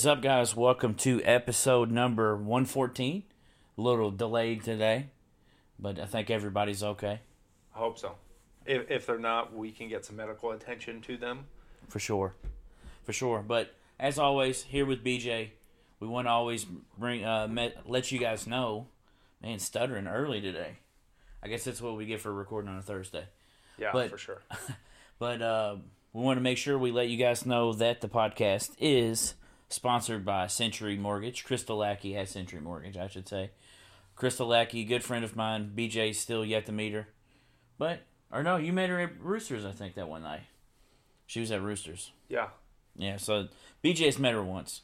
Is up, guys? Welcome to episode number 114. A little delayed today, but I think everybody's okay I hope so. If, if they're not, we can get some medical attention to them. for sure. For sure. But as always, here with BJ, we want to always bring uh, met, let you guys know, man, stuttering early today. I guess that's what we get for recording on a Thursday. Yeah, But- for sure. But uh, we want to make sure we let you guys know that the podcast is sponsored by Century Mortgage. Crystal Lackey has Century Mortgage, I should say. Crystal Lackey, good friend of mine. BJ's still yet to meet her. But, or no, you met her at Roosters, I think, that one night. She was at Roosters. Yeah. Yeah, so BJ's met her once.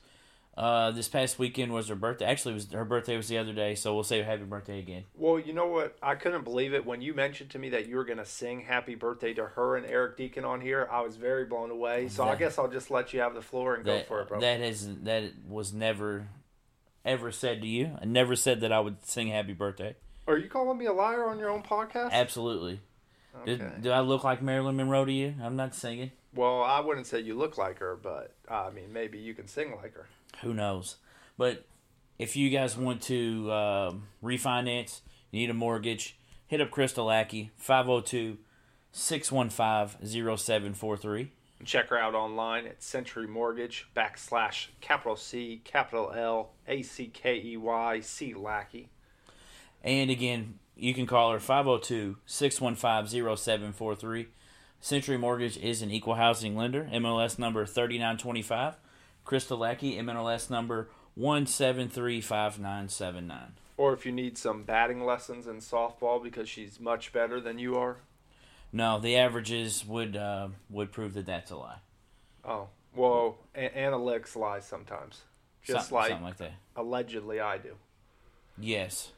Uh, this past weekend was her birthday. Actually, it was her birthday was the other day, so we'll say happy birthday again. Well, you know what? I couldn't believe it when you mentioned to me that you were going to sing happy birthday to her and Eric Deacon on here. I was very blown away. So I guess I'll just let you have the floor and go for it, bro. that has that was never ever said to you. I never said that I would sing happy birthday. Are you calling me a liar on your own podcast? Absolutely. Okay. Do, do I look like Marilyn Monroe to you? I'm not singing. Well, I wouldn't say you look like her, but uh, I mean, maybe you can sing like her. Who knows? But if you guys want to um, refinance, you need a mortgage, hit up Crystal Lackey, 502 615 0743. Check her out online at Century Mortgage backslash capital C capital L A C K E Y C Lackey. And again, you can call her 502 615 0743. Century Mortgage is an equal housing lender, MLS number 3925. Crystal Lackey, MLS number 1735979. Or if you need some batting lessons in softball because she's much better than you are. No, the averages would uh, would prove that that's a lie. Oh, well, a- analytics lie sometimes. Just Some- like something like that. allegedly I do. Yes.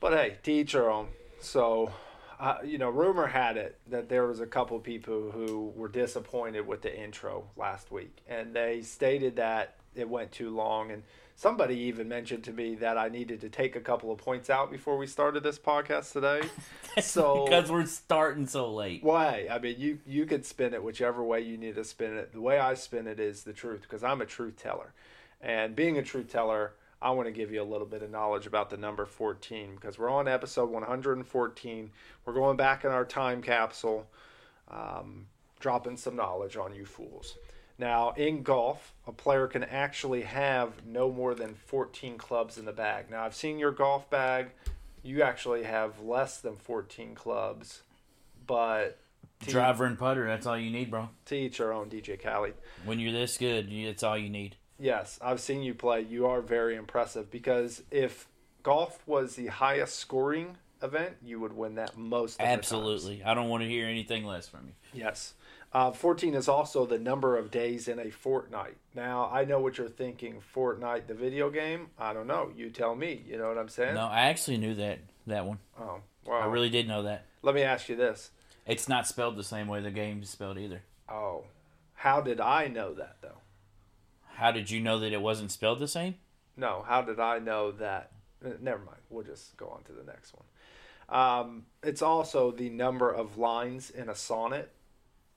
But hey, to each their own. So, uh, you know, rumor had it that there was a couple people who were disappointed with the intro last week, and they stated that it went too long. And somebody even mentioned to me that I needed to take a couple of points out before we started this podcast today. so, because we're starting so late. why? I mean, you you could spin it whichever way you need to spin it. The way I spin it is the truth because I'm a truth teller, and being a truth teller, I want to give you a little bit of knowledge about the number 14 because we're on episode 114. We're going back in our time capsule, um, dropping some knowledge on you fools. Now, in golf, a player can actually have no more than 14 clubs in the bag. Now, I've seen your golf bag. You actually have less than 14 clubs, but Driver and putter, that's all you need, bro. to each our own, DJ Khaled. When you're this good, it's all you need. Yes, I've seen you play. You are very impressive because if golf was the highest scoring event, you would win that most. Absolutely. I don't want to hear anything less from you. Yes. Uh, 14 is also the number of days in a fortnight. Now, I know what you're thinking. Fortnite, the video game? I don't know. You tell me. You know what I'm saying? No, I actually knew that that one. Oh, well. I really did know that. Let me ask you this. It's not spelled the same way the game is spelled either. Oh, how did I know that, though? How did you know that it wasn't spelled the same? No, how did I know that? Never mind. We'll just go on to the next one. Um, it's also the number of lines in a sonnet.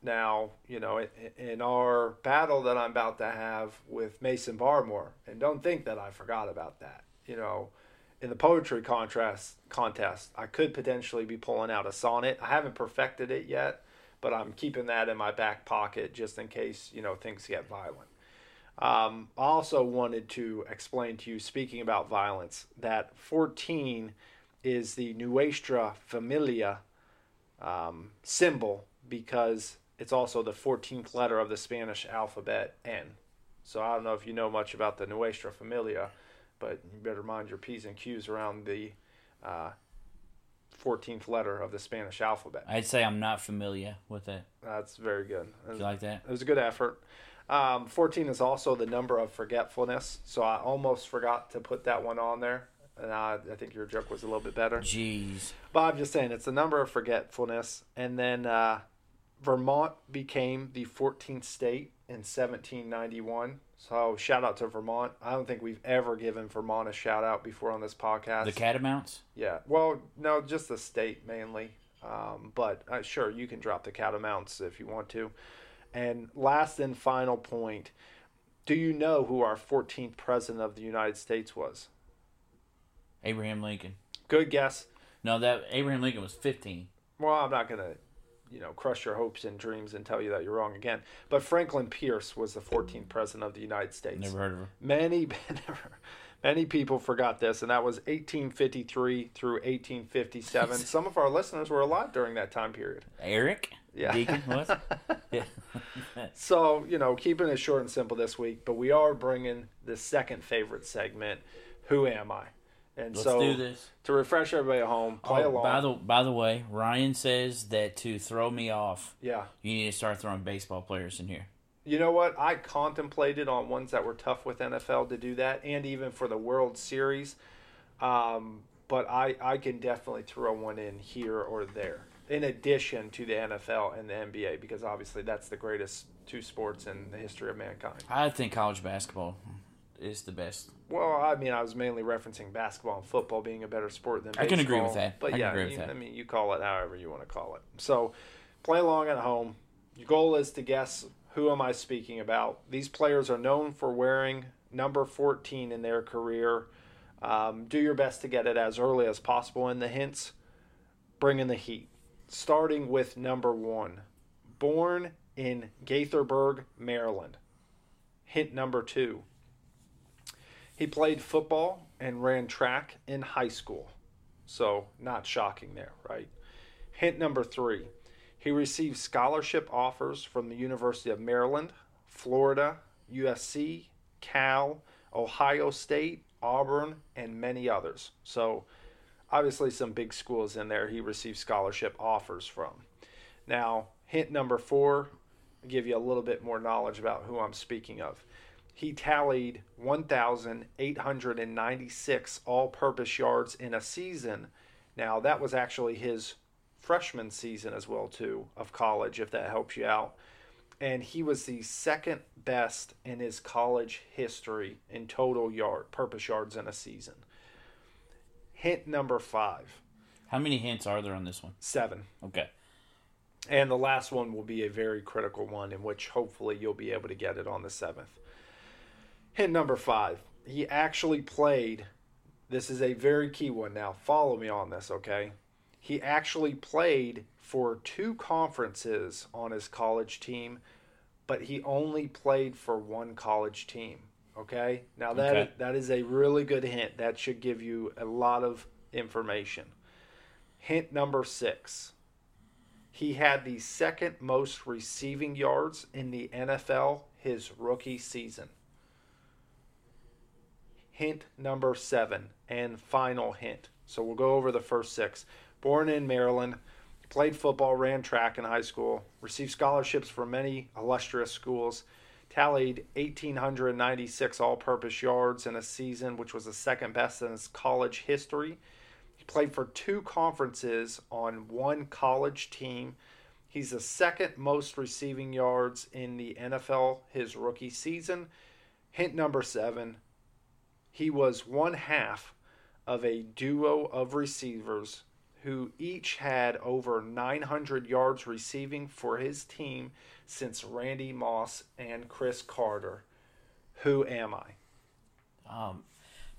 Now, you know, in our battle that I'm about to have with Mason Barmore, and don't think that I forgot about that. You know, in the poetry contrast contest, I could potentially be pulling out a sonnet. I haven't perfected it yet, but I'm keeping that in my back pocket just in case you know things get violent. Um, I also wanted to explain to you, speaking about violence, that 14 is the Nuestra Familia um, symbol because it's also the 14th letter of the Spanish alphabet, N. So I don't know if you know much about the Nuestra Familia, but you better mind your P's and Q's around the uh, 14th letter of the Spanish alphabet. I'd say I'm not familiar with it. That's very good. You like that? It was a good effort. Um, 14 is also the number of forgetfulness, so I almost forgot to put that one on there. And I, I think your joke was a little bit better. Jeez. But I'm just saying, it's the number of forgetfulness. And then uh, Vermont became the 14th state in 1791. So shout out to Vermont. I don't think we've ever given Vermont a shout out before on this podcast. The catamounts? Yeah. Well, no, just the state mainly. Um, but uh, sure, you can drop the catamounts if you want to. And last and final point Do you know who our 14th president of the United States was? Abraham Lincoln. Good guess. No, that Abraham Lincoln was 15. Well, I'm not going to, you know, crush your hopes and dreams and tell you that you're wrong again. But Franklin Pierce was the 14th president of the United States. Never heard of her. Many, many people forgot this, and that was 1853 through 1857. Some of our listeners were alive during that time period. Eric? Yeah. Deacon? What? yeah. So, you know, keeping it short and simple this week, but we are bringing the second favorite segment, Who Am I? And Let's so, do this. to refresh everybody at home, play Oh, along. by the by the way, Ryan says that to throw me off, yeah. you need to start throwing baseball players in here. You know what? I contemplated on ones that were tough with NFL to do that, and even for the World Series. Um, but I, I can definitely throw one in here or there, in addition to the NFL and the NBA, because obviously that's the greatest two sports in the history of mankind. I think college basketball is the best. Well, I mean, I was mainly referencing basketball and football being a better sport than I can agree with that. But I yeah, agree with you- that. I mean, you call it however you want to call it. So, play along at home. Your goal is to guess who am I speaking about. These players are known for wearing number 14 in their career. Um, do your best to get it as early as possible in the hints. Bring in the heat. Starting with number one. Born in Gaithersburg, Maryland. Hint number two. He played football and ran track in high school. So, not shocking there, right? Hint number three. He received scholarship offers from the University of Maryland, Florida, USC, Cal, Ohio State, Auburn, and many others. So, obviously, some big schools in there he received scholarship offers from. Now, hint number four, give you a little bit more knowledge about who I'm speaking of. He tallied 1,896 all purpose yards in a season. Now, that was actually his freshman season as well, too, of college, if that helps you out. And he was the second best in his college history in total yard purpose yards in a season. Hint number five, How many hints are there on this one? seven. Okay. And the last one will be a very critical one, in which hopefully you'll be able to get it on the seventh. Hint number five. He actually played. This is a very key one now. Follow me on this, okay? He actually played for two conferences on his college team, but he only played for one college team. Okay? Now that Okay. that is a really good hint. That should give you a lot of information. Hint number six. He had the second most receiving yards in the NFL his rookie season. Hint number seven and final hint. So we'll go over the first six. Born in Maryland, played football, ran track in high school, received scholarships from many illustrious schools, tallied 1,896 all purpose yards in a season, which was the second best in his college history. He played for two conferences on one college team. He's the second most receiving yards in the NFL his rookie season. Hint number seven he was one half of a duo of receivers who each had over 900 yards receiving for his team since Randy Moss and Cris Carter. Who am I? Um,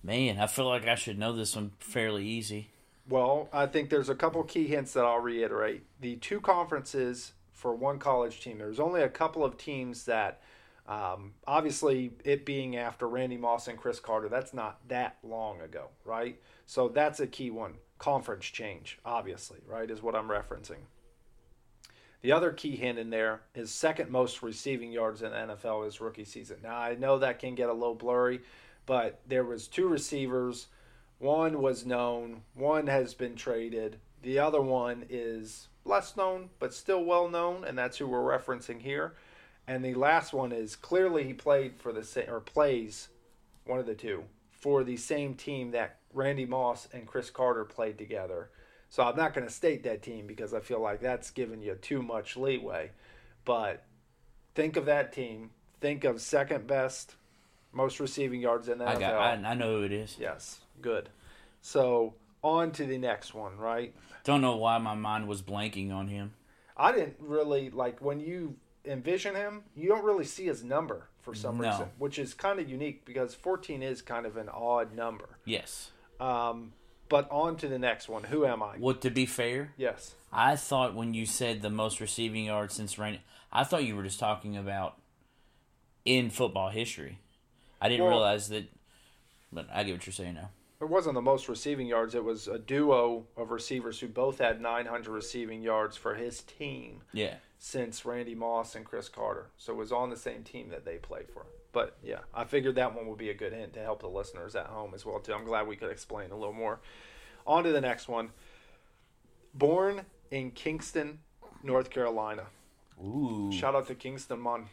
man, I feel like I should know this one fairly easy. Well, I think there's a couple key hints that I'll reiterate. The two conferences for one college team, there's only a couple of teams that, um, obviously, it being after Randy Moss and Cris Carter, that's not that long ago, right? So that's a key one. Conference change, obviously, right, is what I'm referencing. The other key hint in there is second most receiving yards in the NFL his rookie season. Now I know that can get a little blurry, but there was two receivers. One was known, one has been traded. The other one is less known but still well known, and that's who we're referencing here. And the last one is clearly he played for the same or plays one of the two for the same team that Randy Moss and Cris Carter played together. So I'm not going to state that team because I feel like that's giving you too much leeway. But think of that team. Think of second best, most receiving yards in the I NFL. got. I, I know who it is. Yes, good. So on to the next one, right? Don't know why my mind was blanking on him. I didn't really like when you envision him, you don't really see his number for some No. reason, which is kind of unique because 14 is kind of an odd number. Yes. Um, but on to the next one. Who am I? Well, to be fair, Yes. I thought when you said the most receiving yards since Randy, I thought you were just talking about in football history. I didn't Well- realize that, but I get what you're saying now. It wasn't the most receiving yards. It was a duo of receivers who both had 900 receiving yards for his team Yeah. since Randy Moss and Cris Carter. So it was on the same team that they played for. But yeah, I figured that one would be a good hint to help the listeners at home as well too. I'm glad we could explain a little more. On to the next one. Born in Kingston, North Carolina. Ooh. Shout out to Kingston, Mon.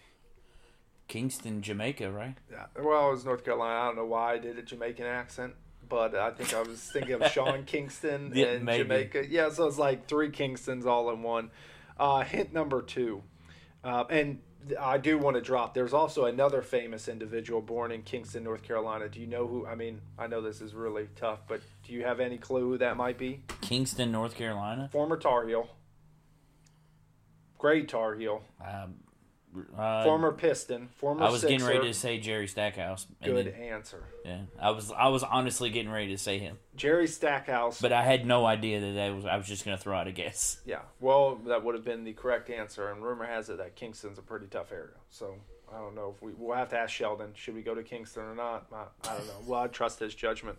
Kingston, Jamaica, right? Yeah. Well, it was North Carolina. I don't know why I did a Jamaican accent, but I think I was thinking of Sean Kingston Yeah, and maybe. Jamaica. Yeah, so it's like three Kingstons all in one. Uh, hint number two, uh, and I do want to drop. There's also another famous individual born in Kingston, North Carolina. Do you know who? I mean, I know this is really tough, but do you have any clue who that might be? Kingston, North Carolina. Former Tar Heel, great Tar Heel, Um, uh, former Piston, former. I was getting ready to say Jerry Stackhouse. and Good then- answer, yeah, I was. I was honestly getting ready to say him, Jerry Stackhouse. but I had no idea that that was. I was just gonna throw out a guess. Yeah, well, that would have been the correct answer, and rumor has it that Kingston's a pretty tough area. So I don't know if we we'll have to ask Sheldon should we go to Kingston or not. I, I don't know. Well, I trust his judgment.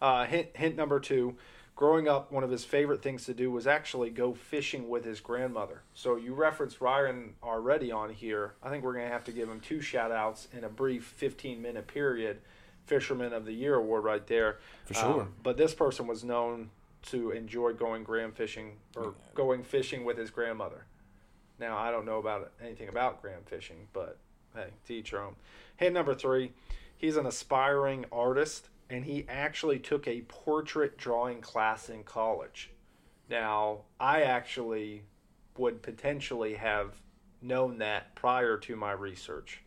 Uh, hint hint number two: growing up, one of his favorite things to do was actually go fishing with his grandmother. So you referenced Ryan already on here. I think we're gonna have to give him two shout outs in a brief 15 minute period. Fisherman of the Year award right there. For sure. Um, but this person was known to enjoy going gram fishing or going fishing with his grandmother. Now I don't know about anything about gram fishing, but hey, to each your own. Hint number three, he's an aspiring artist, and he actually took a portrait drawing class in college. Now I actually would potentially have known that prior to my research,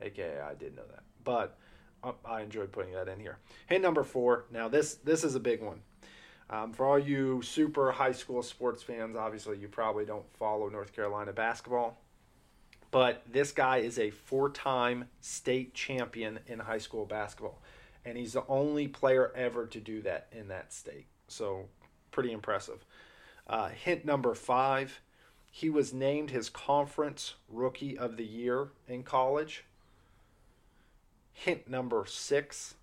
aka I did know that, but uh, I enjoyed putting that in here. Hint number four. Now this this is a big one. Um, for all you super high school sports fans, obviously you probably don't follow North Carolina basketball, but this guy is a four-time state champion in high school basketball, and he's the only player ever to do that in that state. So pretty impressive. Uh, hint number five. He was named his conference rookie of the year in college. Hint number six,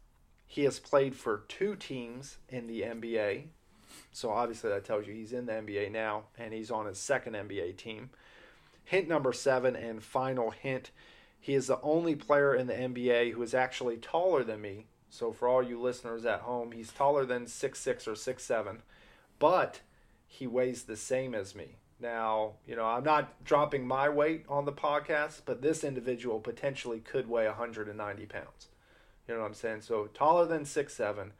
he has played for two teams in the NBA. So obviously that tells you he's in the NBA now and he's on his second NBA team. Hint number seven and final hint, he is the only player in the NBA who is actually taller than me. So for all you listeners at home, he's taller than six six or six seven, but he weighs the same as me. Now, you know, I'm not dropping my weight on the podcast, but this individual potentially could weigh 190 pounds. You know what I'm saying? So taller than six seven,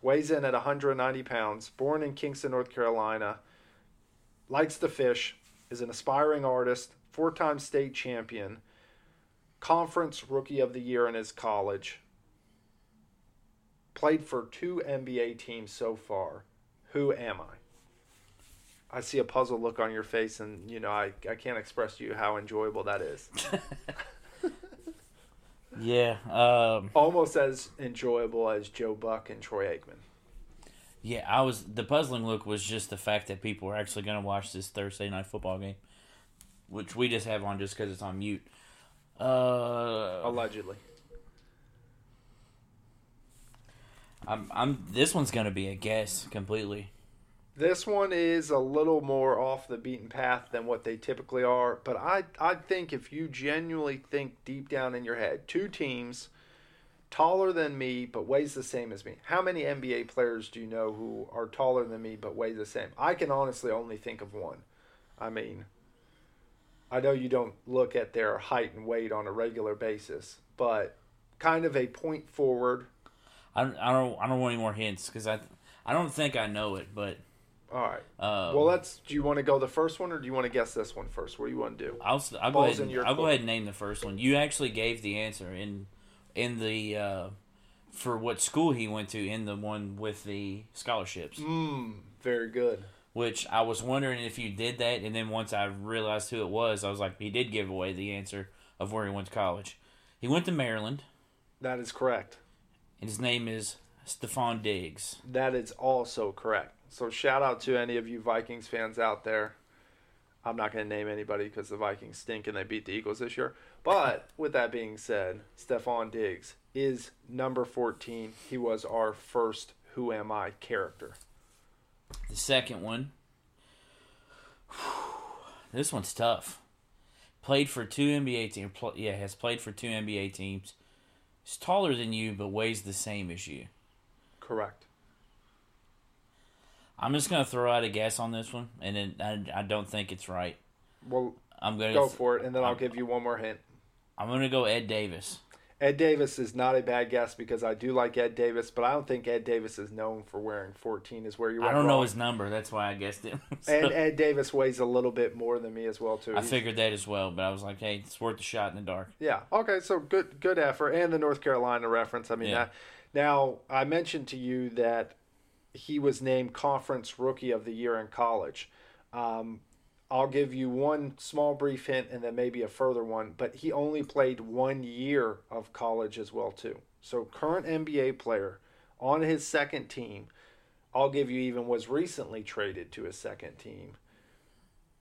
weighs in at 190 pounds, born in Kingston, North Carolina, likes to fish, is an aspiring artist, four time state champion, conference rookie of the year in his college, played for two NBA teams so far. Who am I? I see a puzzled look on your face, and you know I, I can't express to you how enjoyable that is. Yeah. Um, Almost as enjoyable as Joe Buck and Troy Aikman. yeah. I was. The puzzling look was just the fact that people were actually going to watch this Thursday night football game, which we just have on just because it's on mute. Uh, Allegedly. I'm. I'm. This one's to be a guess completely. This one is a little more off the beaten path than what they typically are, but I I think if you genuinely think deep down in your head, two teams taller than me but weighs the same as me. How many NBA players do you know who are taller than me but weigh the same? I can honestly only think of one. I mean, I know you don't look at their height and weight on a regular basis, but kind of a point forward. I don't. I don't. I don't want any more hints because I. I don't think I know it, but All right. um, Well, let's. Do you want to go the first one, or do you want to guess this one first? What do you want to do? I'll. I'll go ahead. in And, I'll go ahead and name the first one. You actually gave the answer in, in the, uh, for what school he went to in the one with the scholarships. Mmm, very good. which I was wondering if you did that, and then once I realized who it was, I was like, he did give away the answer of where he went to college. He went to Maryland, That is correct. And his name is Stefon Diggs. That is also correct. So shout out to any of you Vikings fans out there. I'm not going to name anybody because the Vikings stink and they beat the Eagles this year. But with that being said, Stefon Diggs is number 14. He was our first Who Am I character. The second one, this one's tough. Played for two NBA teams. Yeah, has played for two NBA teams. He's taller than you, but weighs the same as you. Correct. I'm just gonna throw out a guess on this one, and then I, I don't think it's right. Well, I'm gonna go for it, and then I'll give you one more hint. I'm gonna go Ed Davis. Ed Davis is not a bad guess because I do like Ed Davis, but I don't think Ed Davis is known for wearing 14. Is where you were I don't know his number. That's why I guessed it. So, And Ed Davis weighs a little bit more than me as well too. I He's- figured that as well, but I was like, hey, it's worth a shot in the dark. Yeah. Okay. So good, good effort, and the North Carolina reference. I mean, Yeah. that, now I mentioned to you that he was named Conference Rookie of the Year in college. Um, I'll give you one small brief hint, and then maybe a further one. But he only played one year of college as well too. So current NBA player on his second team. I'll give you even was recently traded to his second team.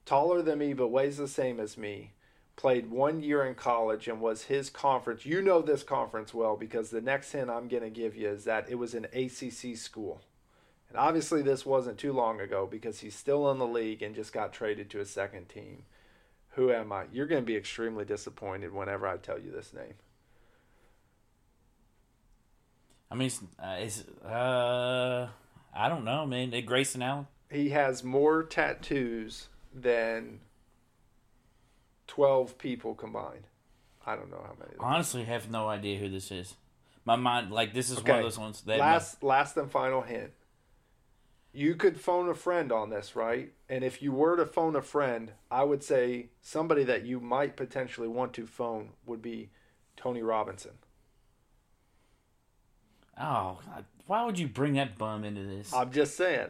Taller than me, but weighs the same as me played one year in college and was his conference. You know this conference well because the next hint I'm going to give you is that it was an ACC school. And obviously, this wasn't too long ago because he's still in the league and just got traded to a second team. Who am I? You're going to be extremely disappointed whenever I tell you this name. I mean, it's, uh, it's uh, I don't know, man. Grayson Allen. He has more tattoos than 12 people combined. I don't know how many. Honestly, have no idea who this is. My mind, like, this is one of those ones that last last and final hint. You could phone a friend on this, right? And if you were to phone a friend, I would say somebody that you might potentially want to phone would be Tony Robinson. oh, why would you bring that bum into this? I'm just saying.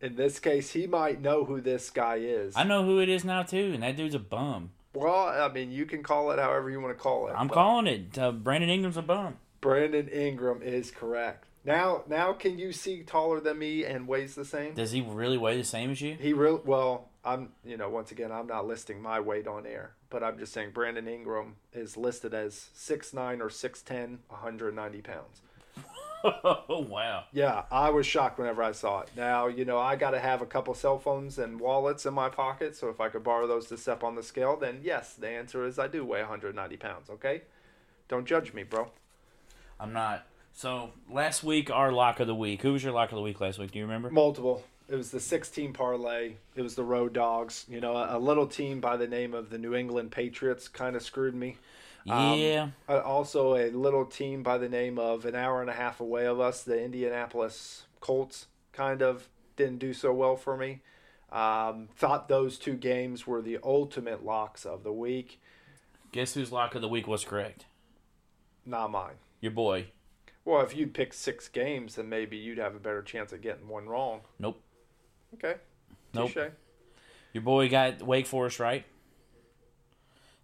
In this case, he might know who this guy is. I know who it is now too, and that dude's a bum. well, I mean, you can call it however you want to call it. I'm calling it. Uh, Brandon Ingram's a bum. Brandon Ingram is correct. Now, now, can you see taller than me and weighs the same? Does he really weigh the same as you? He real well. I'm you know once again I'm not listing my weight on air, but I'm just saying Brandon Ingram is listed as 6'9 or 6'10, 190 pounds. oh wow. Yeah, I was shocked whenever I saw it. Now you know I got to have a couple cell phones and wallets in my pocket, so if I could borrow those to step on the scale, then yes, the answer is I do weigh 190 pounds. Okay, don't judge me, bro. I'm not. So last week, our lock of the week. Who was your lock of the week last week? Do you remember? Multiple. It was the 16 parlay. It was the Road Dogs. You know, a, a little team by the name of the New England Patriots kind of screwed me. Um, Yeah. Uh, also, a little team by the name of an hour and a half away of us, the Indianapolis Colts, kind of didn't do so well for me. Um, thought those two games were the ultimate locks of the week. Guess whose lock of the week was correct? Not mine. Your boy. Well, if you'd pick six games, then maybe you'd have a better chance of getting one wrong. Nope. Okay. Nope. Touche. Your boy got Wake Forest right.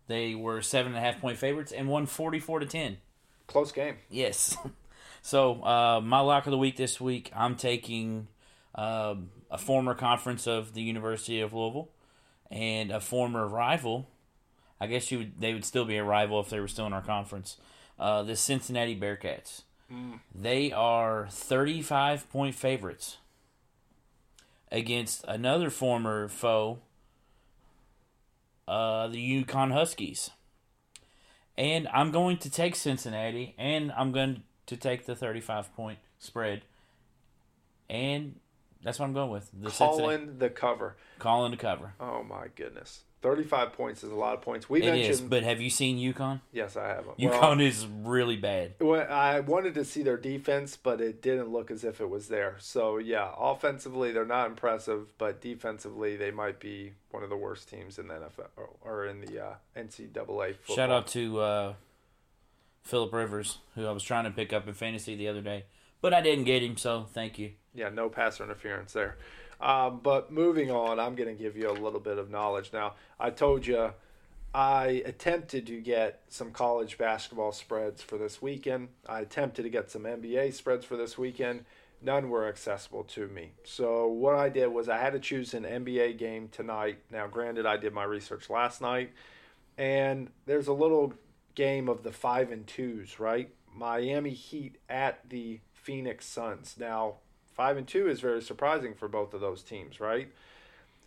They were seven and a half point favorites and won forty four to ten. Close game. Yes. So uh, my lock of the week this week, I'm taking um a former conference of the University of Louisville and a former rival. I guess you would, they would still be a rival if they were still in our conference. Uh, the Cincinnati Bearcats. They are 35 point favorites against another former foe, uh, the UConn Huskies. And I'm going to take Cincinnati, and I'm going to take the 35 point spread. And that's what I'm going with. The Cincinnati, Calling the cover. calling the cover. Oh my goodness. 35 points is a lot of points. We It mentioned is, but have you seen UConn? Yes, I have them. UConn is really bad. Well, I wanted to see their defense, but it didn't look as if it was there. So, yeah, offensively they're not impressive, but defensively they might be one of the worst teams in the NFL or, or in the uh, NCAA football. Shout out to uh, Philip Rivers, who I was trying to pick up in fantasy the other day, but I didn't get him, so thank you. Yeah, no passer interference there. Um, but moving on, I'm going to give you a little bit of knowledge now. I told you I attempted to get some college basketball spreads for this weekend. I attempted to get some NBA spreads for this weekend. None were accessible to me. So what I did was I had to choose an NBA game tonight. Now, granted, I did my research last night, and there's a little game of the five and twos, right? Miami Heat at the Phoenix Suns. Now, five and two is very surprising for both of those teams, right?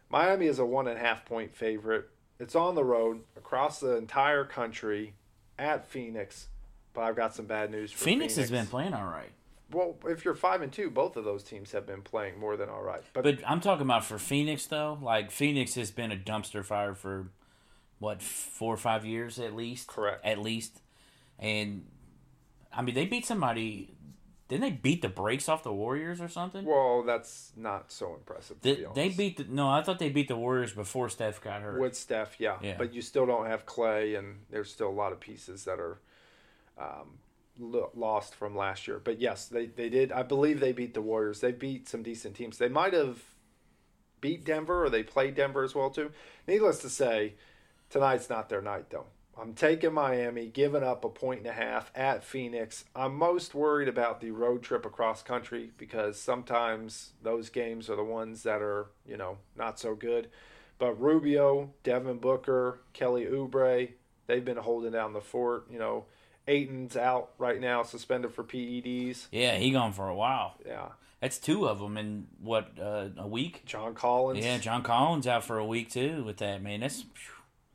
Miami is a one and a half point favorite. It's on the road across the entire country at Phoenix, but I've got some bad news for Phoenix, Phoenix. has been playing all right. Well, if you're five and two, both of those teams have been playing more than all right. But, But I'm talking about for Phoenix though. Like Phoenix has been a dumpster fire for what four or five years at least. Correct. At least, and I mean they beat somebody. Didn't they beat the brakes off the Warriors or something? well, that's not so impressive. Be honest. they beat the no. I thought they beat the Warriors before Steph got hurt. with Steph, yeah. Yeah. But you still don't have Clay, and there's still a lot of pieces that are um, lost from last year. But yes, they, they did. I believe they beat the Warriors. They beat some decent teams. They might have beat Denver, or they played Denver as well too. Needless to say, tonight's not their night though. I'm taking Miami, giving up a point and a half at Phoenix. I'm most worried about the road trip across country because sometimes those games are the ones that are, you know, not so good. But Rubio, Devin Booker, Kelly Oubre, they've been holding down the fort. You know, Ayton's out right now, suspended for PEDs. yeah, he gone for a while. Yeah. That's two of them in what uh, a week. John Collins. Yeah, John Collins out for a week too with that man. That's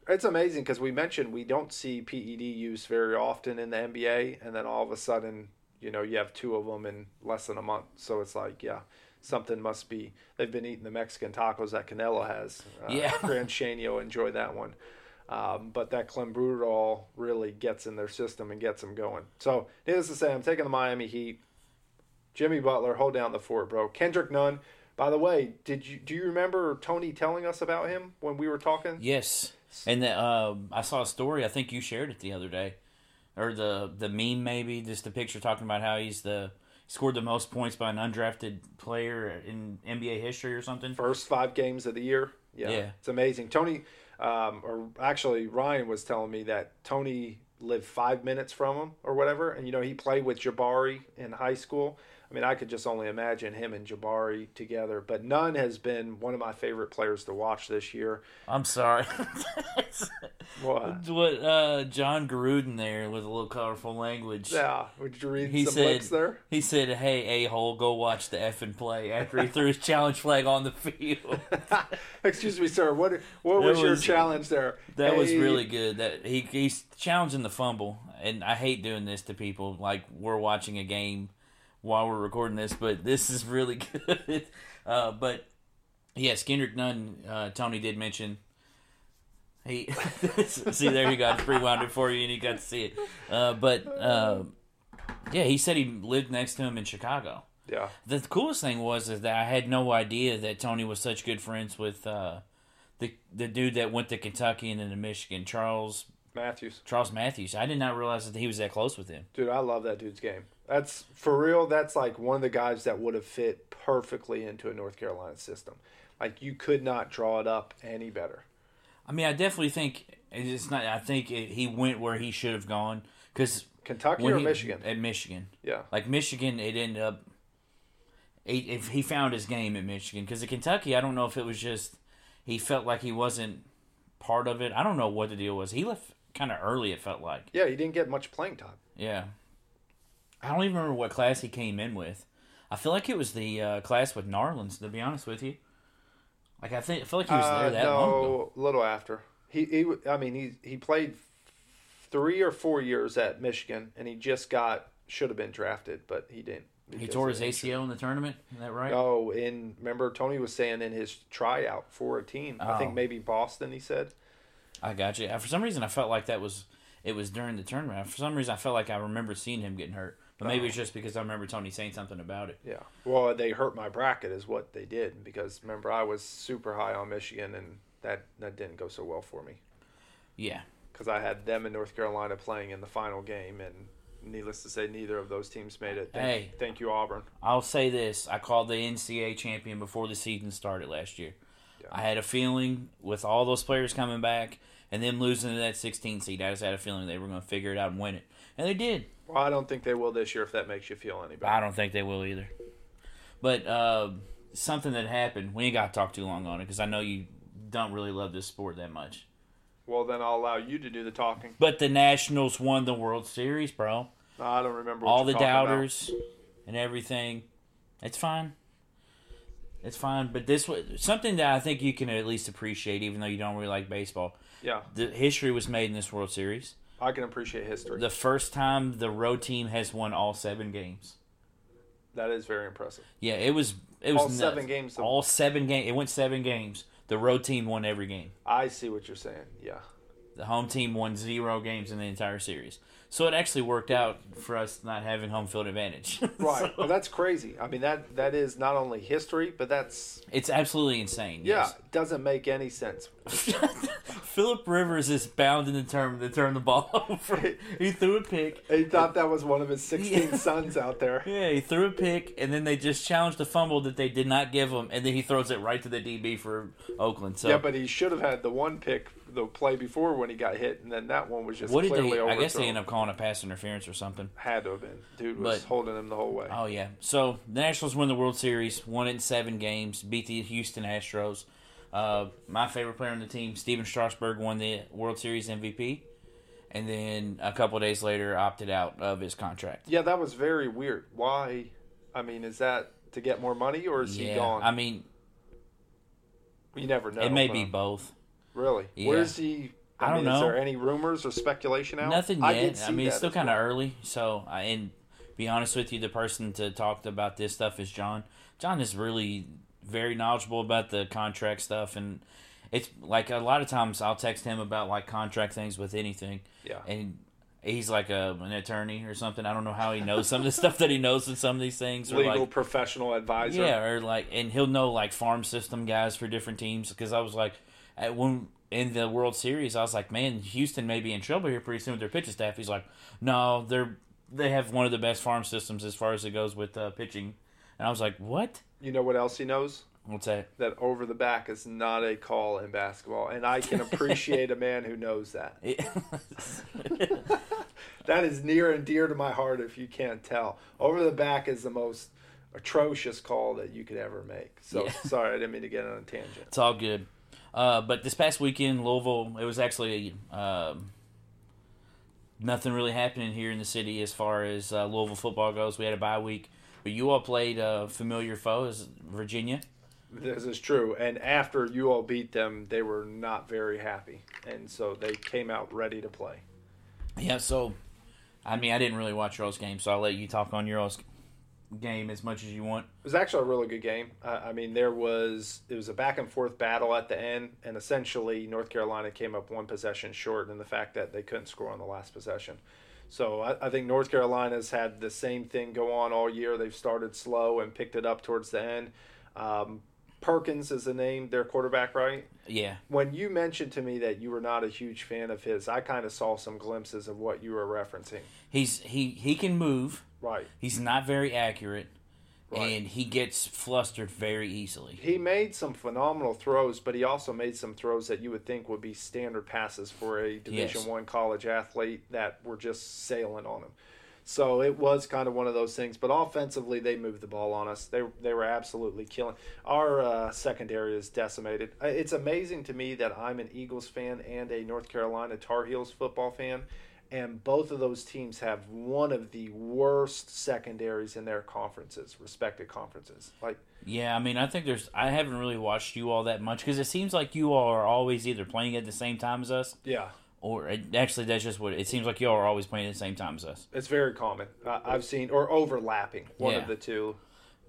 It's amazing because we mentioned we don't see PED use very often in the NBA, and then all of a sudden, you know, you have two of them in less than a month. So it's like, yeah, something must be. They've been eating the Mexican tacos that Canelo has. Uh, Yeah. Grand Shanio enjoy that one. Um, but that Clenbuterol really gets in their system and gets them going. So, needless to say, I'm taking the Miami Heat. Jimmy Butler, hold down the fort, bro. Kendrick Nunn. By the way, did you do you remember Tony telling us about him when we were talking? yes. And the, um, I saw a story. I think you shared it the other day, or the the meme maybe just the picture talking about how he's the scored the most points by an undrafted player in NBA history or something. first five games of the year. Yeah, Yeah. it's amazing. Tony, um, or actually Ryan was telling me that Tony lived five minutes from him or whatever, and you know he played with Jabari in high school. I mean, I could just only imagine him and Jabari together. But Nunn has been one of my favorite players to watch this year. I'm sorry. What? what uh, Jon Gruden there with a little colorful language. Yeah, would you read He some said, there? he said, "Hey, a hole, go watch the effing play." After he threw his challenge flag on the field, Excuse me, sir. What what That was, your challenge there? that was really good. That he he's challenging the fumble, and I hate doing this to people. Like we're watching a game while we're recording this, but this is really good. Uh, but yes, Kendrick Nunn. Uh, Tony did mention. He see there he got I just rewound it for you, and you got to see it. Uh, but uh, yeah, he said he lived next to him in Chicago. Yeah, The coolest thing was is that I had no idea that Tony was such good friends with uh, the the dude that went to Kentucky and then to Michigan, Charles Matthews. Charles Matthews. I did not realize that he was that close with him. Dude, I love that dude's game. That's for real. That's like one of the guys that would have fit perfectly into a North Carolina system. Like you could not draw it up any better. I mean, I definitely think it's not. I think it, he went where he should have gone because Kentucky or Michigan? At Michigan, Yeah, like Michigan, it ended up. He, if he found his game at Michigan, because at Kentucky, I don't know if it was just he felt like he wasn't part of it. I don't know what the deal was. He left kind of early. It felt like. yeah. He didn't get much playing time. Yeah. I don't even remember what class he came in with. I feel like it was the uh, class with Narlands, to be honest with you. Like I think I feel like he was Uh, there that long ago. no, a little after. He he. I mean, he he played three or four years at Michigan, and he just got should have been drafted, but he didn't. He tore his. ACL in the tournament. Is that right? Oh, and remember Tony was saying in his tryout for a team. I Oh. think maybe Boston. He said. I got you. Uh, For some reason, I felt like that was it was during the tournament. For some reason, I felt like I remember seeing him getting hurt. But maybe it's um, just because I remember Tony saying something about it. Yeah. Well, they hurt my bracket is what they did because remember I was super high on Michigan and that that didn't go so well for me Yeah. because I had them in North Carolina playing in the final game and needless to say, neither of those teams made it. Thank, Hey. thank you, Auburn. I'll say this: I called the NCAA champion before the season started last year. Yeah. I had a feeling with all those players coming back and them losing to that 16 seed, I just had a feeling they were going to figure it out and win it, and they did. Well, I don't think they will this year. If that makes you feel any better. I don't think they will either. But uh, something that happened, we ain't got to talk too long on it because I know you don't really love this sport that much. Well, then I'll allow you to do the talking. But the Nationals won the World Series, bro. No, I don't remember what All the talking about. doubters and everything. It's fine. It's fine. But this was something that I think you can at least appreciate, even though you don't really like baseball. Yeah, The history was made in this World Series. I can appreciate history. The first time the road team has won all seven games. that is very impressive. Yeah, it was. It was All nuts. seven games All seven games. It went seven games. The road team won every game. I see what you're saying. Yeah. The home team won zero games in the entire series. So it actually worked out for us not having home field advantage. Right. So, but that's crazy. I mean that that is not only history, but that's it's absolutely insane. yeah, yes. it doesn't make any sense. Philip Rivers is bound in the term to turn the ball over. he threw a pick. He thought that was one of his 16 Yeah. sons out there. Yeah, he threw a pick, and then they just challenged the fumble that they did not give him, and then he throws it right to the DB for Oakland. So Yeah, but he should have had the one pick the play before when he got hit, and then that one was just what did clearly they? I guess they ended up calling a pass interference or something. Had to have been. Dude was But- holding him the whole way. Oh yeah. So the Nationals won the World Series, won in seven games, beat the Houston Astros. Uh, my favorite player on the team, Stephen Strasburg, won the World Series MVP, and then a couple days later opted out of his contract. Yeah, that was very weird. Why? I mean, is that to get more money or is he gone? I mean, you never know. it may be both. Really? Yeah. Where's he? I, I don't mean, Is know. there any rumors or speculation out? Nothing I yet. did I, mean, it's still kind of well. early. So, I, and be honest with you, the person to talk about this stuff is John. John is really very knowledgeable about the contract stuff, and it's like a lot of times I'll text him about like contract things with anything, Yeah. and he's like a, an attorney or something. I don't know how he knows some of the stuff that he knows with some of these things. Or Legal like, professional advisor. yeah, or like, and he'll know like farm system guys for different teams. Because I was like, at when in the World Series, I was like, man, Houston may be in trouble here pretty soon with their pitching staff. He's like, no, they're they have one of the best farm systems as far as it goes with uh, pitching. And I was like, what? You know what else he knows? What's that? That over the back is not a call in basketball, and I can appreciate a man who knows that. That is near and dear to my heart. If you can't tell, over the back is the most atrocious call that you could ever make. So Yeah. sorry, I didn't mean to get on a tangent. It's all good. Uh, but this past weekend, Louisville, it was actually um, nothing really happening here in the city as far as uh, Louisville football goes. We had a bye week, but you all played a familiar foe, as Virginia. This is true. And after you all beat them, they were not very happy, and so they came out ready to play. Yeah, so I mean, I didn't really watch your all's game, so I'll let you talk on your all's game as much as you want. It was actually a really good game. Uh, I mean, there was it was a back and forth battle at the end, and essentially North Carolina came up one possession short in the fact that they couldn't score on the last possession. So I, I think North Carolina's had the same thing go on all year. They've started slow and picked it up towards the end. Um, Perkins is the name, their quarterback, right? Yeah, When you mentioned to me that you were not a huge fan of his, I kind of saw some glimpses of what you were referencing. he's he he can move. Right. He's not very accurate, Right. and he gets flustered very easily. He made some phenomenal throws, but he also made some throws that you would think would be standard passes for a Division Yes. One college athlete that were just sailing on him. So it was kind of one of those things. But offensively, they moved the ball on us. They they were absolutely killing. Our uh, secondary is decimated. Uh, It's amazing to me that I'm an Eagles fan and a North Carolina Tar Heels football fan. And both of those teams have one of the worst secondaries in their conferences, respected conferences. Like Yeah, I mean, I think there's. I haven't really watched you all that much because it seems like you all are always either playing at the same time as us, yeah, or actually, that's just what it seems like. You all are always playing at the same time as us. It's very common. Uh, I've seen or overlapping one Yeah. of the two.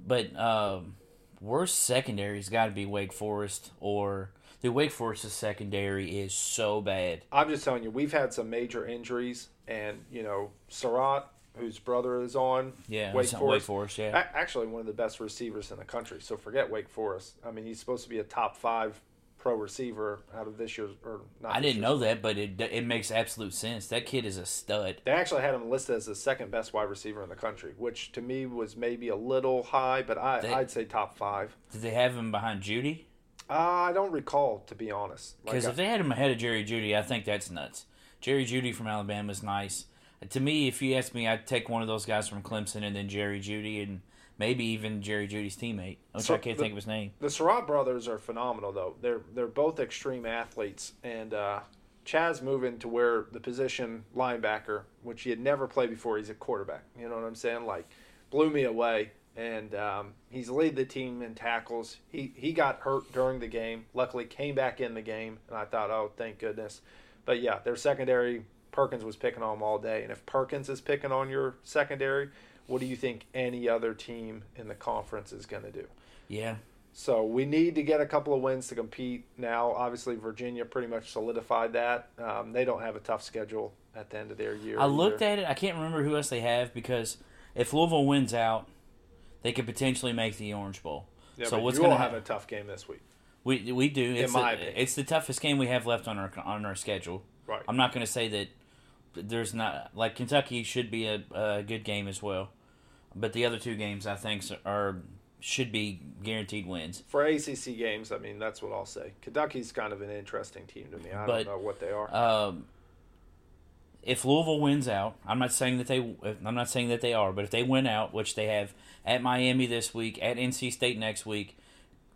But um, worst secondary's got to be Wake Forest or the Wake Forest's secondary is so bad. I'm just telling you, we've had some major injuries, and you know, Surratt, whose brother is on Yeah, Wake Forest, Wake Forest. Yeah, actually one of the best receivers in the country. So forget Wake Forest. I mean, he's supposed to be a top five pro receiver out of this year's or not. I didn't know that, but it it makes absolute sense. That kid is a stud. They actually had him listed as the second best wide receiver in the country, which to me was maybe a little high, but I, They- I'd say top five. Did they have him behind Jeudy? Uh, I don't recall, to be honest. Like, Because if they had him ahead of Jerry Jeudy, I think that's nuts. Jerry Jeudy from Alabama is nice. To me, if you ask me, I'd take one of those guys from Clemson and then Jerry Jeudy and maybe even Jerry Jeudy's teammate, which So I can't the- think of his name. The Surratt brothers are phenomenal, though. They're they're both extreme athletes, and uh, Chazz moving to where the position linebacker, which he had never played before, he's a quarterback. You know what I'm saying? Like, blew me away. And um, he's lead the team in tackles. He he got hurt during the game. Luckily, came back in the game, and I thought, oh, thank goodness. But yeah, their secondary. Perkins was picking on them all day, and if Perkins is picking on your secondary, what do you think any other team in the conference is going to do? Yeah, So we need to get a couple of wins to compete now. Obviously, Virginia pretty much solidified that. Um, they don't have a tough schedule at the end of their year. I looked either. at it. I can't remember who else they have because if Louisville wins out, they could potentially make the Orange Bowl. Yeah, so what's going to have a tough game this week. We we do. It's my the, opinion. it's the toughest game we have left on our on our schedule. Right. I'm not going to say that there's not like Kentucky should be a, a good game as well, but the other two games I think are should be guaranteed wins. For ACC games, I mean, that's what I'll say. Kentucky's kind of an interesting team to me. I But, don't know what they are. Um, if Louisville wins out, I'm not saying that they I'm not saying that they are, but if they win out, which they have at Miami this week, at NC State next week,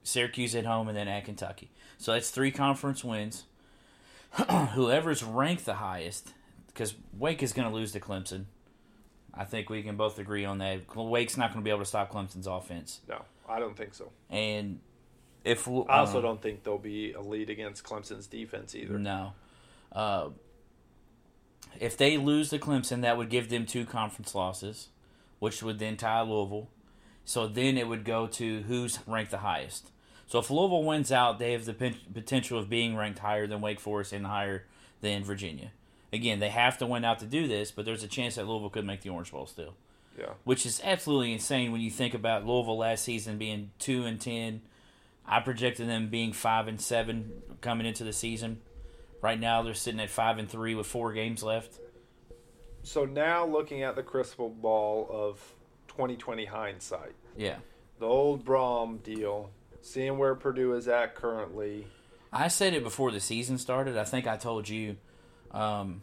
Syracuse at home, and then at Kentucky. So that's three conference wins. Whoever's ranked the highest, because Wake is going to lose to Clemson. I think we can both agree on that. Wake's not going to be able to stop Clemson's offense, no, I don't think so. and if I also um, don't think they'll be a lead against Clemson's defense either. No. Uh, if they lose to Clemson, that would give them two conference losses, which would then tie Louisville. So then it would go to who's ranked the highest. So if Louisville wins out, they have the potential of being ranked higher than Wake Forest and higher than Virginia. Again, they have to win out to do this, but there's a chance that Louisville could make the Orange Bowl still, Yeah. which is absolutely insane when you think about Louisville last season being two and ten. I projected them being five and seven coming into the season. Right now, they're sitting at five and three with four games left. So now looking at the crystal ball of 2020 hindsight, Yeah, the old Brohm deal, seeing where Purdue is at currently. I said it before the season started. I think I told you, um,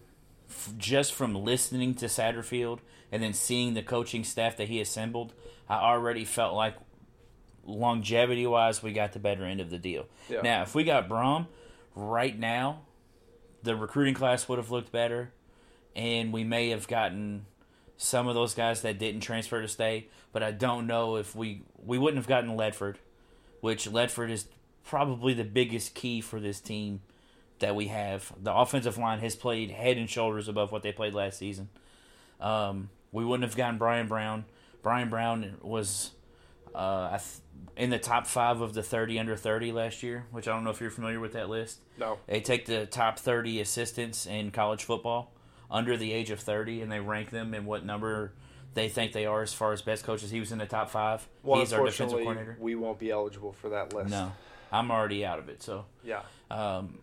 f- just from listening to Satterfield and then seeing the coaching staff that he assembled, I already felt like longevity wise, we got the better end of the deal. Yeah. Now, if we got Brohm right now, the recruiting class would have looked better, and we may have gotten some of those guys that didn't transfer to stay. But I don't know if we we wouldn't have gotten Ledford, which Ledford is probably the biggest key for this team that we have. The offensive line has played head and shoulders above what they played last season. Um, we wouldn't have gotten Bryan Brown. Bryan Brown was uh, in the top five of the 30 under 30 last year, which I don't know if you're familiar with that list. No. They take the top 30 assistants in college football under the age of 30 and they rank them in what number they think they are as far as best coaches. He was in the top five. Well, He's our defensive coordinator. we won't be eligible for that list. No, I'm already out of it. So, Yeah. um,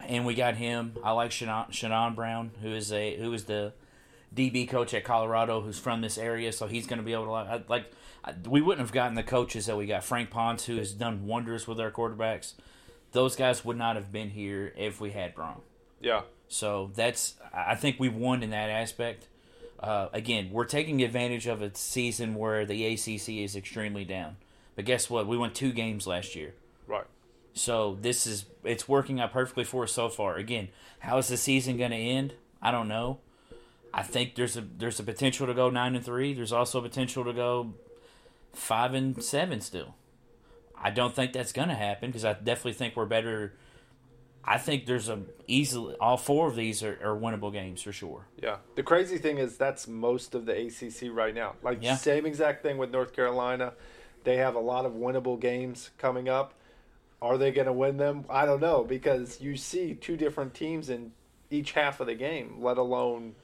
and we got him. I like Shannon, Shannon Brown, who is a who is the DB coach at Colorado, who's from this area, so he's going to be able to like. like I, we wouldn't have gotten the coaches that we got. Frank Ponce, who has done wonders with our quarterbacks. Those guys would not have been here if we had Brown. Yeah. So that's I think we've won in that aspect. Uh, again, we're taking advantage of a season where the ACC is extremely down. But guess what? We won two games last year. Right. So this is it's working out perfectly for us so far. Again, how is the season going to end? I don't know. I think there's a there's a potential to go nine and three. There's also a potential to go five and seven still. I don't think that's going to happen because I definitely think we're better. I think there's a easily all four of these are, are winnable games for sure. Yeah. The crazy thing is that's most of the ACC right now. Like Yeah. same exact thing with North Carolina. They have a lot of winnable games coming up. Are they going to win them? I don't know because you see two different teams in each half of the game, let alone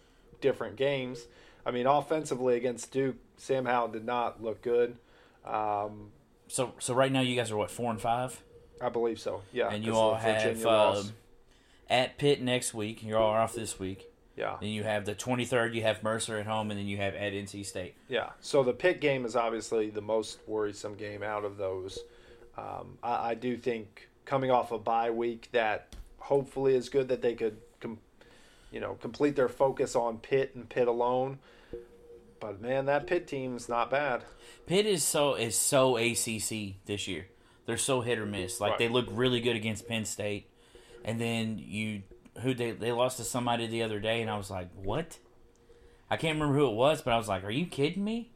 different games. I mean, offensively against Duke, Sam Howell did not look good. Um, So so right now you guys are what four and five. I believe so. Yeah, and you all have uh, at Pitt next week. You're all off this week. yeah, Then you have the 23rd. You have Mercer at home, and then you have at NC State. yeah. So the Pitt game is obviously the most worrisome game out of those. Um, I, I do think coming off a bye week that hopefully is good that they could, com- you know, complete their focus on Pitt and Pitt alone. But man, that Pitt team's not bad. Pitt is so is so ACC this year. They're so hit or miss. Like Right. they look really good against Penn State, and then you who they they lost to somebody the other day, and I was like, what? I can't remember who it was, but I was like, are you kidding me?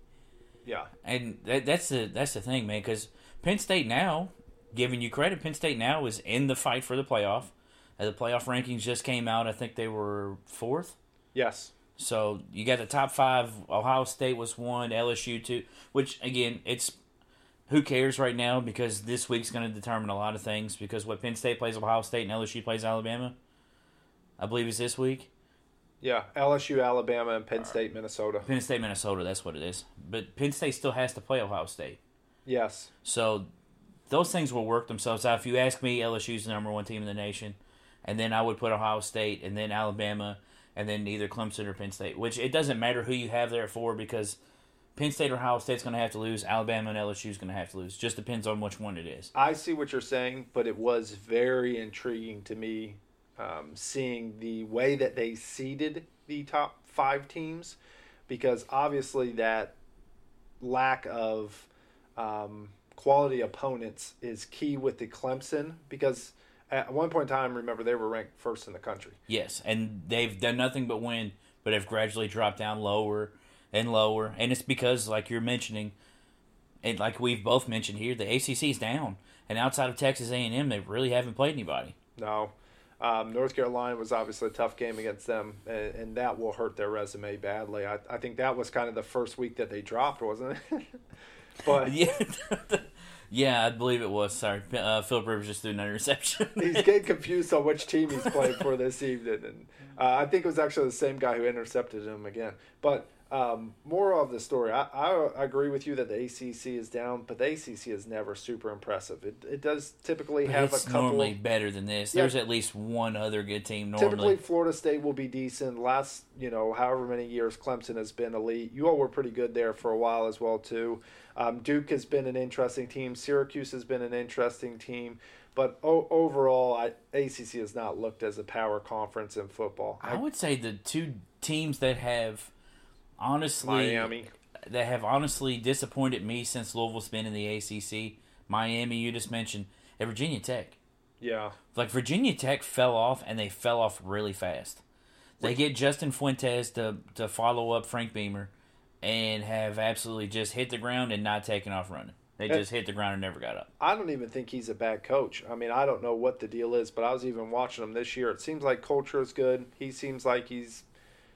Yeah, And that, that's the that's the thing, man. Because Penn State now, giving you credit, Penn State now is in the fight for the playoff. Uh, the playoff rankings just came out. I think they were fourth. yes, So you got the top five. Ohio State was one, LSU two. Which again, it's who cares right now because this week's going to determine a lot of things. Because what Penn State plays Ohio State and LSU plays Alabama, I believe is this week. yeah. LSU, Alabama, and Penn State, Minnesota. Penn State, Minnesota. That's what it is. But Penn State still has to play Ohio State. Yes, So those things will work themselves out. If you ask me, LSU's the number one team in the nation, and then I would put Ohio State, and then Alabama, and then either Clemson or Penn State. Which it doesn't matter who you have there for because Penn State or Ohio State's going to have to lose. Alabama and LSU's going to have to lose. Just depends on which one it is. I see what you're saying, but it was very intriguing to me um, seeing the way that they seeded the top five teams, because obviously that lack of um, quality opponents is key with the Clemson. Because at one point in time, remember they were ranked first in the country. Yes, and they've done nothing but win, but have gradually dropped down lower and lower, and it's because, like you're mentioning, and like we've both mentioned here, the ACC's down, and outside of Texas A&M, they really haven't played anybody. No. Um, North Carolina was obviously a tough game against them, and, and that will hurt their resume badly. I, I think that was kind of the first week that they dropped, wasn't it? but Yeah, yeah, I believe it was. Sorry, uh, Philip Rivers just threw an interception. he's getting confused on which team he's playing for this evening, and uh, I think it was actually the same guy who intercepted him again. But um, more of the story, I, I agree with you that the ACC is down, but the ACC is never super impressive. It, it does typically have it's a couple. normally better than this. Yeah. There's at least one other good team Typically, normally. Florida State will be decent. Last, you know, however many years Clemson has been elite. You all were pretty good there for a while as well too. Um, Duke has been an interesting team. Syracuse has been an interesting team. But o- overall, I, ACC has not looked as a power conference in football. I would say the two teams that have honestly Miami, that have honestly disappointed me since Louisville's been in the ACC. Miami, you just mentioned, and Virginia Tech. yeah, Like Virginia Tech fell off, and they fell off really fast. They get Justin Fuentes to to follow up Frank Beamer, and have absolutely just hit the ground and not taken off running. They just hit the ground and never got up. I don't even think he's a bad coach. I mean, I don't know what the deal is, but I was even watching him this year. It seems like culture is good. He seems like he's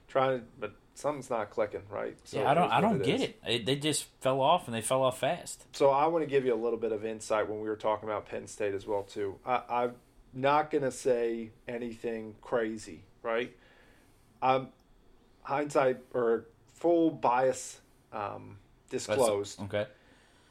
trying, to, but something's not clicking, right? So yeah, I don't I don't it get it. it. They just fell off, and they fell off fast. So I want to give you a little bit of insight when we were talking about Penn State as well too. I, I'm not going to say anything crazy, right? I'm hindsight or full bias um, That's- disclosed. Okay.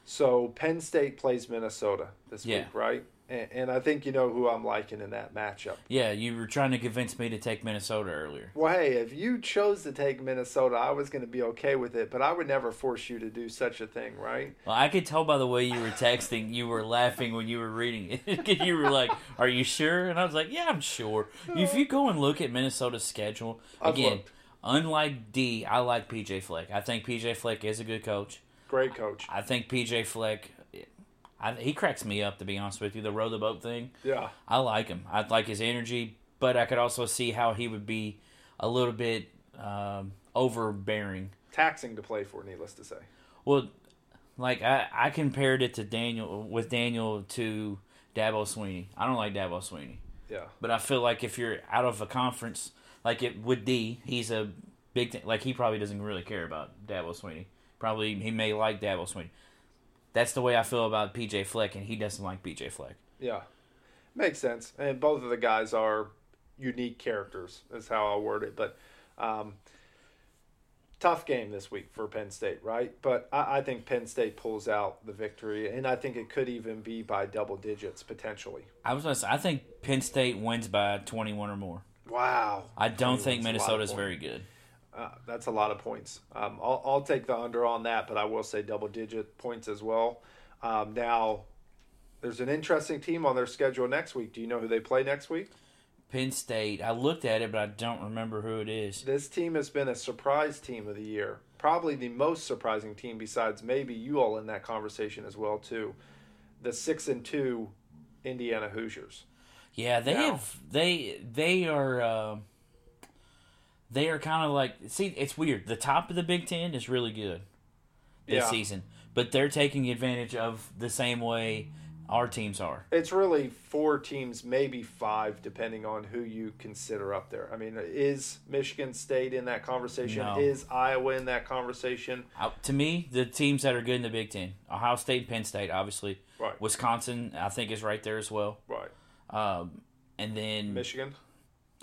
So Penn State plays Minnesota this Yeah. week, right? And, and I think you know who I'm liking in that matchup. Yeah, you were trying to convince me to take Minnesota earlier. Well, hey, if you chose to take Minnesota, I was going to be okay with it, but I would never force you to do such a thing, right? Well, I could tell by the way you were texting, you were laughing when you were reading it. you were like, "Are you sure?" And I was like, "Yeah, I'm sure." If you go and look at Minnesota's schedule again, unlike D, I like PJ Fleck. I think PJ Fleck is a good coach. Great coach. I think PJ Fleck, I, he cracks me up to be honest with you. The row the boat thing, Yeah. I like him. I like his energy, but I could also see how he would be a little bit um, overbearing. Taxing to play for, needless to say. Well, like I, I compared it to Daniel with Daniel to Dabo Swinney. I don't like Dabo Swinney, Yeah. but I feel like if you're out of a conference, like it with D, he's a big thing. Like he probably doesn't really care about Dabo Swinney. Probably he may like Dabo Swinney. That's the way I feel about PJ Fleck, and he doesn't like PJ Fleck. Yeah, makes sense. And both of the guys are unique characters, is how I'll word it. But um, tough game this week for Penn State, right? But I, I think Penn State pulls out the victory, and I think it could even be by double digits potentially. I was gonna say, I think Penn State wins by 21 or more. Wow. I don't think a lot of Minnesota's very good. Uh, that's a lot of points. Um, I'll, I'll take the under on that, but I will say double digit points as well. Um, now, there's an interesting team on their schedule next week. Do you know who they play next week? Penn State. I looked at it, but I don't remember who it is. This team has been a surprise team of the year. Probably the most surprising team, besides maybe you all in that conversation as well too. The six and two Indiana Hoosiers. Yeah, they Now- have they they are uh, they are kind of like see it's weird. The top of the Big Ten is really good this Yeah. season, but they're taking advantage of the same way our teams are. It's really four teams, maybe five, depending on who you consider up there. I mean, is Michigan State in that conversation? No. Is Iowa in that conversation? Uh, to me, the teams that are good in the Big Ten, Ohio State, Penn State, obviously, Right. Wisconsin, I think is right there as well. Right. Um, and then Michigan.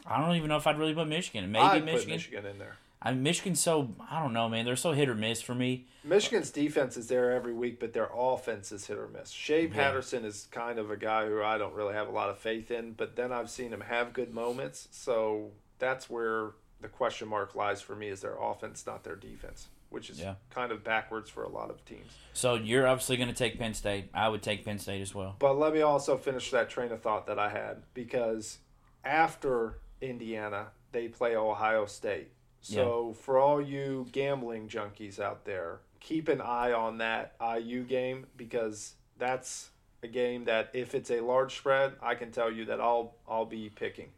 I don't even know if I'd really put Michigan. Maybe I'd Michigan. put Michigan in there. I mean, Michigan's so I don't know, man. They're so hit or miss for me. Michigan's defense is there every week, but their offense is hit or miss. Shea Yeah. Patterson is kind of a guy who I don't really have a lot of faith in, but then I've seen him have good moments. So that's where the question mark lies for me is their offense, not their defense, which is Yeah. kind of backwards for a lot of teams. So you're obviously going to take Penn State. I would take Penn State as well. But let me also finish that train of thought that I had because after Indiana, they play Ohio State. So for all you gambling junkies out there, keep an eye on that IU game because that's a game that if it's a large spread, I can tell you that I'll I'll be picking.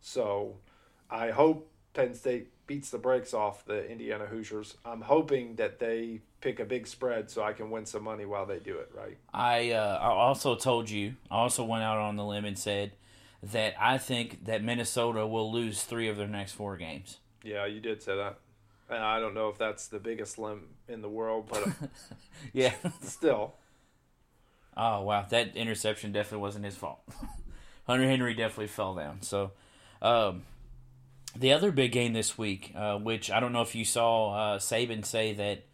So I hope Penn State beats the brakes off the Indiana Hoosiers. I'm hoping that they pick a big spread so I can win some money while they do it, right? I uh, I also told you. I also went out on the limb and said that I think that Minnesota will lose three of their next four games. Yeah, you did say that. And I don't know if that's the biggest limb in the world, but Yeah. still. oh wow, that interception definitely wasn't his fault. Hunter Henry definitely fell down. So, um, the other big game this week, uh, which I don't know if you saw uh, Saban say that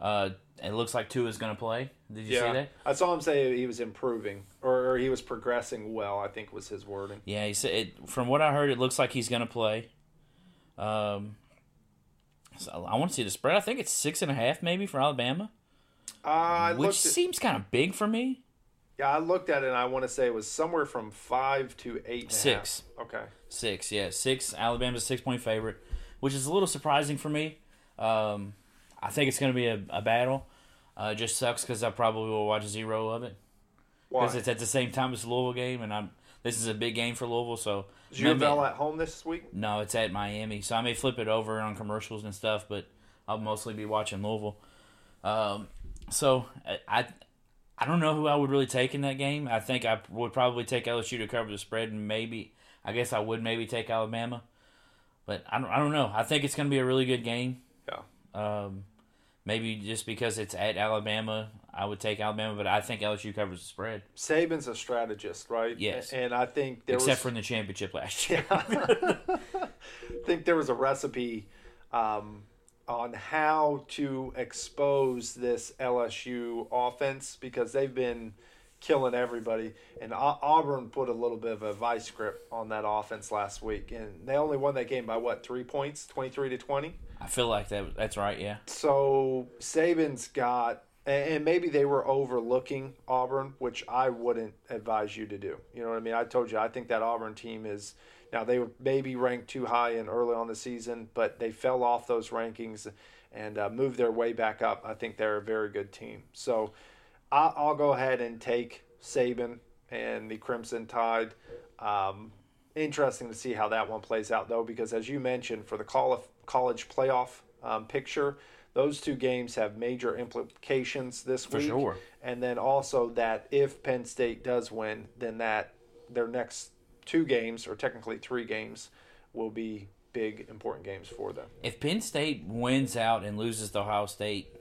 uh, it looks like Tua is going to play. Did you see that? I saw him say he was improving, or, or he was progressing well. I think was his wording. Yeah, he said. It, from what I heard, it looks like he's going to play. Um, so I want to see the spread. I think it's six and a half, maybe for Alabama, Uh, which. At, seems kind of big for me. yeah, I looked at it, and I want to say it was somewhere from five to eight. and a Six. Okay. Six, yeah, six. Alabama's six point favorite, which is a little surprising for me. Um, I think it's going to be a, a battle. Uh, it just sucks because I probably will watch zero of it? Because it's at the same time as the Louisville game, and I'm this is a big game for Louisville. So Is Bell at home this week? No, it's at Miami, so I may flip it over on commercials and stuff, but I'll mostly be watching Louisville. Um, so I, I, I don't know who I would really take in that game. I think I would probably take LSU to cover the spread, and maybe I guess I would maybe take Alabama, but I don't, I don't know. I think it's going to be a really good game. Yeah. Um, maybe just because it's at Alabama, I would take Alabama, but I think LSU covers the spread, Saban's a strategist, right? Yes. And I think there except was for in the championship last year. I think there was a recipe um, on how to expose this LSU offense because they've been killing everybody. And Auburn put a little bit of a vice grip on that offense last week, and they only won that game by what three points, twenty three to twenty. I feel like that. That's right. Yeah. So Saban's got, and maybe they were overlooking Auburn, which I wouldn't advise you to do. You know what I mean? I told you I think that Auburn team is now they were maybe ranked too high and early on the season, but they fell off those rankings and uh, moved their way back up. I think they're a very good team. So I, I'll go ahead and take Saban and the Crimson Tide. Um, interesting to see how that one plays out, though, because as you mentioned, for the col- college playoff um, picture, those two games have major implications this For week. sure. And then also that if Penn State does win, then that their next two games, or technically three games, will be big important games for them. If Penn State wins out and loses to Ohio State,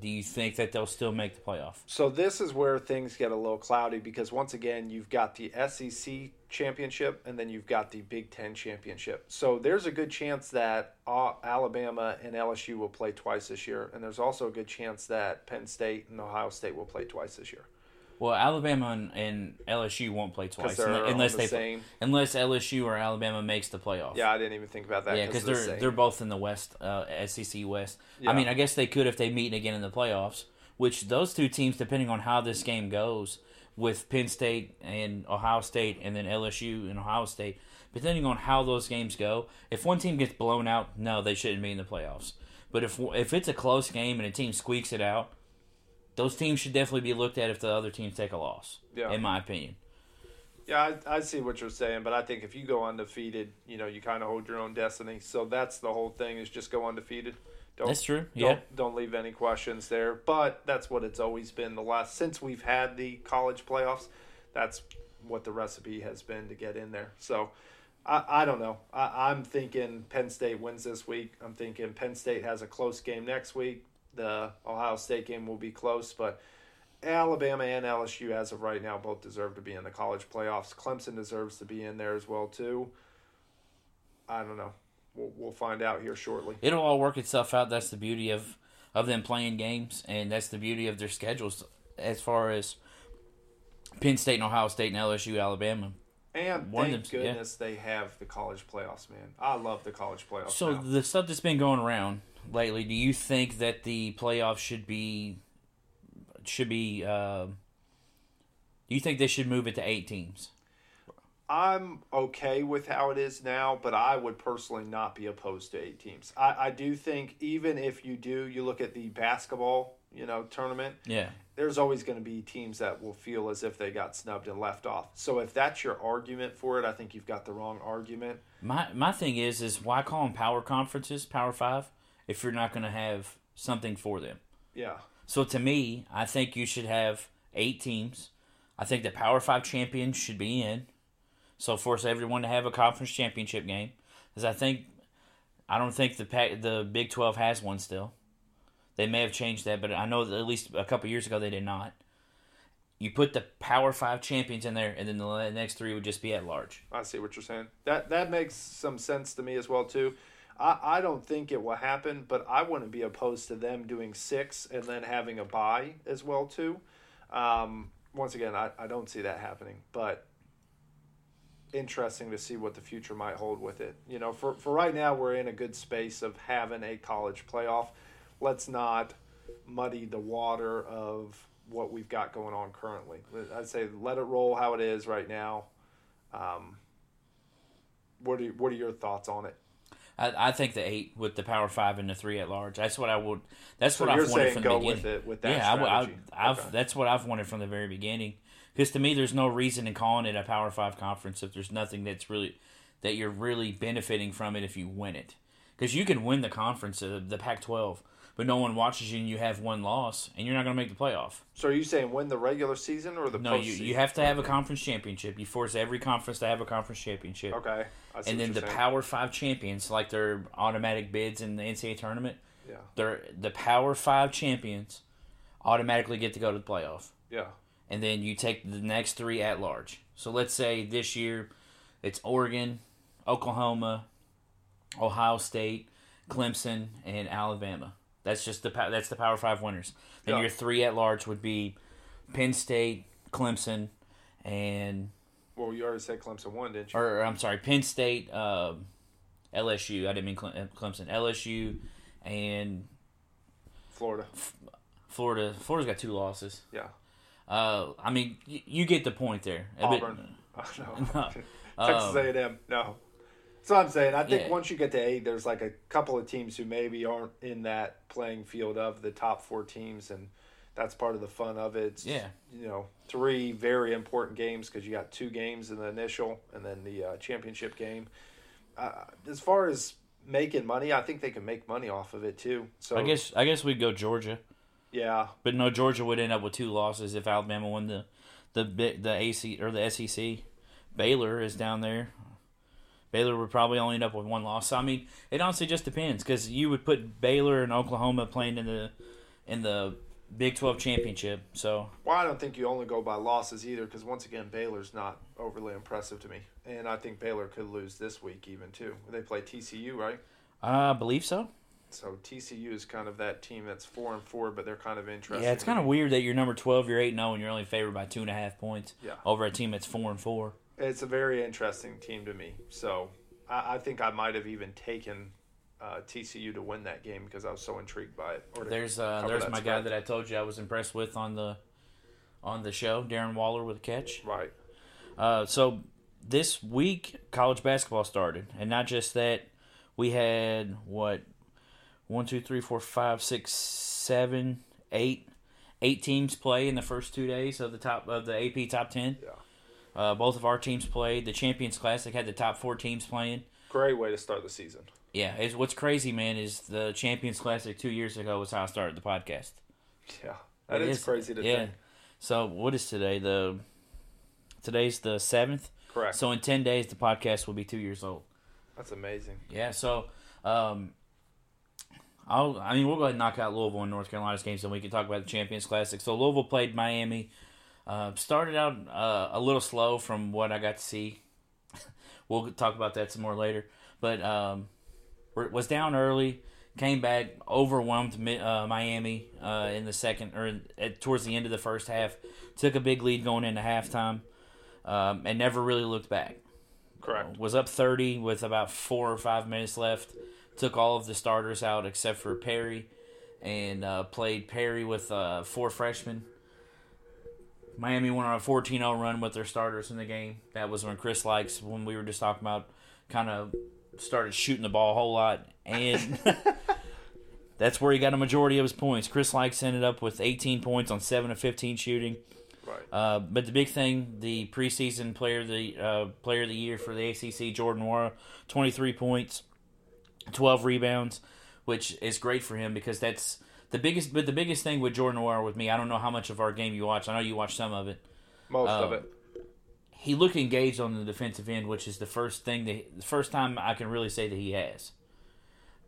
do you think that they'll still make the playoff? So this is where things get a little cloudy because once again, you've got the SEC championship and then you've got the Big Ten championship. So there's a good chance that Alabama and LSU will play twice this year, and there's also a good chance that Penn State and Ohio State will play twice this year. Well, Alabama and, and LSU won't play twice unless, the they same- unless LSU or Alabama makes the playoff. Yeah, I didn't even think about that. Yeah, because they're they're the they're both in the West, uh, SEC West. Yeah. I mean, I guess they could if they meet again in the playoffs. Which those two teams, depending on how this game goes, with Penn State and Ohio State, and then LSU and Ohio State, depending on how those games go, if one team gets blown out, no, they shouldn't be in the playoffs. But if if it's a close game and a team squeaks it out, those teams should definitely be looked at if the other teams take a loss. Yeah. in my opinion. Yeah, I, I see what you're saying, but I think if you go undefeated, you know, you kind of hold your own destiny. So that's the whole thing is just go undefeated. Don't, That's true. Don't, Yeah. don't leave any questions there. But that's what it's always been the last since we've had the college playoffs. That's what the recipe has been to get in there. So I, I don't know. I, I'm thinking Penn State wins this week. I'm thinking Penn State has a close game next week. The Ohio State game will be close, but Alabama and LSU, as of right now, both deserve to be in the college playoffs. Clemson deserves to be in there as well too. I don't know. We'll, we'll find out here shortly. it'll all work itself out. That's the beauty of of them playing games, and that's the beauty of their schedules as far as Penn State and Ohio State and LSU, Alabama. And One thank them- yeah. goodness they have the college playoffs, man. I love the college playoffs. So now. the stuff that's been going around lately, do you think that the playoffs should be should be? Uh, do you think they should move it to eight teams? I'm okay with how it is now, but I would personally not be opposed to eight teams. I, I do think even if you do, you look at the basketball, you know, tournament. Yeah, there's always going to be teams that will feel as if they got snubbed and left off. So if that's your argument for it, I think you've got the wrong argument. my my thing is is why call them power conferences, Power Five, if you're not going to have something for them. Yeah. So to me, I think you should have eight teams. I think the Power Five champions should be in. So force everyone to have a conference championship game, because I think I don't think the the Big Twelve has one still. They may have changed that, but I know that at least a couple years ago they did not. You put the Power Five champions in there, and then the next three would just be at large. I see what you're saying. That that makes some sense to me as well too. I, I don't think it will happen, but I wouldn't be opposed to them doing six and then having a bye as well too. Um, once again, I, I don't see that happening, but interesting to see what the future might hold with it. You know, for, for right now, we're in a good space of having a college playoff. Let's not muddy the water of what we've got going on currently. I'd say let it roll how it is right now. Um, what are what are your thoughts on it? I, I think the eight with the Power Five and the three at large. That's what I would. That's So what I've wanted from the go beginning. with it with that yeah, I, strategy. I, have Okay. that's what I've wanted from the very beginning. Because to me, there's no reason in calling it a Power Five conference if there's nothing that's really that you're really benefiting from it if you win it. Because you can win the conference, uh, the Pac-12, but no one watches you and you have one loss and you're not going to make the playoff. So are you saying win the regular season or the No, you, you have to have a conference championship. You force every conference to have a conference championship. Okay. And then the saying. Power Five champions, like their automatic bids in the NCAA tournament, Yeah. they're the Power Five champions automatically get to go to the playoff, Yeah. and then you take the next three at large. So let's say this year it's Oregon, Oklahoma, Ohio State, Clemson, and Alabama. That's just the that's the Power Five winners. Then Yeah. your three at large would be Penn State, Clemson, and Well, you already said Clemson won, didn't you? or I'm sorry, Penn State, um, LSU. I didn't mean Clemson. LSU and Florida. Florida. Florida's got two losses. Yeah. Uh, I mean, y- you get the point there. A bit- Auburn. Oh, no. No. Texas Um, A&M. No. That's what I'm saying. I think Yeah. once you get to eight, there's like a couple of teams who maybe aren't in that playing field of the top four teams, and that's part of the fun of it. It's, Yeah. You know, three very important games because you got two games in the initial and then the uh, championship game. Uh, as far as making money, I think they can make money off of it too. So I guess I guess we'd go Georgia, yeah, but no, Georgia would end up with two losses if Alabama won the the the AC or the SEC. Baylor is down there. Baylor would probably only end up with one loss. So, I mean, it honestly just depends because you would put Baylor and Oklahoma playing in the in the Big Twelve championship. So Well, I don't think you only go by losses either, because once again, Baylor's not overly impressive to me, and I think Baylor could lose this week even too. They play TCU, right? I believe so. So TCU is kind of that team that's four and four, but they're kind of interesting. Yeah, it's kind of weird that you're number twelve, you're eight zero, oh, and you're only favored by two and a half points Yeah. over a team that's four and four. It's a very interesting team to me. So I, I think I might have even taken uh, TCU to win that game because I was so intrigued by it. There's uh, there's my guy that I told you I was impressed with on the on the show, Darren Waller with a catch. right. Uh, so this week, college basketball started, and not just that, we had what one, two, three, four, five, six, seven, eight, eight teams play in the first two days of the top of the AP top ten. Yeah. Uh, both of our teams played. The Champions Classic had the top four teams playing. Great way to start the season. Yeah, it's, what's crazy, man, is the Champions Classic two years ago was how I started the podcast. Yeah. that It is, crazy to yeah. think. So what is today? The today's the seventh. Correct. So in ten days, the podcast will be two years old. That's amazing. Yeah, so um, I'll I mean we'll go ahead and knock out Louisville and North Carolina's games, and we can talk about the Champions Classic. So Louisville played Miami. Uh, started out uh, a little slow from what I got to see. we'll talk about that some more later, but um, was down early. Came back, overwhelmed uh, Miami uh, in the second or at, towards the end of the first half. Took a big lead going into halftime, um, and never really looked back Correct. was up 30 with about four or five minutes left. Took all of the starters out except for Perry, and uh, played Perry with uh, four freshmen. Miami went on a 14-0 run with their starters in the game. That was when Chris Lykes, when we were just talking about, kind of started shooting the ball a whole lot, and that's where he got a majority of his points. Chris Lykes ended up with 18 points on seven of 15 shooting. Right. Uh, but the big thing, the preseason player of the uh, player of the year for the ACC, Jordan Nwora, twenty three points, twelve rebounds, which is great for him because that's the biggest. But the biggest thing with Jordan Nwora with me, I don't know how much of our game you watch. I know you watch some of it. Most of um, it. He looked engaged on the defensive end, which is the first thing that the first time I can really say that he has.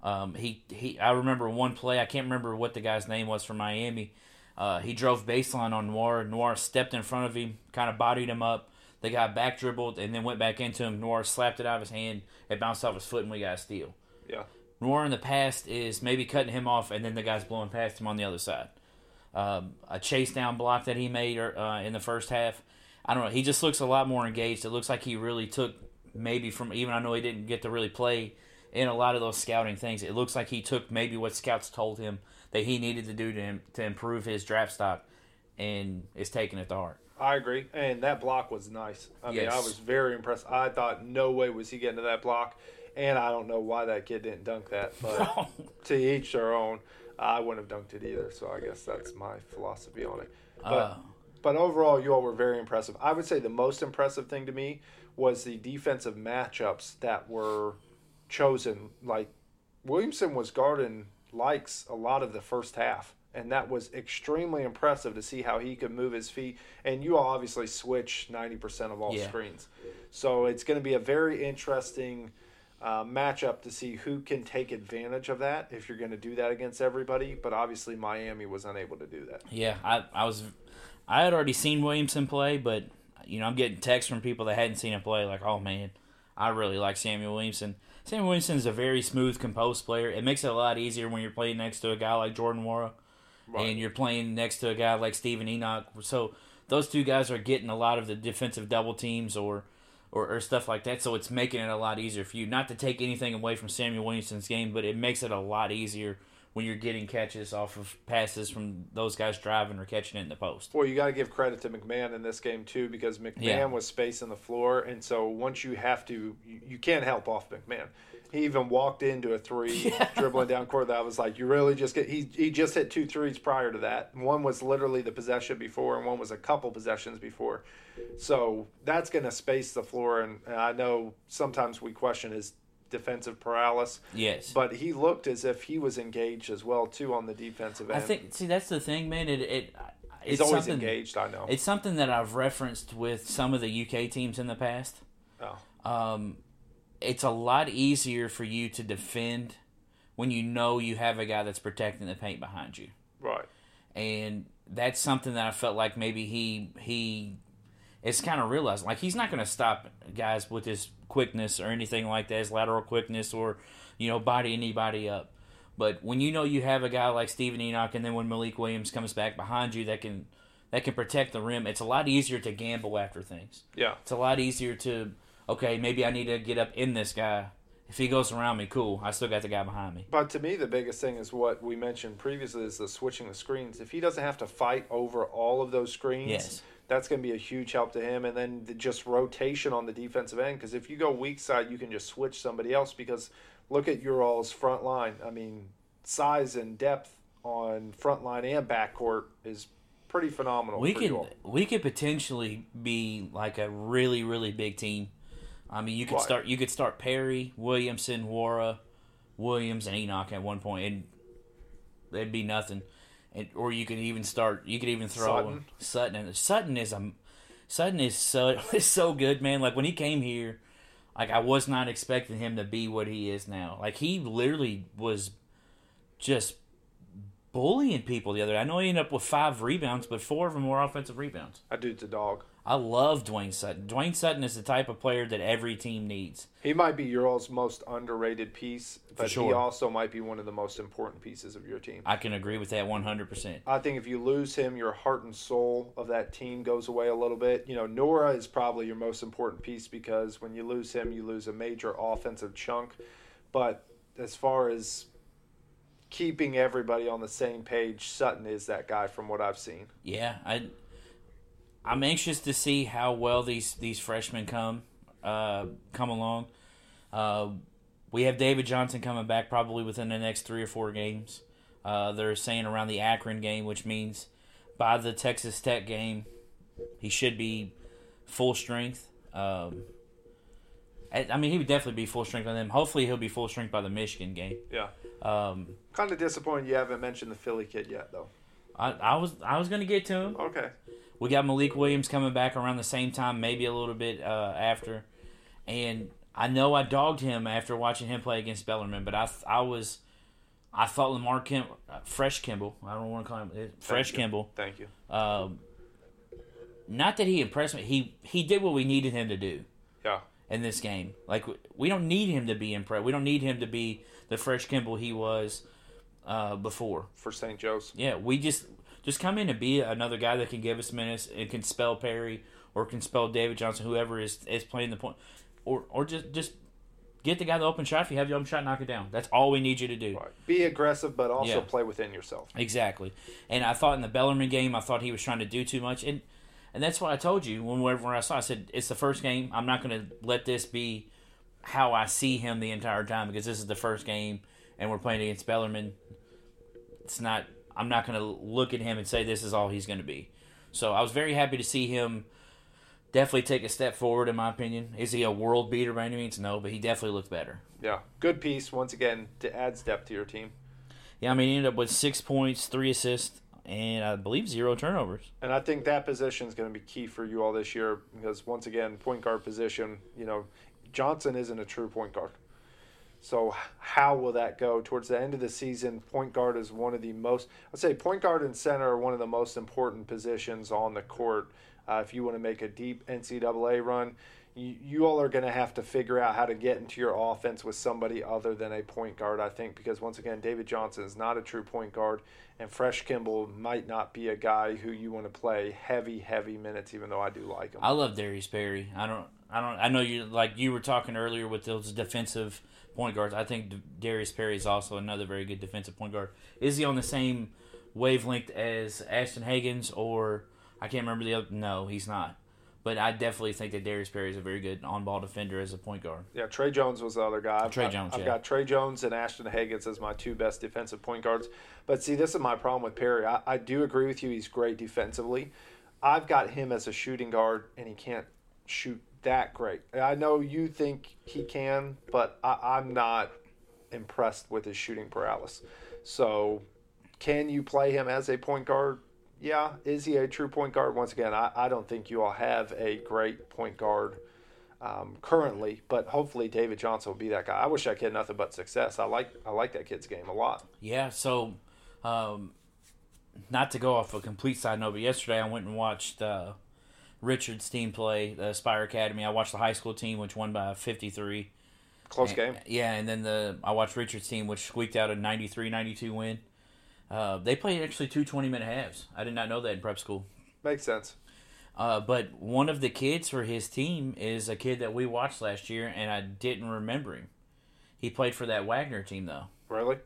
Um, he he. I remember one play. I can't remember what the guy's name was from Miami. Uh, he drove baseline on Nwora. Nwora stepped in front of him, kind of bodied him up. The guy back dribbled and then went back into him. Nwora slapped it out of his hand. It bounced off his foot, and we got a steal. Yeah. Nwora in the past is maybe cutting him off, and then the guy's blowing past him on the other side. Um, a chase down block that he made uh, in the first half. I don't know. He just looks a lot more engaged. It looks like he really took maybe from even I know he didn't get to really play in a lot of those scouting things. It looks like he took maybe what scouts told him that he needed to do to him, to improve his draft stock, and is taking it to heart. I agree, and that block was nice. I mean, I was very impressed. I thought no way was he getting to that block, and I don't know why that kid didn't dunk that, but to each their own. I wouldn't have dunked it either, so I guess that's my philosophy on it. But Uh, but overall, you all were very impressive. I would say the most impressive thing to me was the defensive matchups that were chosen. Like Williamson was guarding Lykes a lot of the first half, and that was extremely impressive to see how he could move his feet. And you all obviously switch ninety percent of all Yeah. screens, so it's going to be a very interesting. Uh, matchup to see who can take advantage of that if you're going to do that against everybody, but obviously Miami was unable to do that. Yeah, I, I was, I had already seen Williamson play, but you know I'm getting texts from people that hadn't seen him play, like, oh man, I really like Samuel Williamson. Samuel Williamson is a very smooth, composed player. It makes it a lot easier when you're playing next to a guy like Jordan Nwora, Right. and you're playing next to a guy like Steven Enoch. So those two guys are getting a lot of the defensive double teams or. Or, or stuff like that, so it's making it a lot easier for you. Not to take anything away from Samuel Williamson's game, but it makes it a lot easier when you're getting catches off of passes from those guys driving or catching it in the post. Well, you got to give credit to McMahon in this game too, because McMahon Yeah. was spacing the floor, and so once you have to, you, you can't help off McMahon. He even walked into a three, dribbling down court. That was like you really just get. He he just hit two threes prior to that. One was literally the possession before, and one was a couple possessions before. So that's going to space the floor, and, and I know sometimes we question his defensive paralysis, Yes, but he looked as if he was engaged as well too on the defensive end. I think. See, that's the thing, man. It it he's it's always engaged. I know. It's something that I've referenced with some of the UK teams in the past. oh, Um, it's a lot easier for you to defend when you know you have a guy that's protecting the paint behind you. right. and that's something that I felt like maybe he he is kind of realizing. Like he's not going to stop guys with his quickness or anything like that, his lateral quickness or you know body anybody up. But when you know you have a guy like Steven Enoch, and then when Malik Williams comes back behind you, that can that can protect the rim, it's a lot easier to gamble after things. Yeah. It's a lot easier to okay, maybe I need to get up in this guy. If he goes around me, cool. I still got the guy behind me. But to me, the biggest thing is what we mentioned previously is the switching the screens. If he doesn't have to fight over all of those screens, Yes. That's going to be a huge help to him. And then the just rotation on the defensive end, because if you go weak side, you can just switch somebody else. Because look at your all's front line. I mean, size and depth on front line and backcourt is pretty phenomenal. We could we could potentially be like a really really big team. I mean, you could Right. start you could start Perry, Williamson, Nwora, Williams, and Enoch at one point, and it'd be nothing. And, or you could even start. You could even throw Sutton. Sutton. And Sutton is a Sutton is so is so good, man. Like when he came here, like I was not expecting him to be what he is now. Like he literally was just bullying people the other day. I know he ended up with five rebounds, but four of them were offensive rebounds. That dude's a dog. I love Dwayne Sutton. Dwayne Sutton is the type of player that every team needs. He might be your all's most underrated piece, but he also might be one of the most important pieces of your team. I can agree with that 100%. I think if you lose him, your heart and soul of that team goes away a little bit. You know, Nwora is probably your most important piece because when you lose him, you lose a major offensive chunk. But as far as keeping everybody on the same page, Sutton is that guy from what I've seen. Yeah, I I'm anxious to see how well these these freshmen come uh, come along. Uh, we have David Johnson coming back probably within the next three or four games. Uh, they're saying around the Akron game, which means by the Texas Tech game, he should be full strength. Um, I, I mean, he would definitely be full strength on them. Hopefully, he'll be full strength by the Michigan game. Yeah. Um, Kind of disappointed you haven't mentioned the Philly kid yet, though. I, I was I was gonna get to him. Okay. We got Malik Williams coming back around the same time, maybe a little bit uh, after. And I know I dogged him after watching him play against Bellarmine, but I I was I thought Lamar Kim, uh, Fresh Kimble, I don't want to call him uh, Fresh. Kimble. Thank you. Um, not that he impressed me. He he did what we needed him to do Yeah. in this game. Like we don't need him to be impressed. We don't need him to be the Fresh Kimble he was uh, before. For St. Joe's. Yeah, we just just come in and be another guy that can give us minutes and can spell Perry or can spell David Johnson, whoever is is playing the point, or or just just get the guy the open shot. If you have the open shot, knock it down. That's all we need you to do. Right. Be aggressive, but also Yeah. play within yourself. Exactly. And I thought in the Bellarmine game, I thought he was trying to do too much, and and that's what I told you whenever I saw. I said it's the first game. I'm not going to let this be how I see him the entire time because this is the first game and we're playing against Bellarmine. It's not. I'm not going to look at him and say this is all he's going to be. So I was very happy to see him definitely take a step forward. In my opinion, is he a world beater by any means? No, but he definitely looked better. Yeah. Good piece. Once again, to add depth to your team. Yeah, I mean, he ended up with six points, three assists, and I believe zero turnovers. And I think that position is going to be key for you all this year because once again, point guard position, you know, Johnson isn't a true point guard. So how will that go towards the end of the season? Point guard is one of the most. I'd say point guard and center are one of the most important positions on the court. Uh, if you want to make a deep NCAA run, you, you all are going to have to figure out how to get into your offense with somebody other than a point guard. I think because once again, David Johnson is not a true point guard, and Fresh Kimble might not be a guy who you want to play heavy, heavy minutes. Even though I do like him. I love Darius Perry. I don't. I don't. I know you like you were talking earlier with those defensive point guards. I think Darius Perry is also another very good defensive point guard. Is he on the same wavelength as Ashton Hagans or I can't remember the other? No, he's not. But I definitely think that Darius Perry is a very good on-ball defender as a point guard. Yeah, Tre Jones was the other guy. I've, Tre I've- Jones, I've yeah. got Tre Jones and Ashton Hagans as my two best defensive point guards. But see, this is my problem with Perry. I, I do agree with you. He's great defensively. I've got him as a shooting guard, and he can't shoot that great. I know you think he can, but I, I'm not impressed with his shooting paralysis. So, can you play him as a point guard? Yeah. Is he a true point guard? Once again, I, I don't think you all have a great point guard um, currently, but hopefully David Johnson will be that guy. I wish that kid nothing but success. I like I like that kid's game a lot. Yeah, so um, not to go off a complete side note, but yesterday I went and watched uh, Richard's team play the Spire Academy. I watched the high school team, which won by 53. Close game. Yeah, and then the I watched Richard's team, which squeaked out a 93-92 win. Uh, they played actually two 20-minute halves. I did not know that in prep school. Makes sense. Uh, but one of the kids for his team is a kid that we watched last year, and I didn't remember him. He played for that Wagner team, though. Really?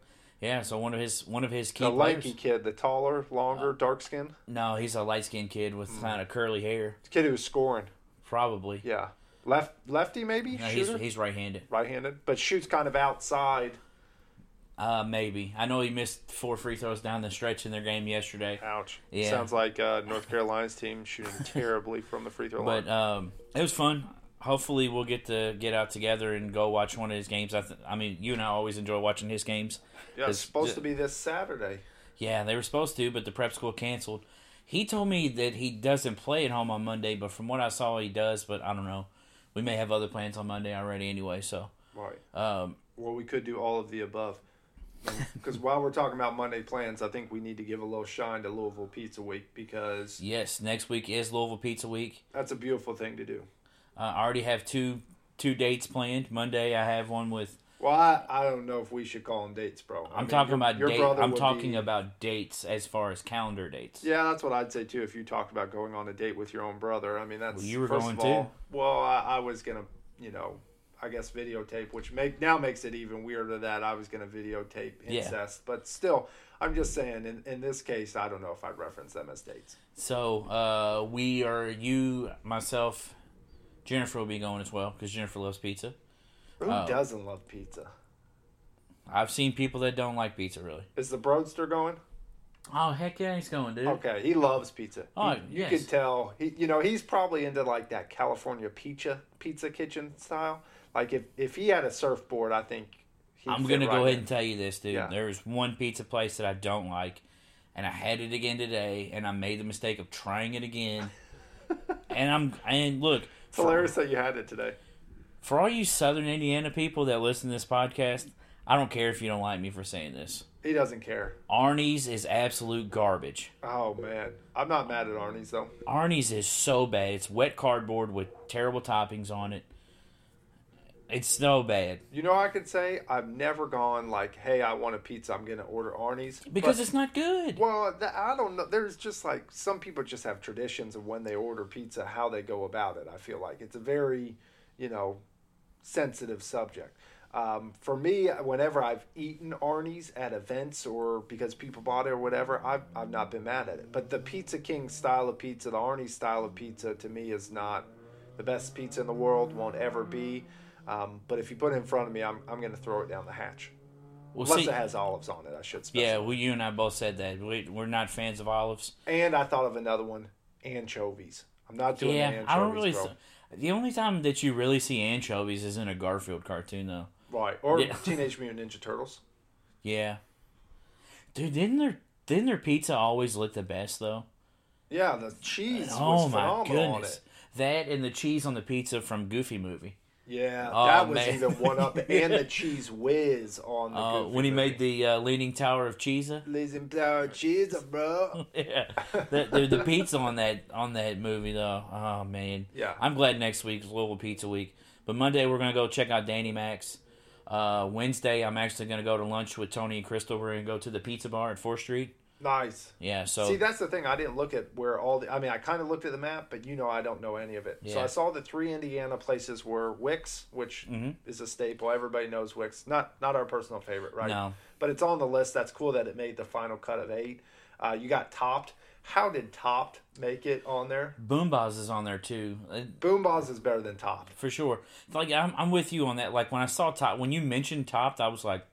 Yeah, so one of his one of his key The players. lanky kid, the taller, longer, dark skin No, he's a light skinned kid with kind of curly hair, The kid who's scoring. probably. Yeah, left lefty maybe No, he's he's right handed. right-handed, but shoots kind of outside. Uh, maybe. I know he missed four free throws down the stretch in their game yesterday. Ouch. Yeah. Sounds like uh, North Carolina's team shooting terribly from the free throw line. But um, it was fun. Hopefully, we'll get to get out together and go watch one of his games. I, th- I mean, you and I always enjoy watching his games. yeah, it's supposed to be this Saturday. Yeah, they were supposed to, but the prep school canceled. He told me that he doesn't play at home on Monday, but from what I saw, he does. But I don't know. We may have other plans on Monday already anyway. So, Right. um, Well, we could do all of the above. Because while we're talking about Monday plans, I think we need to give a little shine to Louisville Pizza Week because yes, next week is Louisville Pizza Week. that's a beautiful thing to do. Uh, I already have two two dates planned. Monday, I have one with. Well, I, I don't know if we should call them dates, bro. I I'm mean, talking your- about your date. brother I'm talking be- about dates as far as calendar dates. Yeah, that's what I'd say too. If you talked about going on a date with your own brother, I mean that's Well, you were first going of all, too. Well, I, I was gonna, you know, I guess videotape, which make now makes it even weirder that I was gonna videotape Yeah. incest, but still, I'm just saying. In in this case, I don't know if I'd reference them as dates. So uh, we are you, myself, Jennifer will be going as well because Jennifer loves pizza. Who Oh. doesn't love pizza? I've seen people that don't like pizza really. Is the Broadster going? Oh heck yeah, he's going, dude. Okay, he loves pizza. Oh, He- you can tell. He, you know, he's probably into like that California pizza pizza kitchen style. Like if if he had a surfboard, I think. he'd I'm gonna right go ahead and tell you this, dude. Yeah. There's one pizza place that I don't like, and I had it again today, and I made the mistake of trying it again. and I'm and look, It's hilarious that you had it today. for all you Southern Indiana people that listen to this podcast, I don't care if you don't like me for saying this. He doesn't care. Arnie's is absolute garbage. Oh man, I'm not mad at Arnie's though. Arnie's is so bad. It's wet cardboard with terrible toppings on it. It's so bad You know, I could say I've never gone like, "Hey, I want a pizza. I'm gonna order Arnie's." because But- it's not good. well, th- I don't know. There's just like some people just have traditions of when they order pizza, how they go about it. I feel like it's a very, you know, sensitive subject. Um, for me, whenever I've eaten Arnie's at events or because people bought it or whatever, I've, I've not been mad at it. But the Pizza King style of pizza, the Arnie's style of pizza, to me is not the best pizza in the world, won't ever be. Um, but if you put it in front of me, I'm, I'm going to throw it down the hatch. Well, Unless see, it has olives on it, I should specify. yeah, well, you and I both said that we, we're not fans of olives. And I thought of another one, anchovies. I'm not doing Yeah, anchovies, I don't really. bro. The only time that you really see anchovies is in a Garfield cartoon, though. Right. Or Yeah. Teenage Mutant Ninja Turtles. Yeah, dude, didn't their didn't their pizza always look the best though? Yeah, the cheese oh was my goodness, it. that and the cheese on the pizza from Goofy movie. Yeah, Oh, that was man. even one up. And the cheese whiz on the Uh, when he movie. made the uh, Leaning Tower of Cheesa. Leaning tower of cheese, bro. yeah, the, the, the pizza on that on that movie though. Oh man, Yeah. I'm glad next week's Louisville Pizza Week. But Monday we're gonna go check out Danny Mac's. Uh, Wednesday I'm actually gonna go to lunch with Tony and Crystal. We're gonna go to the pizza bar at Fourth Street. Nice. Yeah, so See, that's the thing. I didn't look at where all the. I mean, I kind of looked at the map, but you know, I don't know any of it. Yeah. So I saw the three Indiana places were Wicks, which Mhm. is a staple. Everybody knows Wicks. Not not our personal favorite, right? no, But it's on the list. That's cool that it made the final cut of eight. Uh, you got Topped. How did Topped make it on there? BoomBozz is on there too. Uh, BoomBozz is better than Topped. for sure. Like I'm, I'm with you on that. Like when I saw top, when you mentioned topped, I was like,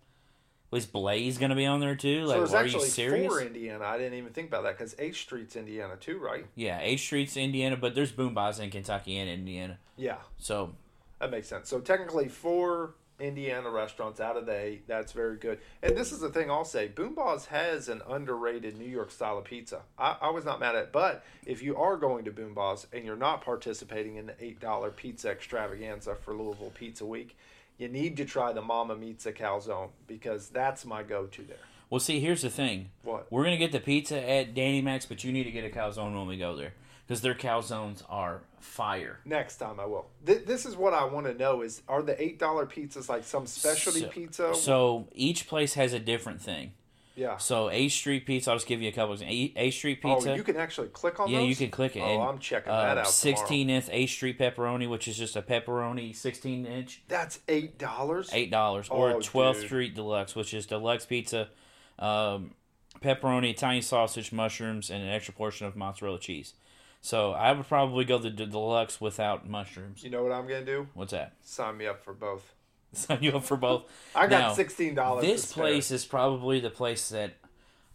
was Blaze gonna be on there too? Like, are you actually serious? four Indiana. I didn't even think about that because H Street's Indiana too, right? Yeah, H Street's Indiana, but there's BoomBozz in Kentucky and Indiana. Yeah, So that makes sense. So technically, four Indiana restaurants out of the eight. That's very good. And this is the thing I'll say: BoomBozz has an underrated New York style of pizza. I, I was not mad at, it. but if you are going to BoomBozz and you're not participating in the eight dollar pizza extravaganza for Louisville Pizza Week, you need to try the Mama Pizza Calzone because that's my go-to there. Well, see, here's the thing. What? We're gonna get the pizza at Danny Mac's, but you need to get a calzone when we go there because their calzones are fire. Next time I will. Th- this is what I want to know: is are the eight dollar pizzas like some specialty So- pizza? So each place has a different thing. Yeah. So A Street Pizza, I'll just give you a couple. Of, A, a Street Pizza. Oh, you can actually click on yeah, those. you can click it. Oh, and, I'm checking uh, that out. tomorrow. 16th A Street pepperoni, which is just a pepperoni 16 inch, That's eight dollars. eight dollars, or Oh, 12th. Street Deluxe, which is deluxe pizza, um, pepperoni, Italian sausage, mushrooms, and an extra portion of mozzarella cheese. So I would probably go the d- deluxe without mushrooms. You know what I'm gonna do? What's that? Sign me up for both. Sign you up for both. I got Now, sixteen dollars. This place is probably the place that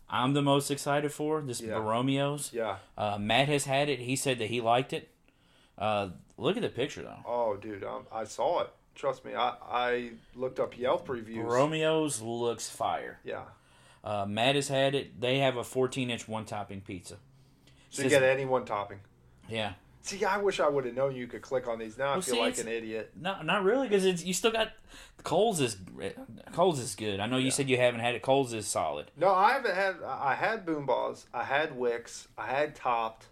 I'm the most excited for. This Yeah. Borromeo's. Yeah. Uh, Matt has had it. He said that he liked it. Uh, look at the picture though. Oh, dude, um, I saw it. Trust me, I I looked up Yelp reviews. Romeo's looks fire. Yeah. Uh, Matt has had it. They have a 14 inch one topping pizza. So you Says- get any one topping. Yeah. See, I wish I would have known you could click on these. Now I Well, feel see, like an idiot. No, not really, because it's you still got Coles is Coles is good. I know you said you haven't had it. Coles is solid. No, I haven't had. I had BoomBozz. I had Wicks. I had Topped.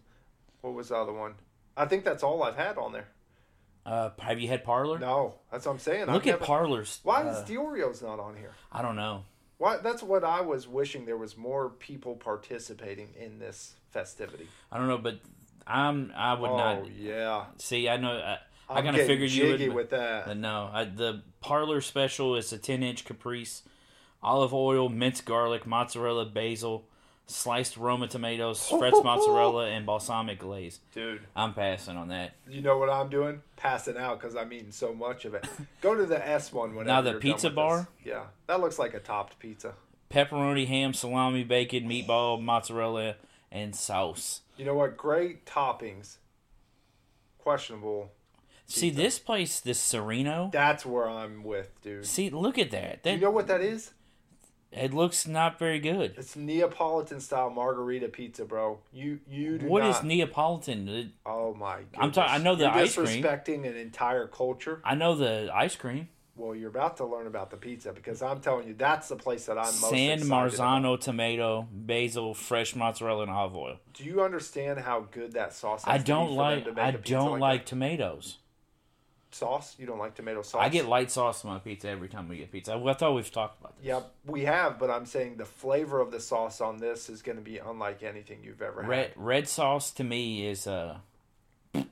What was the other one? I think that's all I've had on there. Uh, have you had Parlor? No, that's what I'm saying. Look I've at never- Parlor's. Why uh, is Diorio not on here? I don't know. Why? That's what I was wishing. There was more people participating in this festivity. I don't know, but I'm I would oh not yeah, see. I know. I, I I'm kind of figured you would. with that. No, I, the parlor special is a 10 inch caprese, olive oil, minced garlic, mozzarella, basil, sliced Roma tomatoes, Fred's mozzarella, and balsamic glaze. Dude, I'm passing on that. you know what I'm doing? Passing out because I'm eating so much of it. Go to the S one whenever. Now the pizza bar? this. Yeah, that looks like a topped pizza. Pepperoni, ham, salami, bacon, meatball, mozzarella, and sauce. You know what? Great toppings. Questionable. See this place, this Sereno. That's where I'm with, dude. See, look at that. That You know what that is? it looks not very good. It's Neapolitan style margarita pizza, bro. You you do What not. is Neapolitan? Oh my! Goodness. I'm talking. I know the You're ice cream. disrespecting an entire culture. I know the ice cream. Well, you're about to learn about the pizza because I'm telling you, that's the place that I'm most San excited about. Marzano tomato, basil, fresh mozzarella, and olive oil. Do you understand how good that sauce? I don't like I don't like, that? tomatoes. sauce. You don't like tomato sauce. I get light sauce on my pizza every time we get pizza. I, I thought we've talked about this. Yeah, we have, but I'm saying the flavor of the sauce on this is going to be unlike anything you've ever had. Red red sauce to me is uh You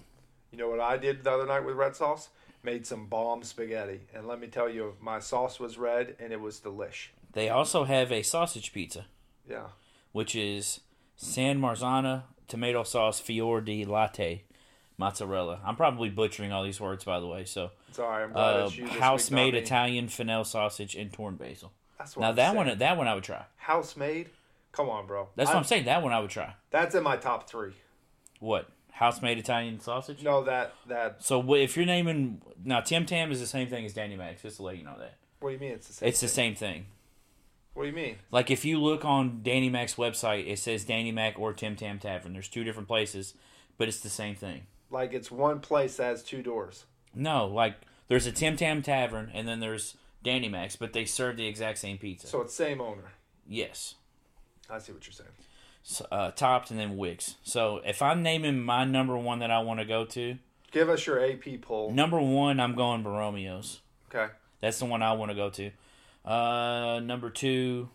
know what I did the other night with red sauce? Made some bomb spaghetti, and let me tell you, my sauce was red and it was delish. they also have a sausage pizza, Yeah, which is San Marzano tomato sauce fior di latte mozzarella. I'm probably butchering all these words by the way. So right. I'm glad uh, you house made. Italian fennel sausage and torn basil. That's what Now I'm that saying. one that one I would try. house made. Come on, bro. That's what I'm saying. That one I would try. That's in my top three. What? House made Italian sausage? No, that that. So if you're naming now Tim Tam is the same thing as Danny Mac's, just to let you know that. What do you mean? It's the same. It's the thing? same thing. What do you mean? Like if you look on Danny Mac's website, it says Danny Mac or Tim Tam Tavern. There's two different places, but it's the same thing. Like it's one place that has two doors. No, like there's a Tim Tam Tavern and then there's Danny Mac's, but they serve the exact same pizza. So it's same owner. yes, I see what you're saying. Uh, topped and then Wicks. So if I'm naming my number one that I want to go to, Give us your AP poll. number one I'm going Borromeo's. Okay. That's the one I want to go to. Uh, number two,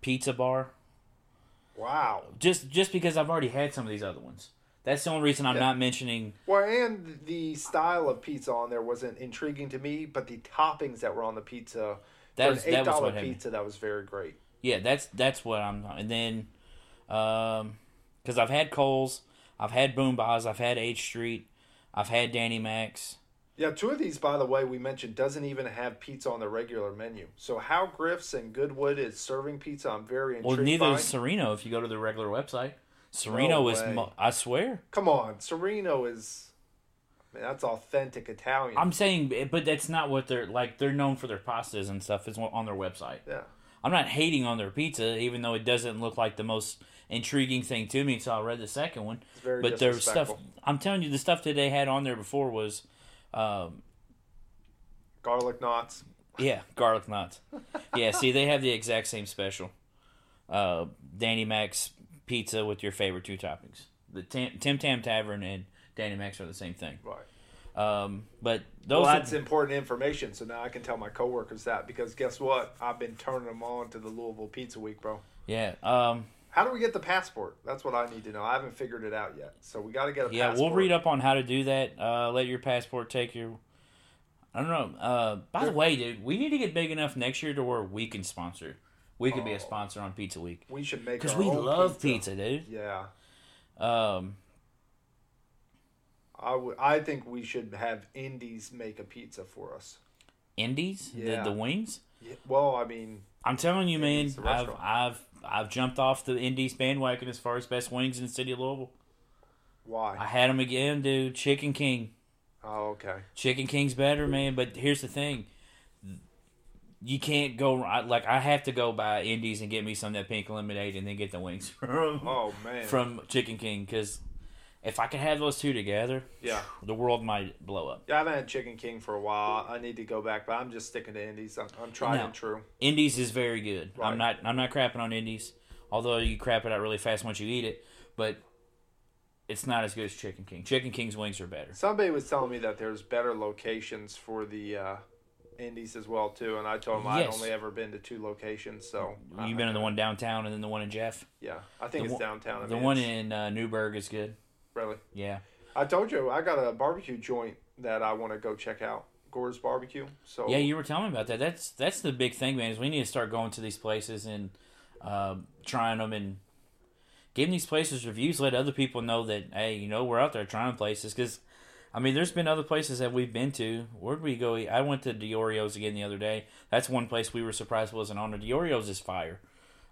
Pizza Bar. Wow. Just just because I've already had some of these other ones. That's the only reason I'm Yeah. not mentioning. Well, and the style of pizza on there wasn't intriguing to me, but the toppings that were on the pizza That was an eight dollar what had me. pizza that was very great. Yeah, that's that's what I'm. And then, um, because I've had Coles, I've had BoomBozz, I've had H Street, I've had Danny Mac's. Yeah, two of these, by the way, we mentioned doesn't even have pizza on the regular menu. So how Griff's and Goodwood is serving pizza, I'm very intrigued Well, neither by. is Sereno. If you go to the regular website, Sereno No is. Mo- I swear. Come on, Sereno is. Man, that's authentic Italian. I'm saying, but that's not what they're like. They're known for their pastas and stuff. Is on their website. yeah. I'm not hating on their pizza, even though it doesn't look like the most intriguing thing to me until I read the second one. But their stuff. I'm telling you, the stuff that they had on there before was, um, Garlic knots. Yeah, garlic knots. Yeah, see, they have the exact same special. Uh, Danny Mac's pizza with your favorite two toppings. The Tim, Tam Tavern and Danny Mac's are the same thing. Right. Um, but those Well, are- that's important information. So now I can tell my coworkers that because guess what? I've been turning them on to the Louisville Pizza Week, bro. yeah, um, How do we get the passport? That's what I need to know. I haven't figured it out yet. So we got to get a yeah. passport. We'll read up on how to do that. Uh, let your passport take your. I don't know. Uh, by the way, dude, we need to get big enough next year to where we can sponsor. We could be Oh. a sponsor on Pizza Week We should make because we love pizza, dude. Yeah. Um, I would. I think we should have Indies make a pizza for us. Indies, Yeah. the, the wings. Yeah, well, I mean, I'm telling you, man, I've. I've I've jumped off the Indies bandwagon as far as best wings in the city of Louisville. Why? I had them again, dude. Chicken King, Oh, okay. Chicken King's better, man. But here's the thing: you can't go like I have to go by Indies and get me some of that pink lemonade and then get the wings from Oh man. from Chicken King because if I can have those two together, yeah. the world might blow up. Yeah, I haven't had Chicken King for a while. I need to go back, but I'm just sticking to Indies. I'm, I'm No. and true. Indies is very good. Right. I'm not I'm not crapping on Indies, although you crap it out really fast once you eat it, but it's not as good as Chicken King. Chicken King's wings are better. Somebody was telling me that there's better locations for the uh, Indies as well too, and I told them I'd only ever been to two locations. So You've been in the one downtown and then the one in Jeff. Yeah, I think the it's one- downtown. I The mean, one in uh, Newburgh is good. Really. Yeah. I told you I got a barbecue joint that I want to go check out. Gore's Barbecue. So Yeah, you were telling me about that. That's that's the big thing, man. Is we need to start going to these places and um trying them and giving these places reviews. Let other people know that hey, you know, we're out there trying places. Because I mean, there's been other places that we've been to. Where'd we go? eat? I went to Diorio's again the other day. That's one place we were surprised wasn't on. there. Diorio's is fire.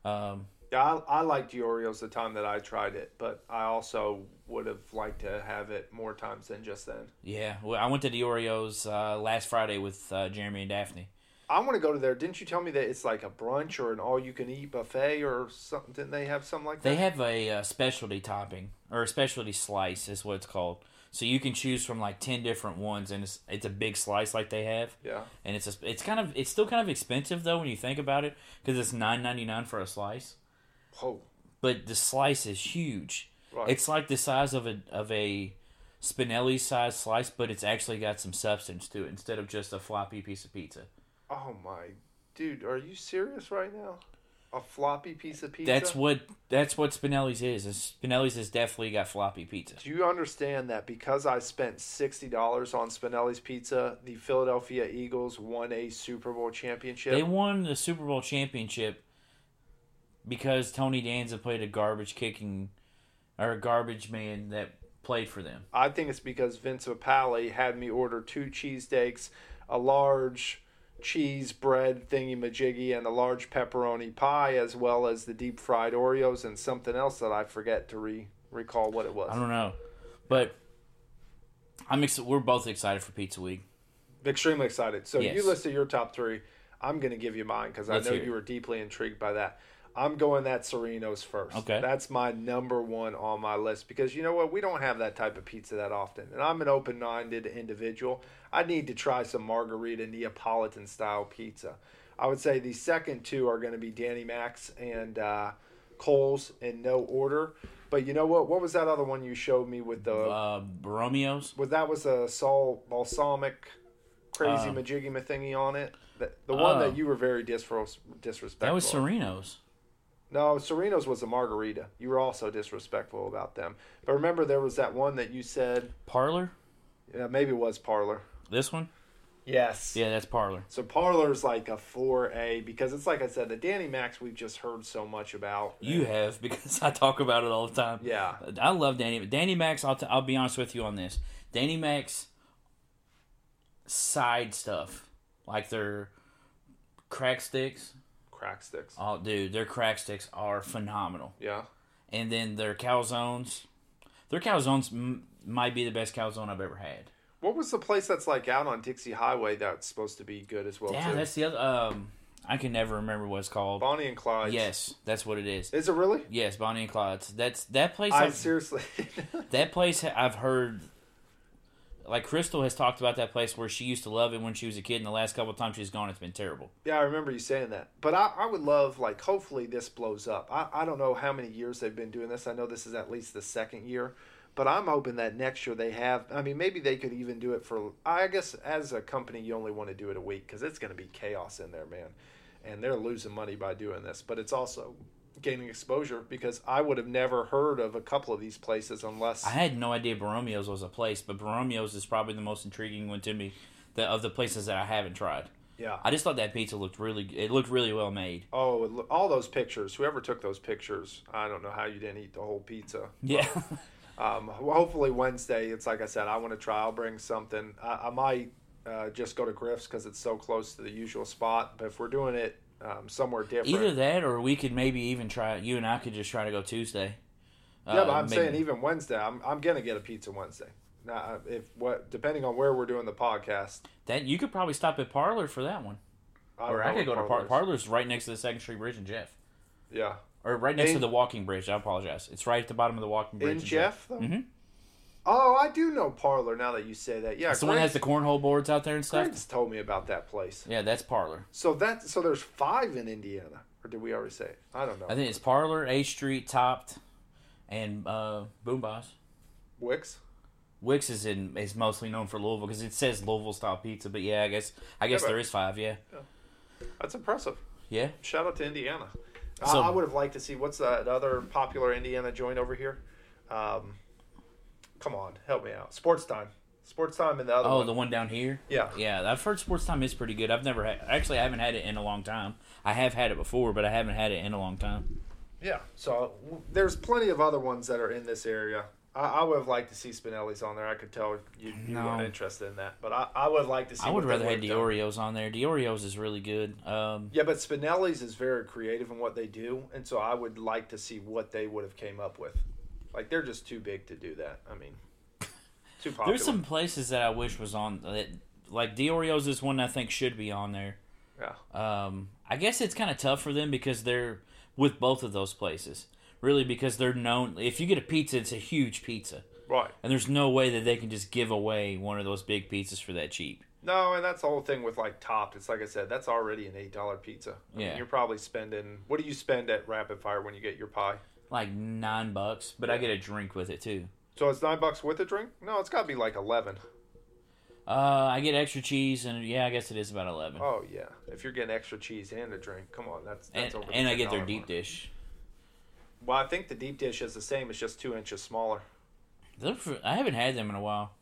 Um, Yeah, I, I liked Oreos the time that I tried it, but I also would have liked to have it more times than just then. yeah, well, I went to Diorio's uh, last Friday with uh, Jeremy and Daphne. I want to go to there. Didn't you tell me that it's like a brunch or an all-you-can-eat buffet or something? Didn't they have something like that? They have a uh, specialty topping or a specialty slice is what it's called. So you can choose from like ten different ones, and it's it's a big slice like they have, Yeah. and it's a, it's kind of it's still kind of expensive though when you think about it because it's nine ninety nine for a slice, Oh, but the slice is huge. Right. It's like the size of a of a Spinelli size slice, but it's actually got some substance to it instead of just a floppy piece of pizza. oh my, dude, are you serious right now? A floppy piece of pizza. That's what that's what Spinelli's is. is. Spinelli's has definitely got floppy pizza. Do you understand that because I spent sixty dollars on Spinelli's pizza, the Philadelphia Eagles won a Super Bowl championship? They won the Super Bowl championship because Tony Danza played a garbage kicking or a garbage man that played for them. I think it's because Vince Papale had me order two cheesesteaks, a large cheese bread thingy majiggy, and a large pepperoni pie, as well as the deep fried Oreos and something else that I forget to re recall what it was. I don't know, but I'm ex- we're both excited for Pizza Week. Extremely excited. So Yes. you listed your top three. I'm going to give you mine because I know you were deeply intrigued by that. I'm going that Sereno's first. Okay. That's my number one on my list because you know what? We don't have that type of pizza that often. And I'm an open minded individual. I need to try some margarita Neapolitan style pizza. I would say the second two are going to be Danny Mac's and uh, Cole's in no order. But you know what? What was that other one you showed me with the. Uh, Romeo's. Was that was a sol balsamic crazy Um, majiggy thingy on it? The, the one Oh. that you were very disres- disrespectful. That was. Sereno's. No, Sereno's was a margarita. You were also disrespectful about them. But remember, there was that one that you said, Parlor. yeah, maybe it was Parlor. This one. Yes. Yeah, that's Parlor. So Parlor's like a 4A because it's like I said, the Danny Mac's we've just heard so much about. You have because I talk about it all the time. Yeah. I love Danny. Danny Mac's. I'll, t- I'll be honest with you on this. Danny Mac's side stuff like their crack sticks. Crack sticks. Oh, dude, their crack sticks are phenomenal. Yeah. And then their calzones. Their calzones m- might be the best calzone I've ever had. What was the place that's like out on Dixie Highway that's supposed to be good as well, Yeah, too? that's the other. Um, I can never remember what it's called. Bonnie and Clyde. Yes, that's what it is. Is it really? Yes, Bonnie and Clyde's. That's that place. I I've- seriously. That place I've heard like Crystal has talked about that place where she used to love it when she was a kid, and the last couple of times she's gone, it's been terrible. Yeah, I remember you saying that. But I, I would love, like, hopefully this blows up. I, I don't know how many years they've been doing this. I know this is at least the second year. But I'm hoping that next year they have. I mean, maybe they could even do it for. I guess as a company, you only want to do it a week because it's going to be chaos in there, man. And they're losing money by doing this. But it's also gaining exposure because I would have never heard of a couple of these places unless I had no idea Borromeo's was a place, but Borromeo's is probably the most intriguing one to me, the, of the places that I haven't tried. yeah. I just thought that pizza looked really. It looked really well made. Oh, it look- all those pictures. Whoever took those pictures, I don't know how you didn't eat the whole pizza. Yeah. Um, well, hopefully Wednesday. It's like I said, I want to try. I'll bring something. I, I might uh, just go to Griff's because it's so close to the usual spot. But if we're doing it um, somewhere different, Either that, or we could maybe even try. You and I could just try to go Tuesday. yeah. But Uh, I'm maybe- saying even Wednesday, I'm I'm gonna get a pizza Wednesday. Now, uh, if what depending on where we're doing the podcast, that you could probably stop at Parlor for that one, I or I could go what to Par- Parlor's- Parlor's right next to the Second Street Bridge and Jeff, Yeah, or right next to the walking bridge. I apologize. It's right at the bottom of the walking bridge in Jeff though. hmm Oh, I do know Parlor now that you say that. Yeah, It's the one that has the cornhole boards out there and stuff. Greg's told me about that place. Yeah, that's Parlor. So that so there's five in Indiana, or did we already say? It? I don't know. I think it's Parlor, A Street, Topped, and uh, BoomBozz. Wicks. Wix is in is mostly known for Louisville because it says Louisville style pizza. But yeah, I guess I guess but- there is five. Yeah, That's impressive. yeah. Shout out to Indiana. So- I, I would have liked to see what's that other popular Indiana joint over here. Um, come on, help me out. Sports time. Sports time and the other Oh, one. the one down here. yeah. Yeah, I've heard Sports Time is pretty good. I've never had. Actually, I haven't had it in a long time. I have had it before, but I haven't had it in a long time. Yeah. So w- there's plenty of other ones that are in this area. I, I would have liked to see Spinelli's on there. I could tell you, you No. weren't interested in that, but I, I would like to see. I would rather have would've done. On there. Diorio's is really good. Um, Yeah, but Spinelli's is very creative in what they do, and so I would like to see what they would have came up with. Like they're just too big to do that. I mean, too popular. there's some places that I wish was on. That, like Diorio's is one I think should be on there. Yeah. Um, I guess it's kind of tough for them because they're with both of those places. Really, because they're known. If you get a pizza, it's a huge pizza, Right. and there's no way that they can just give away one of those big pizzas for that cheap. No, and that's the whole thing with like Topped. It's like I said, that's already an eight dollar pizza. I mean, Yeah. you're probably spending. What do you spend at Rapid Fire when you get your pie? Like nine bucks, but I get a drink with it too. So it's nine bucks with a drink? No, it's got to be like eleven. Uh, I get extra cheese, and yeah, I guess it is about eleven. Oh yeah, if you're getting extra cheese and a drink, come on, that's that's and over. and I get their deep mark. dish. Well, I think the deep dish is the same. It's just two inches smaller. They're I haven't had them in a while.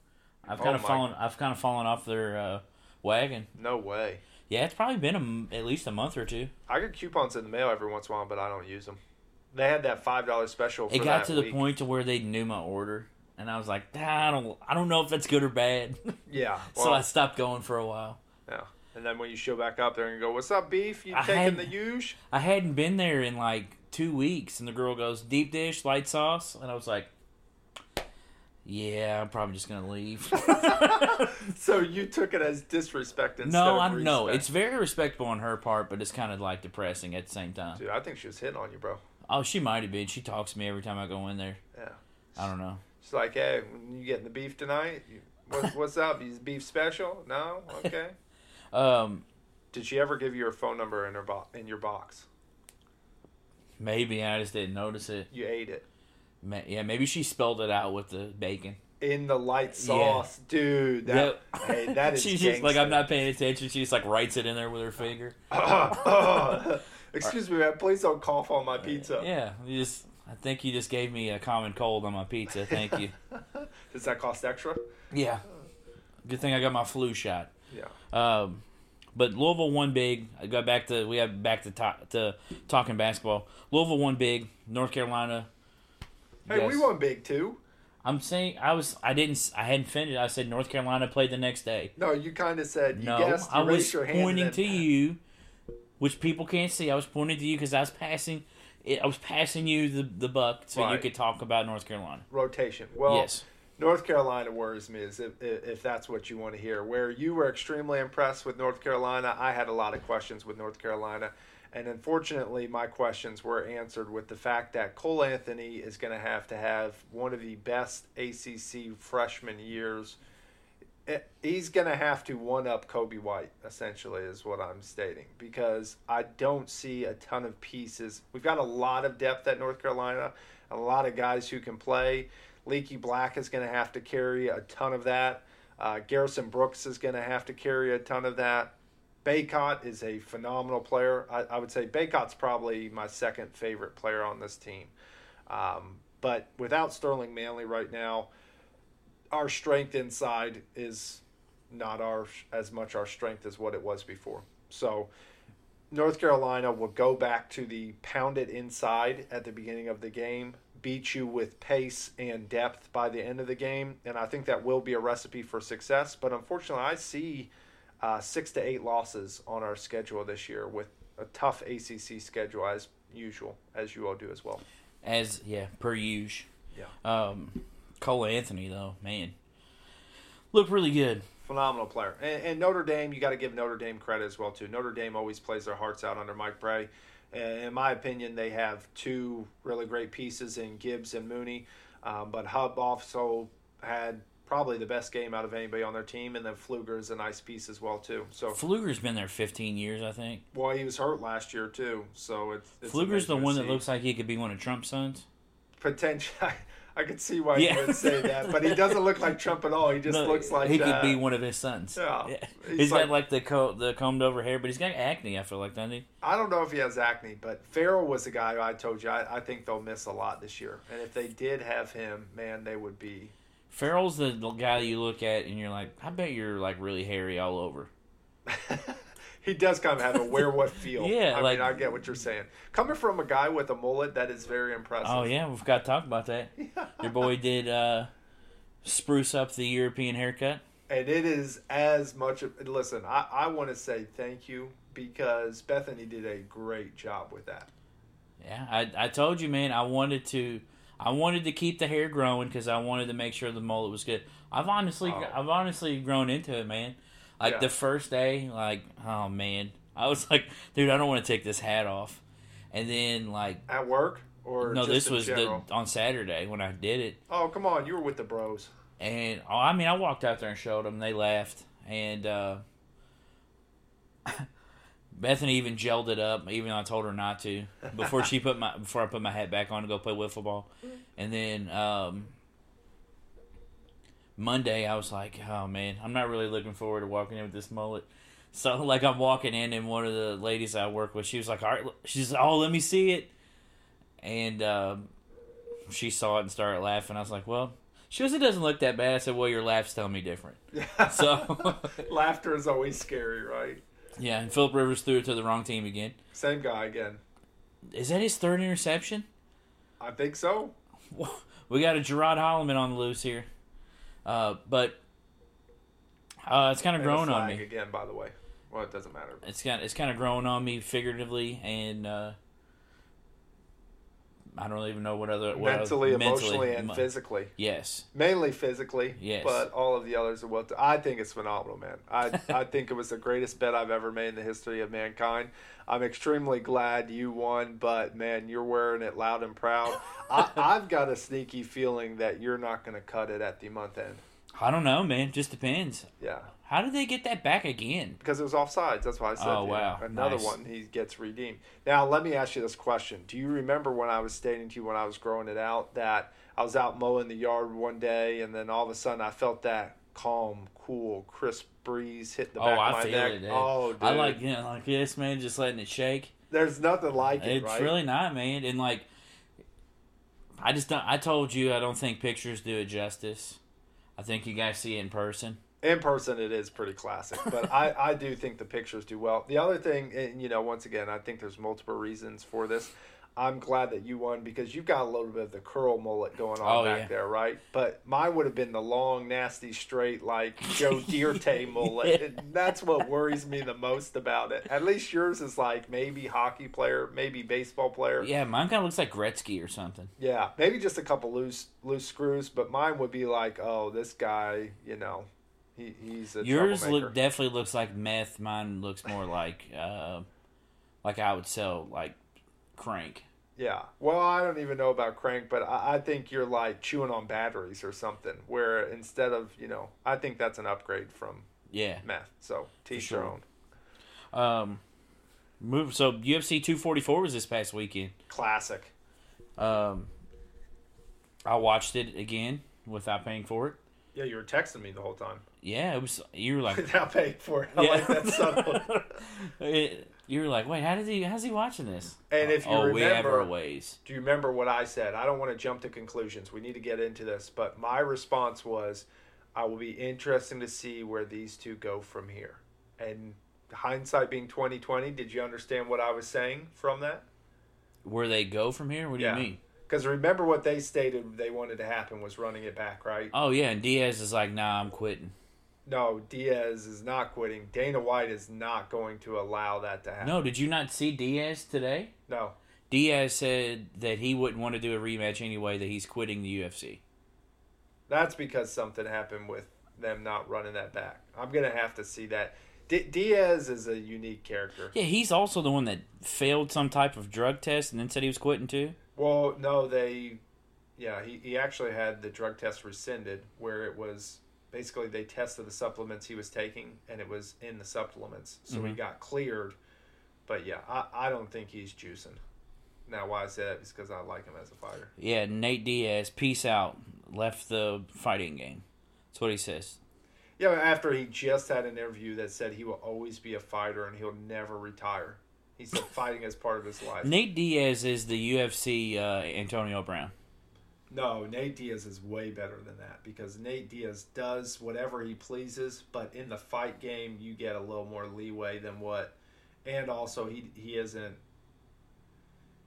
I've Oh kind of my- fallen. I've kind of fallen off their uh, wagon. No way. Yeah, it's probably been a at least a month or two. I get coupons in the mail every once in a while, but I don't use them. They had that five dollar special. For It got to the week. point to where they knew my order, and I was like, "Ah, I don't, I don't know if that's good or bad. Yeah. so I stopped going for a while. yeah. And then when you show back up there and go, "What's up, beef? You I taking the huge?" I hadn't been there in like two weeks, and the girl goes, "Deep dish, light sauce," and I was like, "Yeah, I'm probably just gonna leave." So you took it as disrespect instead no, of I no, respect. it's very respectful on her part, but it's kind of like depressing at the same time. Dude, I think she was hitting on you, bro. Oh, she might have been. She talks to me every time I go in there. Yeah. I don't know. She's like, "Hey, you getting the beef tonight? You, what's, what's up? Is beef special? No, okay." Um, Did she ever give you her phone number in her bo- in your box? maybe I just didn't notice it. You ate it Ma- Yeah, maybe she spelled it out with the bacon. in the light sauce, dude. That, Yep. Hey, that is. She's just like I'm not paying attention. She just like writes it in there with her finger. Excuse me, man. Please don't cough on my pizza. Yeah, you just. I think you just gave me a common cold on my pizza. Thank you. Does that cost extra? yeah. Good thing I got my flu shot. Yeah. Um, but Louisville won big. I got back to we have back to talk, to talking basketball. Louisville won big. North Carolina. Hey, yes. we won big too. I'm saying I was I didn't I hadn't finished. I said North Carolina played the next day. No, you kind of said you no, guessed. You I was pointing to you, which people can't see. I was pointing to you because I was passing. I was passing you the the buck so you could talk about North Carolina. Rotation. Well, yes. North Carolina worries me is if, if if that's what you want to hear. Where you were extremely impressed with North Carolina, I had a lot of questions with North Carolina, and unfortunately, my questions were answered with the fact that Cole Anthony is going to have to have one of the best ACC freshman years eh, he's going to have to one up Coby White, essentially, is what I'm stating, because I don't see a ton of pieces. We've got a lot of depth at North Carolina, a lot of guys who can play. Leaky Black is going to have to carry a ton of that. Uh, Garrison Brooks is going to have to carry a ton of that. Bacot is a phenomenal player. I, I would say Bacot's probably my second favorite player on this team. Um, but without Sterling Manley right now, our strength inside is not our as much our strength as what it was before. So North Carolina will go back to the pound it inside at the beginning of the game, beat you with pace and depth by the end of the game, and I think that will be a recipe for success. But unfortunately, I see uh, six to eight losses on our schedule this year with a tough ACC schedule as usual, as you all do as well. As yeah, per usual. Yeah. Um, Cole Anthony though, man, looked really good. phenomenal player. And, and Notre Dame, you got to give Notre Dame credit as well too. Notre Dame always plays their hearts out under Mike Brey. In my opinion, they have two really great pieces in Gibbs and Mooney. Um, but Hubb also had probably the best game out of anybody on their team, and then Pflueger is a nice piece as well too. So, Pflueger's been there 15 years, I think. well, he was hurt last year too, so it's, it's Pflueger's the one that looks like he could be one of Trump's sons. potential. I could see why Yeah. you would say that, but he doesn't look like Trump at all. He just No, looks like he could be uh, one of his sons. Yeah. he's He's got like- like the co- the combed over hair, but he's got acne. I feel like, doesn't he? I don't know if he has acne, but Farrell was the guy who I told you I, I think they'll miss a lot this year. And if they did have him, man, they would be. Farrell's the guy you look at and you're like, I bet you're like really hairy all over. he does kind of have a werewolf feel. Yeah, I like- mean, I get what you're saying. Coming from a guy with a mullet, that is very impressive. Oh yeah, we've got to talk about that. Your boy did uh, spruce up the European haircut. And it is as much. Of, listen, I, I want to say thank you because Bethany did a great job with that. Yeah, I I told you, man. I wanted to, I wanted to keep the hair growing because I wanted to make sure the mullet was good. I've honestly, Oh. I've honestly grown into it, man. Like Yeah. the first day, like oh man, I was like, dude, I don't want to take this hat off. And then like, At work or no, just this in was the on Saturday when I did it, Oh, come on. You were with the bros. and oh, I mean, I walked out there and showed them. They laughed, and uh, Bethany even gelled it up, even though I told her not to before she put my before I put my hat back on to go play wiffle ball. And then um, Monday, I was like, "Oh man, I'm not really looking forward to walking in with this mullet." So like I'm walking in, and one of the ladies I work with, she was like, "All right," she's "Oh, let me see it," and um, she saw it and started laughing. I was like, "Well." She goes, it doesn't look that bad. I said, well, your laughs tell me different. So, Laughter is always scary, right? yeah, and Philip Rivers threw it to the wrong team again. Same guy again. Is that his third interception? I think so. We got a Gerard Holloman on the loose here. Uh, but uh, it's kind of growing on me. again, by the way. Well, it doesn't matter. It's kind it's kind of growing on me figuratively, and uh, I don't even know what other what other- mentally, emotionally, and Mo- physically. Yes, Mainly physically, Yes. but all of the others are well. I think it's phenomenal, man. I I think it was the greatest bet I've ever made in the history of mankind. I'm extremely glad you won, but man, you're wearing it loud and proud. I, I've got a sneaky feeling that you're not going to cut it at the month end. I don't know, man. Just depends. Yeah, How did they get that back again? because it was offsides. That's why I said. Oh, wow. Another Nice. one he gets redeemed. Now let me ask you this question: Do you remember when I was stating to you when I was growing it out that I was out mowing the yard one day, and then all of a sudden I felt that calm, cool, crisp breeze hit the oh, back I of my feel neck. it. Dude. Oh, dude. I like you know, like this, man. Just letting it shake. There's nothing like it, It's right? really not, man. And like, I just don't. I told you I don't think pictures do it justice. I think you guys see it in person. In person it is pretty classic but I, I do think the pictures do well the other thing and you know once again i think there's multiple reasons for this i'm glad that you won because you've got a little bit of the curl mullet going on Oh, back yeah. there right but mine would have been the long nasty straight like joe Dirt mullet Yeah. That's what worries me the most about it at least yours is like maybe hockey player maybe baseball player Yeah, mine kind of looks like Gretzky or something. yeah, maybe just a couple loose loose screws, but mine would be like, oh, this guy, you know, he, he's a Yours look definitely looks like meth. Mine looks more like uh, like I would sell like crank. Yeah. Well, I don't even know about crank, but I, I think you're like chewing on batteries or something. Where instead of you know, I think that's an upgrade from Yeah. meth. So teach sure. your own. Um, move. So UFC 244 was this past weekend. Classic. Um, I watched it again without paying for it. Yeah, you were texting me the whole time Yeah, it was. You were like, without paying for it. I like that subtle. It- you were like, wait, how did he? How's he watching this? And if oh, you oh, we have remember- ways. Do you remember what I said? I don't want to jump to conclusions. We need to get into this, but my response was, I will be interesting to see where these two go from here. And hindsight being twenty twenty, did you understand what I was saying from that? Where they go from here? What do Yeah. you mean? Because remember what they stated they wanted to happen was running it back, right? Oh yeah, and Diaz is like, nah, I'm quitting. No, Diaz is not quitting. Dana White is not going to allow that to happen. No, did you not see Diaz today? No. Diaz said that he wouldn't want to do a rematch anyway. That he's quitting the UFC. That's because something happened with them not running that back. I'm going to have to see that. D- Diaz is a unique character. Yeah, he's also the one that failed some type of drug test and then said he was quitting too. Well, no, they, yeah, he, he actually had the drug test rescinded where it was basically they tested the supplements he was taking and it was in the supplements. So he Mhm. got cleared. But yeah, I, I don't think he's juicing. Now, why I say that is because I like him as a fighter. Yeah, Nate Diaz, peace out, left the fighting game. That's what he says. Yeah, after he just had an interview that said he will always be a fighter and he'll never retire. He said fighting is part of his life. Nate Diaz is the UFC uh, Antonio Brown. No, Nate Diaz is way better than that because Nate Diaz does whatever he pleases, but in the fight game, you get a little more leeway than what. And also, he he isn't.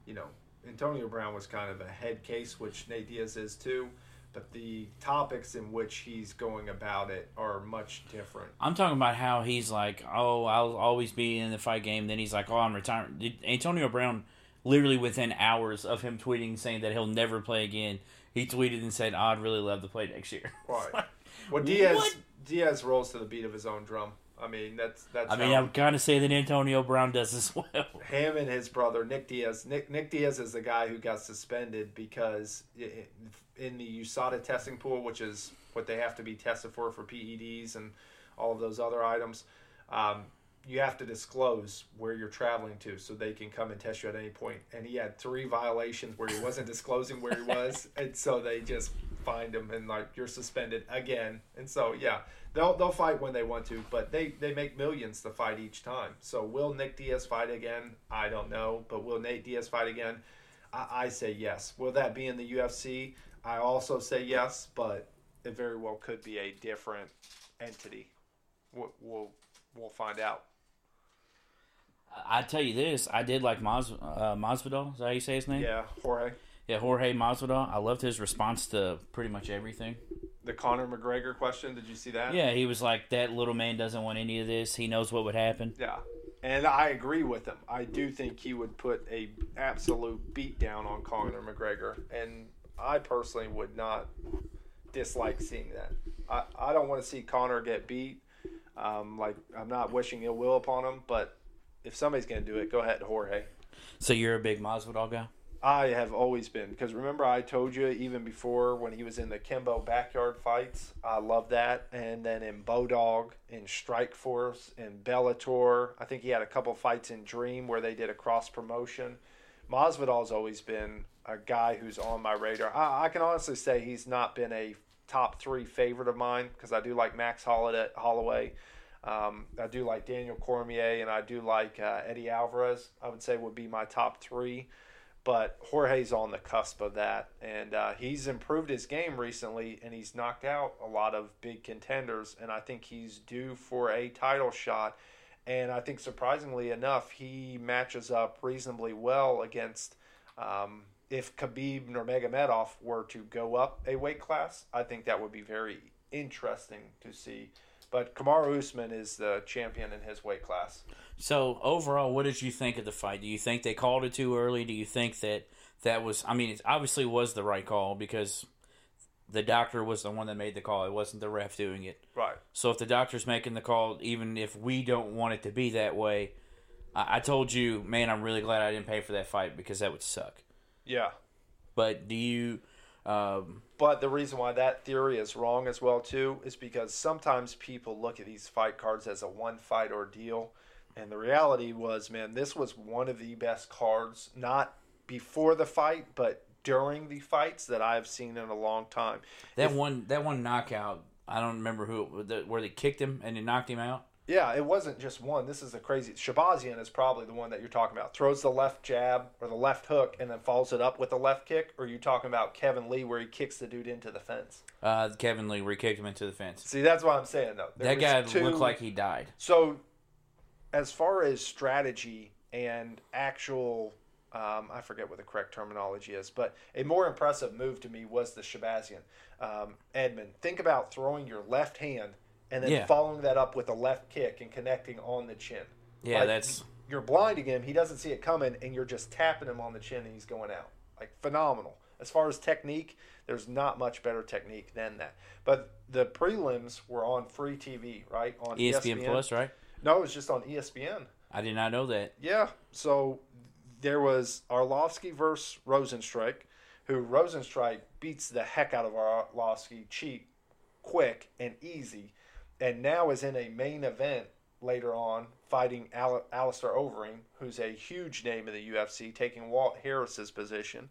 You know, Antonio Brown was kind of a head case, which Nate Diaz is too, but the topics in which he's going about it are much different. I'm talking about how he's like, oh, I'll always be in the fight game. Then he's like, oh, I'm retiring. Antonio Brown, literally within hours of him tweeting saying that he'll never play again, he tweeted and said, I'd really love to play next year. Right. Well, Diaz What? Diaz rolls to the beat of his own drum. I mean, that's that's. I mean, I would kind of say that Antonio Brown does as well. him and his brother Nick Diaz. Nick Nick Diaz is the guy who got suspended because in the USADA testing pool, which is what they have to be tested for for PEDs and all of those other items, um, you have to disclose where you're traveling to so they can come and test you at any point. And he had three violations where he wasn't disclosing where he was, and so they just fined him and like you're suspended again. And so yeah, they'll they'll fight when they want to, but they they make millions to fight each time. So will Nick Diaz fight again? I don't know, but will Nate Diaz fight again? I, I say yes. Will that be in the UFC? I also say yes, but it very well could be a different entity. We'll we'll, we'll find out. I tell you this, I did like Mas, uh, Masvidal. Is that how you say his name? Yeah, Jorge. Yeah, Jorge Masvidal. I loved his response to pretty much everything. The Conor McGregor question. Did you see that? Yeah, he was like, that little man doesn't want any of this. He knows what would happen. Yeah, and I agree with him. I do think he would put a absolute beat down on Conor McGregor, and I personally would not dislike seeing that. I, I don't want to see Conor get beat. Um, like I'm not wishing ill will upon him, but if somebody's going to do it, go ahead, Jorge. So you're a big Masvidal guy? I have always been because remember I told you even before when he was in the Kimbo backyard fights, I love that. And then in Bodog, in Strikeforce, in Bellator, I think he had a couple fights in Dream where they did a cross promotion. Masvidal's always been a guy who's on my radar. I, I can honestly say he's not been a top three favorite of mine because I do like Max Holiday, Holloway. Um, I do like Daniel Cormier and I do like uh, Eddie Alvarez. I would say would be my top three but Jorge's on the cusp of that, and uh, he's improved his game recently, and he's knocked out a lot of big contenders, and I think he's due for a title shot. And I think surprisingly enough, he matches up reasonably well against. Um, if Khabib Nurmagomedov were to go up a weight class, I think that would be very interesting to see. But Kamaru Usman is the champion in his weight class. So overall, what did you think of the fight? Do you think they called it too early? Do you think that that was? I mean, it obviously was the right call because the doctor was the one that made the call. It wasn't the ref doing it. Right. So if the doctor's making the call, even if we don't want it to be that way, I, I told you, man, I'm really glad I didn't pay for that fight because that would suck. Yeah. But do you? Um, But the reason why that theory is wrong as well too is because sometimes people look at these fight cards as a one fight ordeal, and the reality was, man, this was one of the best cards, not before the fight, but during the fights that I've seen in a long time. that If- one that one knockout. I don't remember who it where they kicked him and they knocked him out. Yeah, it wasn't just one. This is a crazy. Shahbazyan is probably the one that you're talking about. Throws the left jab or the left hook and then follows it up with the left kick. Or are you talking about Kevin Lee where he kicks the dude into the fence? Uh, Kevin Lee, where he kicked him into the fence. See, that's what I'm saying though. There that guy two- looked like he died. So, as far as strategy and actual, um, I forget what the correct terminology is, but a more impressive move to me was the Shahbazyan. Um, Edmen, think about throwing your left hand and then Yeah. following that up with a left kick and connecting on the chin. Yeah, Like, that's You're blinding him, he doesn't see it coming, and you're just tapping him on the chin and he's going out. Like, phenomenal. As far as technique, there's not much better technique than that. But the prelims were on free TV, right? On E ESPN Plus, right? no, it was just on ESPN. I did not know that. Yeah. So there was Arlovsky versus Rozenstruik, who Rozenstruik beats the heck out of Arlovsky cheap, quick, and easy, and now is in a main event later on fighting Al- Alistair Overeem, who's a huge name in the UFC, taking Walt Harris's position.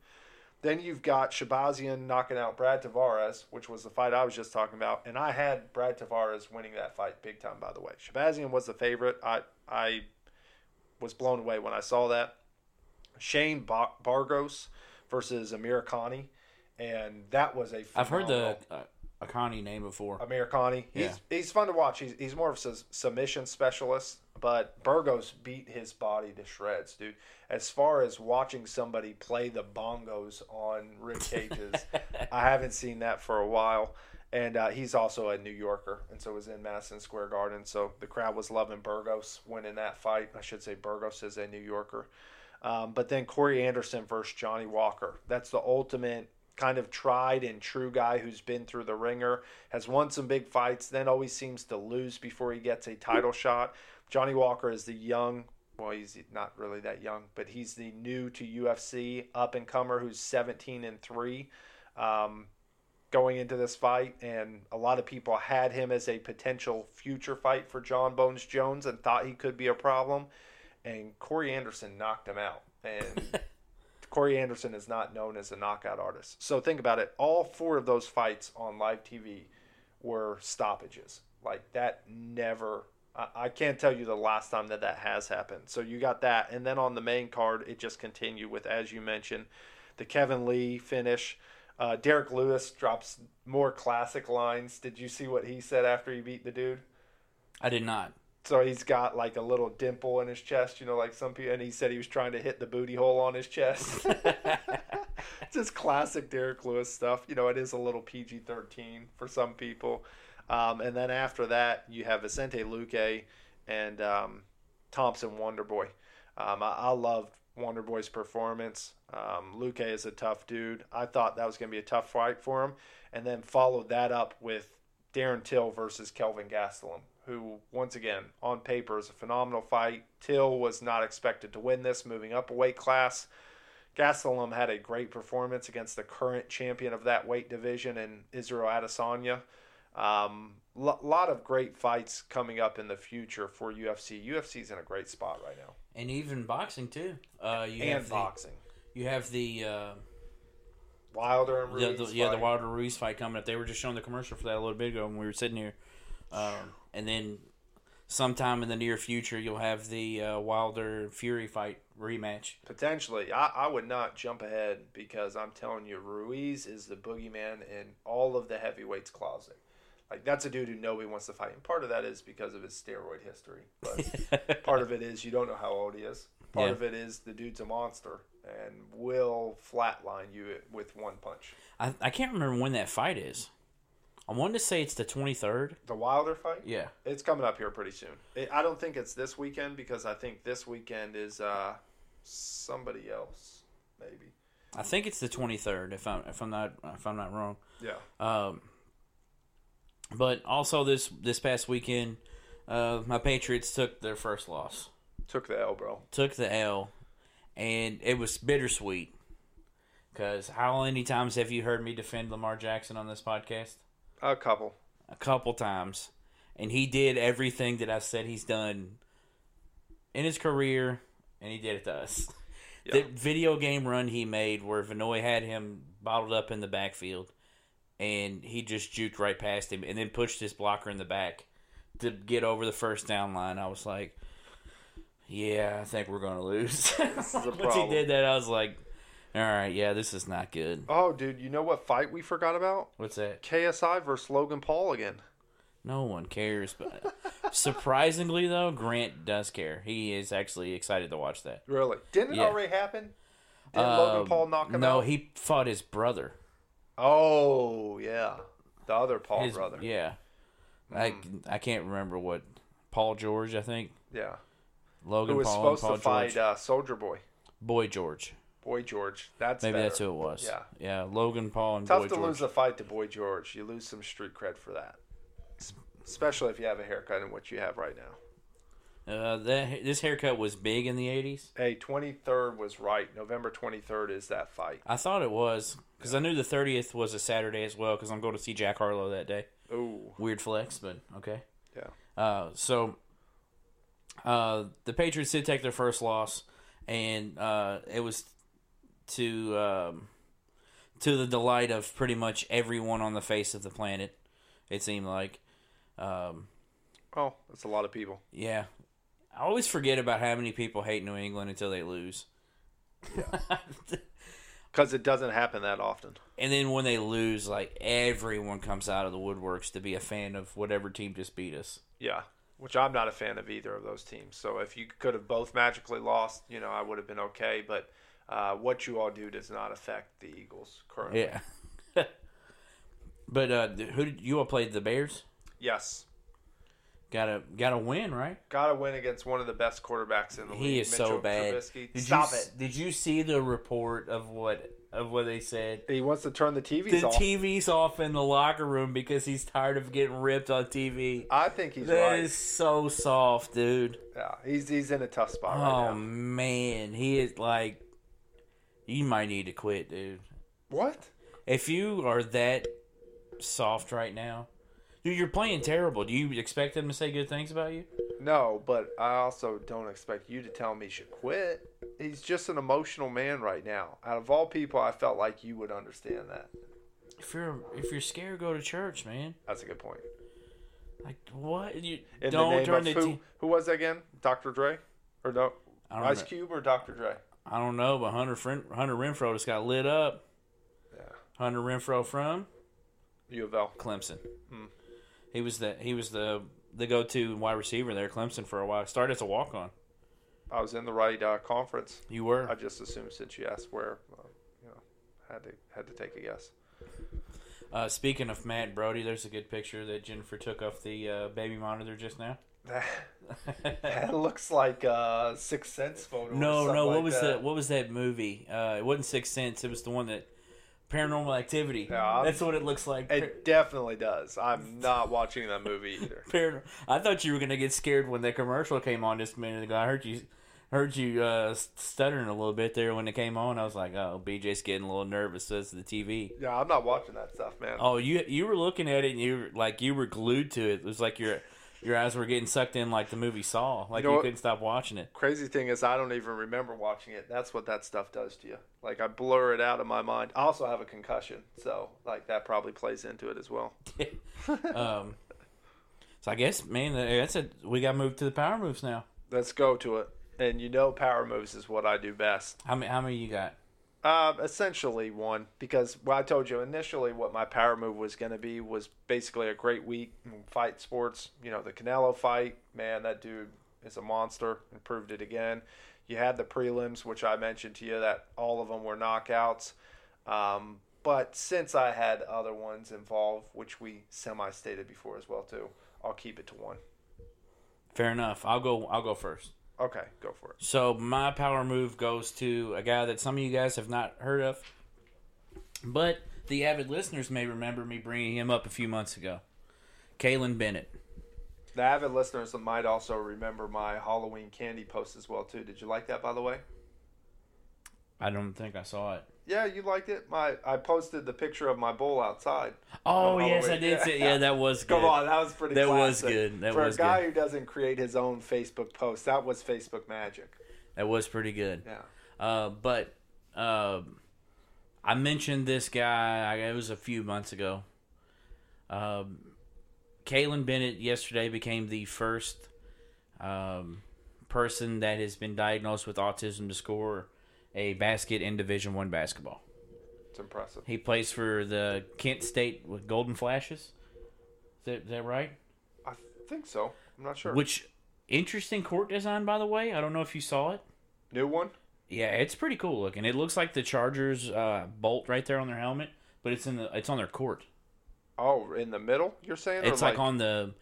Then you've got Shahbazyan knocking out Brad Tavares, which was the fight I was just talking about, and I had Brad Tavares winning that fight big time. By the way, Shahbazyan was the favorite. I I was blown away when I saw that. Shane Bar- Burgos versus Amirkhani, and that was a. I've heard the uh, Akani name before. Amirkhani. He's Yeah. he's fun to watch. He's he's more of a submission specialist, but Burgos beat his body to shreds, dude. As far as watching somebody play the bongos on rib cages, I haven't seen that for a while. And uh, he's also a New Yorker, and so was in Madison Square Garden. So the crowd was loving Burgos winning that fight. I should say Burgos is a New Yorker. Um, but then Corey Anderson versus Johnny Walker. That's the ultimate kind of tried and true guy who's been through the ringer, has won some big fights, then always seems to lose before he gets a title shot. Johnny Walker is the young, well, he's not really that young, but he's the new to UFC up and comer who's 17 and 3. Um, going into this fight, and a lot of people had him as a potential future fight for John Bones Jones and thought he could be a problem. And Corey Anderson knocked him out. And Corey Anderson is not known as a knockout artist. So think about it. All four of those fights on live TV were stoppages. Like that never. I, I can't tell you the last time that that has happened. So you got that, and then on the main card, it just continued with, as you mentioned, the Kevin Lee finish. Uh, Derrick Lewis drops more classic lines. Did you see what he said after he beat the dude? I did not. So he's got like a little dimple in his chest, you know, like some people. And he said he was trying to hit the booty hole on his chest. Just classic Derrick Lewis stuff. You know, it is a little PG 13 for some people. Um, and then after that, you have Vicente Luque and um, Thompson Wonderboy. Um, I, I loved Wonderboy's performance. Um, Luque is a tough dude. I thought that was going to be a tough fight for him. And then followed that up with Darren Till versus Kelvin Gastelum, who, once again, on paper is a phenomenal fight. Till was not expected to win this, moving up a weight class. Gastelum had a great performance against the current champion of that weight division in Israel Adesanya. Um, lo- lot of great fights coming up in the future for UFC. UFC's in a great spot right now, And even boxing too. Uh, you and have the, boxing. You have the, uh, Wilder and the, Ruiz the yeah the. Wilder Ruiz fight coming up. They were just showing the commercial for that a little bit ago when we were sitting here. Um, and then sometime in the near future, you'll have the uh, Wilder Fury fight rematch. Potentially, I, I would not jump ahead because I'm telling you, Ruiz is the boogeyman in all of the heavyweights closet. Like that's a dude who nobody wants to fight, and part of that is because of his steroid history. But part of it is you don't know how old he is. Part Yeah. of it is the dude's a monster and will flatline you with one punch. I, I can't remember when that fight is. I wanted to say it's the 23rd. The Wilder fight, Yeah. it's coming up here pretty soon. It, I don't think it's this weekend because I think this weekend is uh, somebody else, maybe. I think it's the 23rd if I'm if I'm not if I'm not wrong. Yeah. Um, but also this this past weekend, uh, my Patriots took their first loss, Took the L, bro. took the L, and it was bittersweet Because how many times have you heard me defend Lamar Jackson on this podcast? A couple. A couple times. And he did everything that I said he's done in his career, and he did it to us. Yeah. The video game run he made where Van Noy had him bottled up in the backfield, and he just juked right past him and then pushed his blocker in the back to get over the first down line. I was like, yeah, I think we're going to lose. Once he did that, I was like, all right, yeah, this is not good. Oh, dude, you know what fight we forgot about? What's that? KSI versus Logan Paul again. No one cares. But surprisingly, though, Grant does care. He is actually excited to watch that. Really? Didn't it Yeah. already happen? Did Logan Um, Paul knock him no, out? he fought his brother. Oh, yeah. The other Paul His- brother. Yeah. I, I can't remember what. Paul George, I think. Yeah. Logan Who was Paul and supposed Paul to fight George. uh, Soldier Boy. Boy George. Boy George. That's Maybe better. that's who it was. Yeah. Yeah, Logan Paul and Tough Boy to George. lose a fight to Boy George. You lose some street cred for that. Especially if you have a haircut in what you have right now. Uh, that, this haircut was big in the 80s. Hey, 23rd was right. November 23rd is that fight. I thought it was. Because I knew the 30th was a Saturday as well, because I'm going to see Jack Harlow that day. Ooh. Weird flex, but okay. Yeah. Uh, so uh, the Patriots did take their first loss, and uh, it was to um, to the delight of pretty much everyone on the face of the planet. It seemed like, um, Oh, that's a lot of people. yeah. I always forget about how many people hate New England until they lose. Yeah. Because it doesn't happen that often. and then when they lose, like everyone comes out of the woodworks to be a fan of whatever team just beat us. Yeah. Which I'm not a fan of either of those teams. So if you could have both magically lost, you know, I would have been okay. But uh, what you all do does not affect the Eagles currently. Yeah. but uh, who did you all played the Bears? Yes. Got a got a win, right? Got to win against one of the best quarterbacks in the league. He is so bad. Trubisky. Did Stop you, it. Did you see the report of what of what they said? He wants to turn the TVs The off. TV's off in the locker room because he's tired of getting ripped on TV. I think he's That right. is so soft, dude. Yeah, he's he's in a tough spot Oh right now. man, he is like. You might need to quit, dude. What? If you are that soft right now, dude, you're playing terrible. Do you expect them to say good things about you? No, but I also don't expect you to tell me he should quit. He's just an emotional man right now. Out of all people, I felt like you would understand that. If you're if you're scared, go to church, man. That's a good point. Like what? You In don't the name turn of the who? team. Who was that again? Dr. Dre or no? Ice know. Cube or Dr. Dre? I don't know, but Hunter Fren- Hunter Renfrow just got lit up. Yeah. Hunter Renfrow from U of L. Clemson. Hmm. He was the he was the the go to wide receiver there at Clemson for a while. Started as a walk on. I was in the right uh, conference. You were. I just assumed since you asked where, uh, you know, had to had to take a guess. Uh, speaking of Matt Brody, there's a good picture that Jennifer took off the uh, baby monitor just now. That looks like a Sixth Sense photo. no, no. What like was that. that? What was that movie? Uh, it wasn't Sixth Sense. It was the one that Paranormal Activity. I'm- That's what it looks like. It definitely does. I'm not watching that movie either. I thought you were gonna get scared when that commercial came on just a minute ago. I heard you heard you uh, stuttering a little bit there when it came on. I was like, oh, BJ's getting a little nervous. That's the TV. Yeah, I'm not watching that stuff, man. Oh, you you were looking at it and you were like you were glued to it. It was like your your eyes were getting sucked in like the movie Saw. Like know you, couldn't stop watching it. Crazy thing is, I don't even remember watching it. That's what that stuff does to you. Like I blur it out of my mind. I also have a concussion, so like that probably plays into it as well. um, so I guess, man, that's it. We got moved to the power moves now. Let's go to it. And you know, power moves is what I do best. How many? How many you got? Uh, essentially one because well, I told you initially what my power move was going to be was basically a great week in fight sports. You know the Canelo fight, man, that dude is a monster and proved it again. You had the prelims, which I mentioned to you that all of them were knockouts. Um, but since I had other ones involved, which we semi-stated before as well too, I'll keep it to one. Fair enough. I'll go. I'll go first. Okay, go for it. So my power move goes to a guy that some of you guys have not heard of, but the avid listeners may remember me bringing him up a few months ago. Kalin Bennett. The avid listeners might also remember my Halloween candy post as well too. Did you like that, by the way? I, I don't think I saw it. Yeah, you liked it. My I posted the picture of my bowl outside. Oh yes, I did. yeah. See, yeah, that was good. Come on, that was pretty. That was good. That For was a guy good. who doesn't create his own Facebook post, that was Facebook magic. That was pretty good. Yeah. Uh, but um I mentioned this guy. I, it was a few months ago. Um, Kalin Bennett yesterday became the first um, person that has been diagnosed with autism to score a basket in Division One basketball. It's impressive. He plays for the Kent State with Golden Flashes. Is that, is that right? I think so. I'm not sure. Which interesting court design, by the way. I don't know if you saw it. New one? Yeah, it's pretty cool looking. It looks like the Chargers uh, bolt right there on their helmet, but it's in the it's on their court. Oh, in the middle? You're saying? It's like, on the.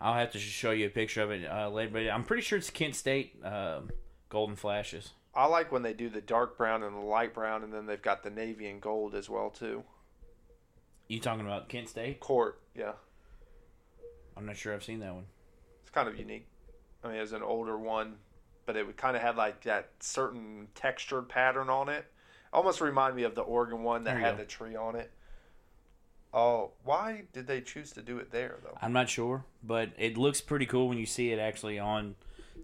I'll have to show you a picture of it uh, later, but I'm pretty sure it's Kent State um, Golden Flashes. I like when they do the dark brown and the light brown, and then they've got the navy and gold as well too. You talking about Kent State? Court, yeah, I'm not sure I've seen that one. it's kind of unique. I mean, it was an older one, but it would kind of have like that certain textured pattern on it. Almost remind me of the Oregon one that had go. the tree on it. Oh, why did they choose to do it there though? I'm not sure, but it looks pretty cool when you see it actually on,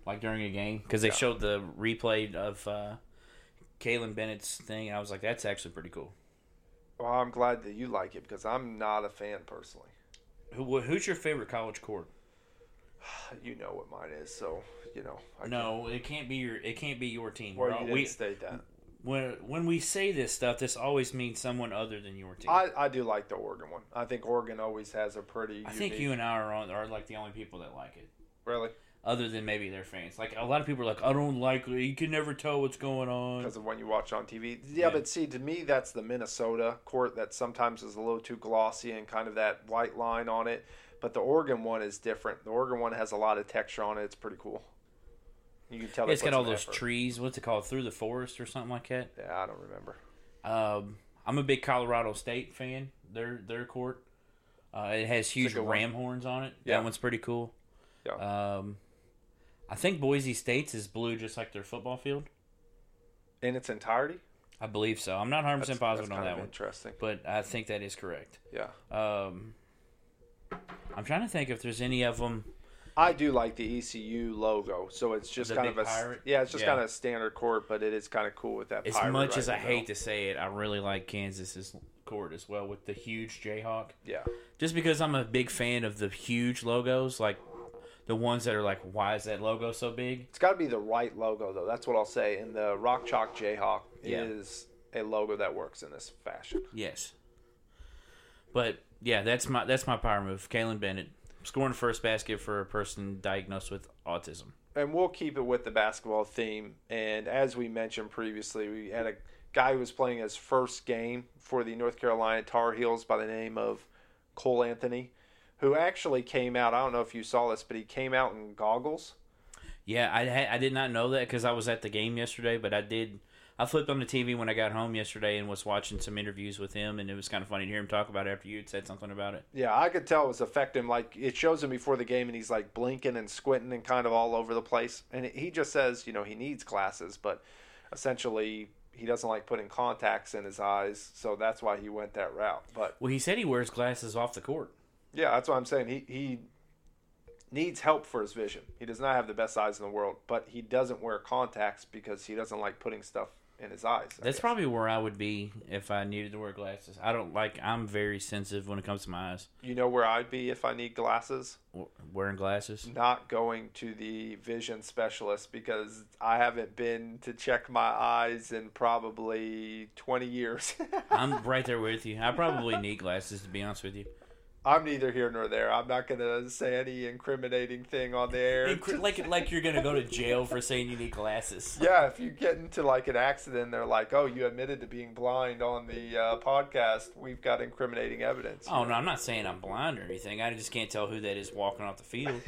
like during a game, because they Yeah. showed the replay of uh, Kalin Bennett's thing, and I was like, that's actually pretty cool. Well, I'm glad that you like it because I'm not a fan personally. Who, who's your favorite college court? You know what mine is, so you know. I No, it can't be your. It can't be your team. Well, you didn't we, state that. when when we say this stuff, this always means someone other than your team. I, I do like the Oregon one. I think Oregon always has a pretty. I think you and I are on, are like the only people that like it, really other than maybe their fans. Like a lot of people are like, I don't like it. You can never tell what's going on. because of when you watch on TV. Yeah, Yeah. but see, to me, that's the Minnesota court that sometimes is a little too glossy and kind of that white line on it. But the Oregon one is different. The Oregon one has a lot of texture on it. It's pretty cool. You can tell. they It's got all those effort. trees. What's it called? Through the forest or something like that. Yeah, I don't remember. Um, I'm a big Colorado State fan. Their their court. Uh, it has huge good one. ram horns on it. Yeah. That one's pretty cool. Yeah. Um, I think Boise State's is blue, just like their football field. In its entirety. I believe so. I'm not 100 percent positive on that one, interesting. but I think that is correct. Yeah, Um, I'm trying to think if there's any of them. I do like the ECU logo. So it's just The kind of a pirate? yeah, it's just Yeah. kind of a standard court, but it is kind of cool with that. As much right as I hate to say it, I really like Kansas's court as well with the huge Jayhawk. Yeah. Just because I'm a big fan of the huge logos, like the ones that are like, why is that logo so big? It's got to be the right logo, though. That's what I'll say. And the Rock Chalk Jayhawk Yeah. is a logo that works in this fashion. Yes. But yeah, that's my that's my power move. Kalin Bennett scoring first basket for a person diagnosed with autism. And we'll keep it with the basketball theme. And as we mentioned previously, we had a guy who was playing his first game for the North Carolina Tar Heels by the name of Cole Anthony, who actually came out. I don't know if you saw this, but he came out in goggles. Yeah, I I did not know that because I was at the game yesterday, but I did. I flipped on the TV when I got home yesterday and was watching some interviews with him, and it was kind of funny to hear him talk about it after you had said something about it. Yeah, I could tell it was affecting. Like it shows him before the game, and he's like blinking and squinting and kind of all over the place. And he just says, you know, he needs glasses, but essentially he doesn't like putting contacts in his eyes, so that's why he went that route. But Well, he said he wears glasses off the court. Yeah, that's what I'm saying. He he needs help for his vision. He does not have the best eyes in the world, but he doesn't wear contacts because he doesn't like putting stuff in his eyes. I That's guess. probably where I would be if I needed to wear glasses. I don't like. I'm very sensitive when it comes to my eyes. you know where I'd be if I need glasses. W- Wearing glasses. not going to the vision specialist because I haven't been to check my eyes in probably 20 years. I'm right there with you. I probably need glasses to be honest with you. I'm neither here nor there. I'm not going to say any incriminating thing on the air. Incri- like like you're gonna go to jail for saying you need glasses. yeah, if you get into like an accident, they're like, "Oh, you admitted to being blind on the uh, podcast. We've got incriminating evidence." Oh no, I'm not saying I'm blind or anything. I just can't tell who that is walking off the field.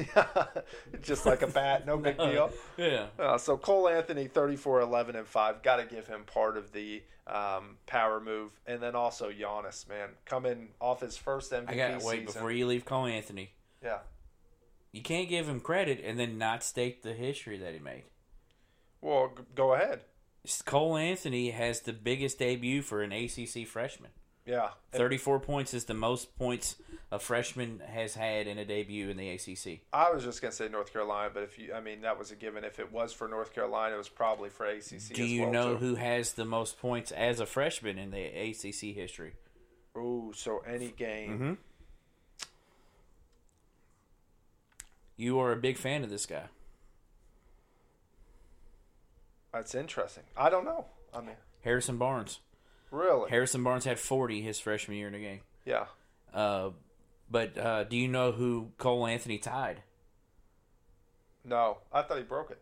just like a bat, no big deal. Yeah. Uh, so Cole Anthony, 34, 11, and 5. Got to give him part of the um, power move. And then also Giannis, man. Coming off his first MVP I gotta wait season. before you leave. Cole Anthony. Yeah. You can't give him credit and then not state the history that he made. Well, go ahead. Cole Anthony has the biggest debut for an ACC freshman. Yeah. 34 points is the most points a freshman has had in a debut in the ACC. I was just gonna say North Carolina, but if you, I mean, that was a given. If it was for North Carolina, it was probably for ACC. Do you well, know too. who has the most points as a freshman in the ACC history? Oh, so any game. Mm-hmm. You are a big fan of this guy. That's interesting. I don't know. I mean, Harrison Barnes. Really? Harrison Barnes had 40 his freshman year in the game. yeah. Uh, but uh, do you know who Cole Anthony tied? No, I thought he broke it.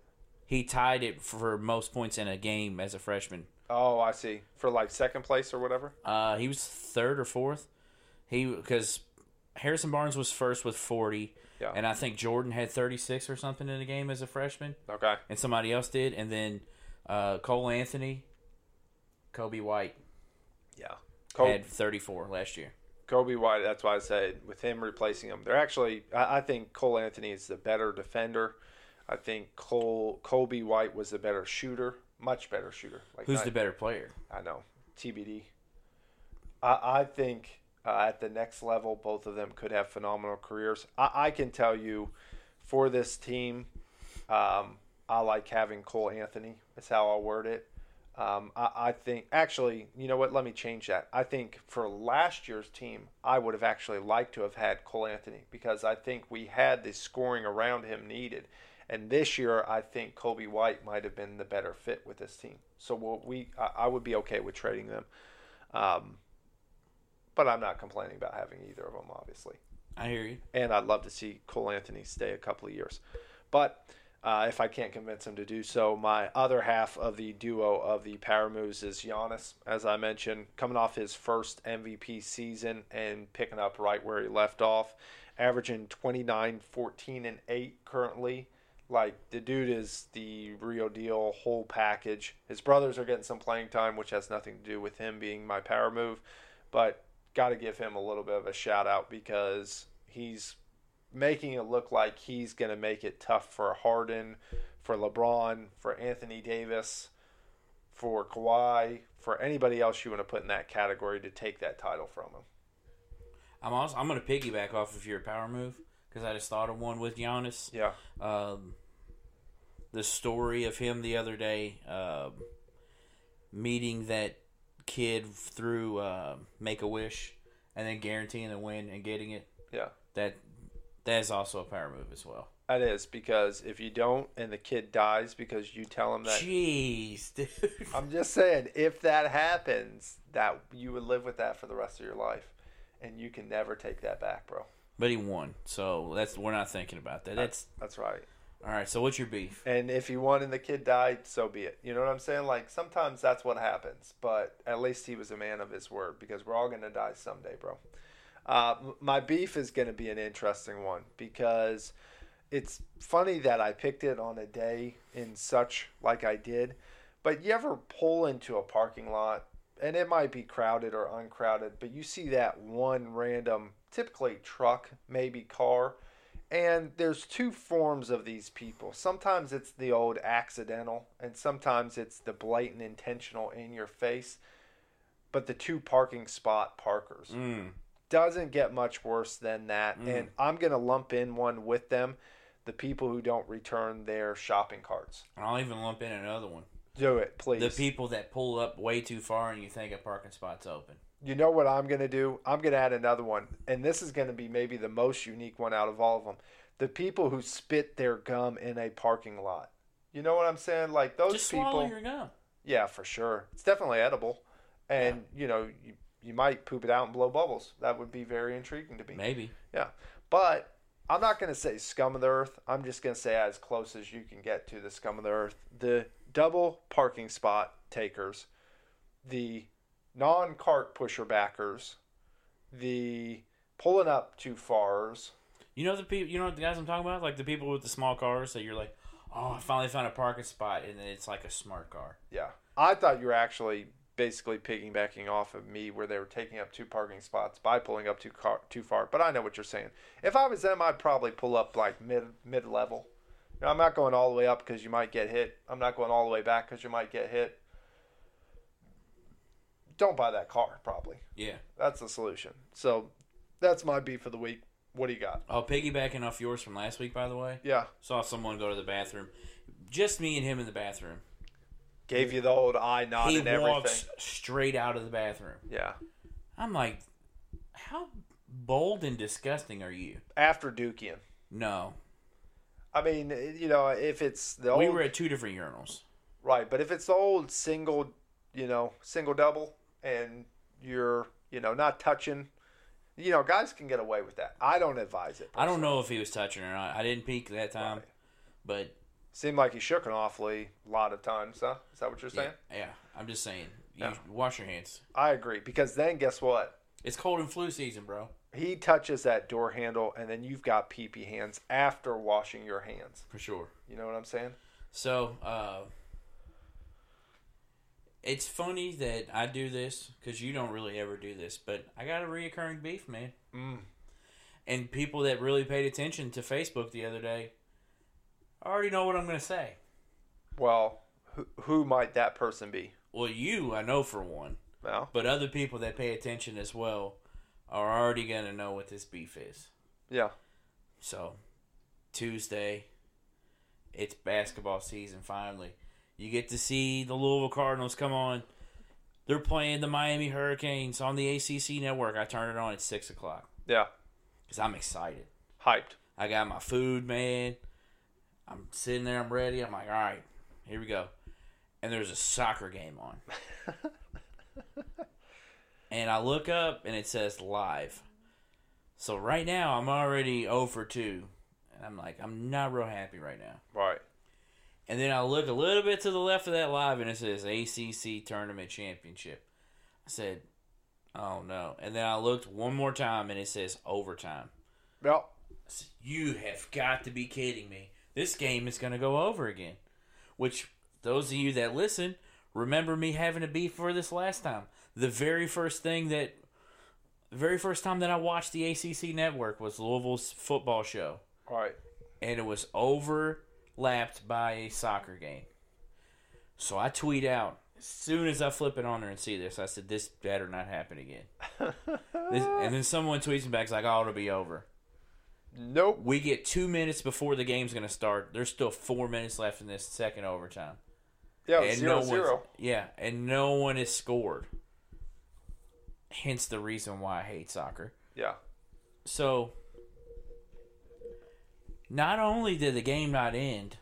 He tied it for most points in a game as a freshman. Oh, I see. For like second place or whatever. Uh, he was third or fourth. He because Harrison Barnes was first with 40, Yeah. and I think Jordan had 36 or something in the game as a freshman, Okay. and somebody else did, and then uh, Cole Anthony, Coby White Yeah. Coby, had 34 last year. Coby White. That's why I said with him replacing him, they're actually. I, I think Cole Anthony is the better defender. I think Cole Coby White was the better shooter, much better shooter. Like Who's the better player? I know. TBD. I, I think uh, at the next level, both of them could have phenomenal careers. I, I can tell you for this team, um, I like having Cole Anthony. That's how I'll word it. Um, I, I think, actually, you know what? Let me change that. I think for last year's team, I would have actually liked to have had Cole Anthony because I think we had the scoring around him needed. And this year, I think Coby White might have been the better fit with this team. So we'll, we, I, I would be okay with trading them. Um, but I'm not complaining about having either of them, obviously. I hear you. And I'd love to see Cole Anthony stay a couple of years. But uh, if I can't convince him to do so, my other half of the duo of the Power Moves is Giannis, as I mentioned, coming off his first MVP season and picking up right where he left off, averaging 29, 14, and 8 currently. Like, the dude is the real deal, whole package. His brothers are getting some playing time, which has nothing to do with him being my power move. But got to give him a little bit of a shout out because he's making it look like he's going to make it tough for Harden, for LeBron, for Anthony Davis, for Kawhi, for anybody else you want to put in that category to take that title from him. I'm also I'm gonna piggyback off of your power move because I just thought of one with Giannis. Yeah. Um, the story of him the other day, um, meeting that kid through uh, Make a Wish, and then guaranteeing the win and getting it. Yeah. That that is also a power move as well. That is because if you don't and the kid dies because you tell him that Jeez, dude. I'm just saying if that happens that you would live with that for the rest of your life and you can never take that back, bro. But he won, so that's we're not thinking about that. That's That's right. all right. So what's your beef? And if he won and the kid died, so be it. You know what I'm saying? Like sometimes that's what happens, but at least he was a man of his word because we're all gonna die someday, bro. Uh, my beef is gonna be an interesting one because it's funny that I picked it on a day in such like I did, but you ever pull into a parking lot and it might be crowded or uncrowded, but you see that one random, typically truck, maybe car, and there's two forms of these people. Sometimes it's the old accidental, and sometimes it's the blatant intentional in your face. But the two parking spot parkers Mm. Doesn't get much worse than that. Mm. And I'm going to lump in one with them the people who don't return their shopping carts. I'll even lump in another one. Do it, please. The people that pull up way too far and you think a parking spot's open. you know what I'm going to do? I'm going to add another one. And this is going to be maybe the most unique one out of all of them. The people who spit their gum in a parking lot. You know what I'm saying? Like those Just people. swallow your gum. Yeah, for sure. It's definitely edible. And, you know, you, you might poop it out and blow bubbles. That would be very intriguing to me. Maybe. Yeah. But I'm not going to say scum of the earth. I'm just going to say as close as you can get to the scum of the earth. The double parking spot takers, the non cart pusher backers, the pulling up too fars. You know the people. You know what the guys I'm talking about? Like the people with the small cars that you're like, oh, I finally found a parking spot, and then it's like a smart car. Yeah. I thought you were actually basically piggybacking off of me where they were taking up two parking spots by pulling up too car, too far. But I know what you're saying. If I was them, I'd probably pull up like mid mid level. You know, I'm not going all the way up because you might get hit. I'm not going all the way back because you might get hit. don't buy that car. Probably Yeah. that's the solution. So that's my beef for the week. What do you got? Oh, piggybacking off yours from last week, by the way. Yeah, Saw someone go to the bathroom. Just me and him in the bathroom. Gave you the old eye nod he and everything. walks straight out of the bathroom. Yeah, I'm like, how bold and disgusting are you? after Dukian. No. I mean, you know, if it's the old We were at two different urinals. right, but if it's the old single, you know, single double, and you're, you know, not touching, you know, guys can get away with that. I don't advise it. I don't know if he was touching or not. I didn't peek that time, Right. but Seemed like he shook an awfully lot of times. Huh? Is that what you're yeah, saying? yeah. I'm just saying, you Yeah. wash your hands. I agree because then guess what? It's cold and flu season, bro. He touches that door handle, and then you've got pee pee hands after washing your hands. For sure. You know what I'm saying? So, uh, it's funny that I do this because you don't really ever do this, but I got a reoccurring beef, man. Mm. And people that really paid attention to Facebook the other day already know what I'm going to say. Well, who, who might that person be? Well, you, I know for one, Well, but other people that pay attention as well are already going to know what this beef is. yeah. So, Tuesday, it's basketball season finally. You get to see the Louisville Cardinals come on. They're playing the Miami Hurricanes on the ACC network. I turn it on at 6 o'clock Yeah. because I'm excited. Hyped. I got my food, man. I'm sitting there, I'm ready. I'm like, all right, here we go. And there's a soccer game on. and I look up and it says live. So right now I'm already oh over 2. And I'm like, I'm not real happy right now. Right. And then I look a little bit to the left of that live and it says ACC Tournament Championship. I said, oh no. And then I looked one more time and it says overtime. Well, I said, You have got to be kidding me. This game is going to go over again. Which, those of you that listen, remember me having a beef for this last time. The very first thing that, the very first time that I watched the ACC network was Louisville's football show. right. And it was overlapped by a soccer game. So I tweet out, as soon as I flip it on there and see this, I said, This better not happen again. This- and then someone tweets me back, it's like, Oh, it'll be over. Nope. We get two minutes before the game's going to start. There's still four minutes left in this second overtime. Yeah, and zero no zero. Yeah, and no one has scored. Hence the reason why I hate soccer. Yeah. So, not only did the game not end,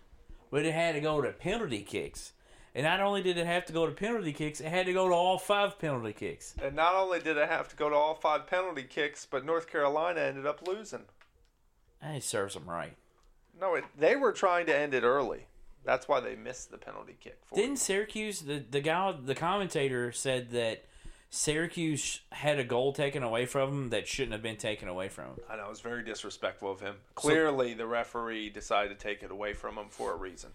but it had to go to penalty kicks. And not only did it have to go to penalty kicks, it had to go to all five penalty kicks. And not only did it have to go to all five penalty kicks, but North Carolina ended up losing. Eh, and it serves them right. No, it, they were trying to end it early. That's why they missed the penalty kick. For. Didn't Syracuse the the guy the commentator said that Syracuse had a goal taken away from them that shouldn't have been taken away from them. I know it was very disrespectful of him. Clearly, the referee decided to take it away from him for a reason.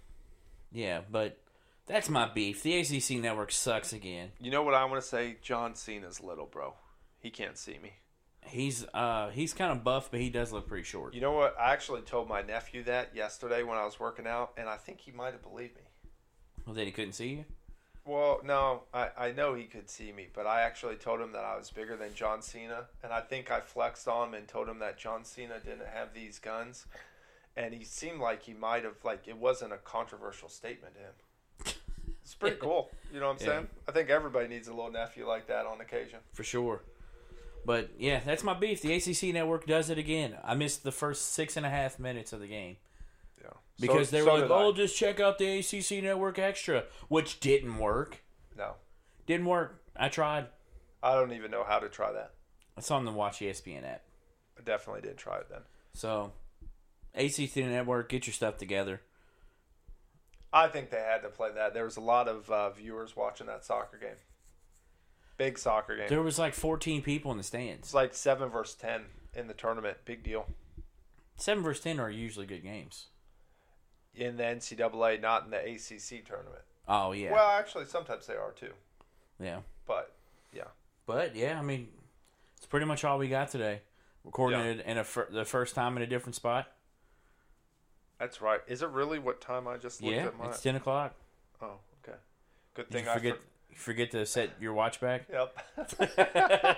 Yeah, but that's my beef. The ACC network sucks again. You know what I want to say? John Cena's little, bro. He can't see me. He's uh he's kind of buff, but he does look pretty short. You know what? I actually told my nephew that yesterday when I was working out, and I think he might have believed me. Well, then he couldn't see you. Well, no, I, I know he could see me, but I actually told him that I was bigger than John Cena, and I think I flexed on him and told him that John Cena didn't have these guns, and he seemed like he might have like it wasn't a controversial statement to him. It's pretty cool, you know what I'm Yeah. saying? I think everybody needs a little nephew like that on occasion. For sure. But yeah, that's my beef. The ACC network does it again. I missed the first six and a half minutes of the game Yeah, because So- they so were like, did I. "Oh, just check out the ACC network extra," which didn't work. no, Didn't work. I tried. I don't even know how to try that. It's on the Watch ESPN app. I definitely did try it then. So, ACC network, get your stuff together. I think they had to play that. There was a lot of uh, viewers watching that soccer game. Big soccer game. There was like 14 people in the stands. It's like seven versus ten in the tournament. Big deal. Seven versus ten are usually good games. In the NCAA, not in the ACC tournament. Oh yeah, Well, actually, sometimes they are too. yeah. But yeah. But yeah, I mean, it's pretty much all we got today. Recording Yeah. it in a fir- the first time in a different spot. that's right. Is it really what time I just looked Yeah, at my? it's ten o'clock. Oh, okay. Good thing I forget? for- forget to set your watch back. Yep.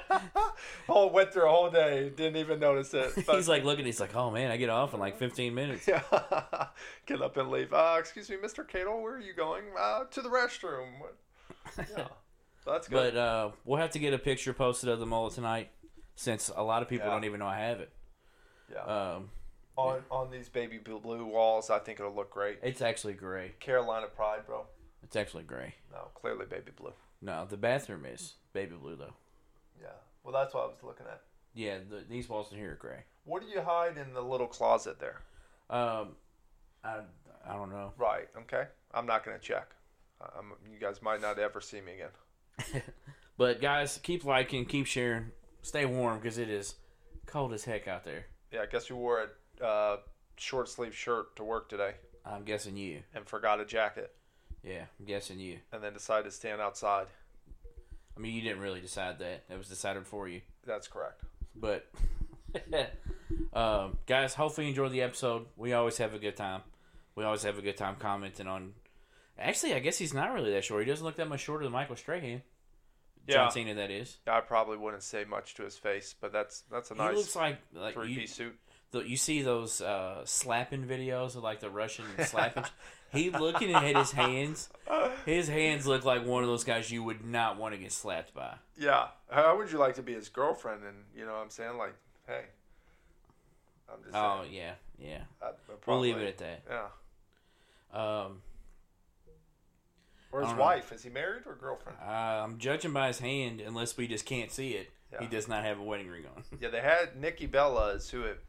oh, went through a whole day. Didn't even notice it. But- he's like looking. He's like, "Oh man, I get off in like 15 minutes." Yeah. Get up and leave. Uh, excuse me, Mr. Cato, where are you going? Uh, to the restroom. Yeah. That's good. But uh, we'll have to get a picture posted of the mullet tonight, since a lot of people Yeah. don't even know I have it. yeah. Um, on on these baby blue walls, I think it'll look great. it's actually gray. Carolina Pride, bro. It's actually gray. No, clearly baby blue. No, the bathroom is baby blue though. Yeah. Well, that's what I was looking at. Yeah, the, these walls in here are gray. What do you hide in the little closet there? Um, I I don't know. Right. Okay. I'm not gonna check. Um, you guys might not ever see me again. But guys, keep liking, keep sharing, stay warm because it is cold as heck out there. Yeah. I guess you wore a uh, short sleeve shirt to work today I'm guessing you. and forgot a jacket, Yeah, I'm guessing you. and then decided to stand outside. I mean, you didn't really decide that. That was decided for you. That's correct. But, um, guys, hopefully you enjoyed the episode. We always have a good time. We always have a good time commenting on. Actually, I guess he's not really that short. He doesn't look that much shorter than Michael Strahan. Yeah. John Cena, that is. I probably wouldn't say much to his face, but that's that's a He nice looks like like three you, piece suit. the, you see those uh, slapping videos of like the Russian slapping. He looking at his hands. His hands look like one of those guys you would not want to get slapped by. Yeah. How would you like to be his girlfriend? And you know what I'm saying? Like, hey. I'm just Oh saying. yeah, yeah. I- I We'll leave it at that. Yeah. Um, Or his don't know. wife. Is he married or girlfriend? uh, I'm judging by his hand, unless we just can't see it. He does not have a wedding ring on. Yeah, they had Nikki Bella is who it,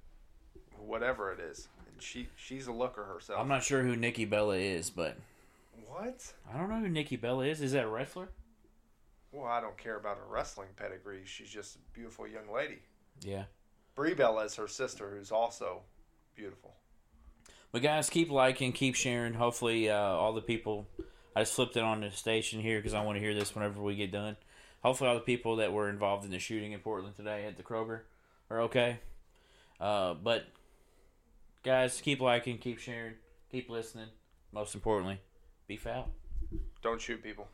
whatever it is. She she's a looker herself. I'm not sure who Nikki Bella is, but What? I don't know who Nikki Bella is. Is that a wrestler? Well, I don't care about her wrestling pedigree. She's just a beautiful young lady. Yeah. Brie Bella is her sister, who's also beautiful. But guys, keep liking, keep sharing. Hopefully, uh, all the people. I just flipped it on the station here because I want to hear this whenever we get done. Hopefully, all the people that were involved in the shooting in Portland today at the Kroger are okay. Uh, but guys, keep liking, keep sharing, keep listening. Most importantly, be out. Don't shoot people.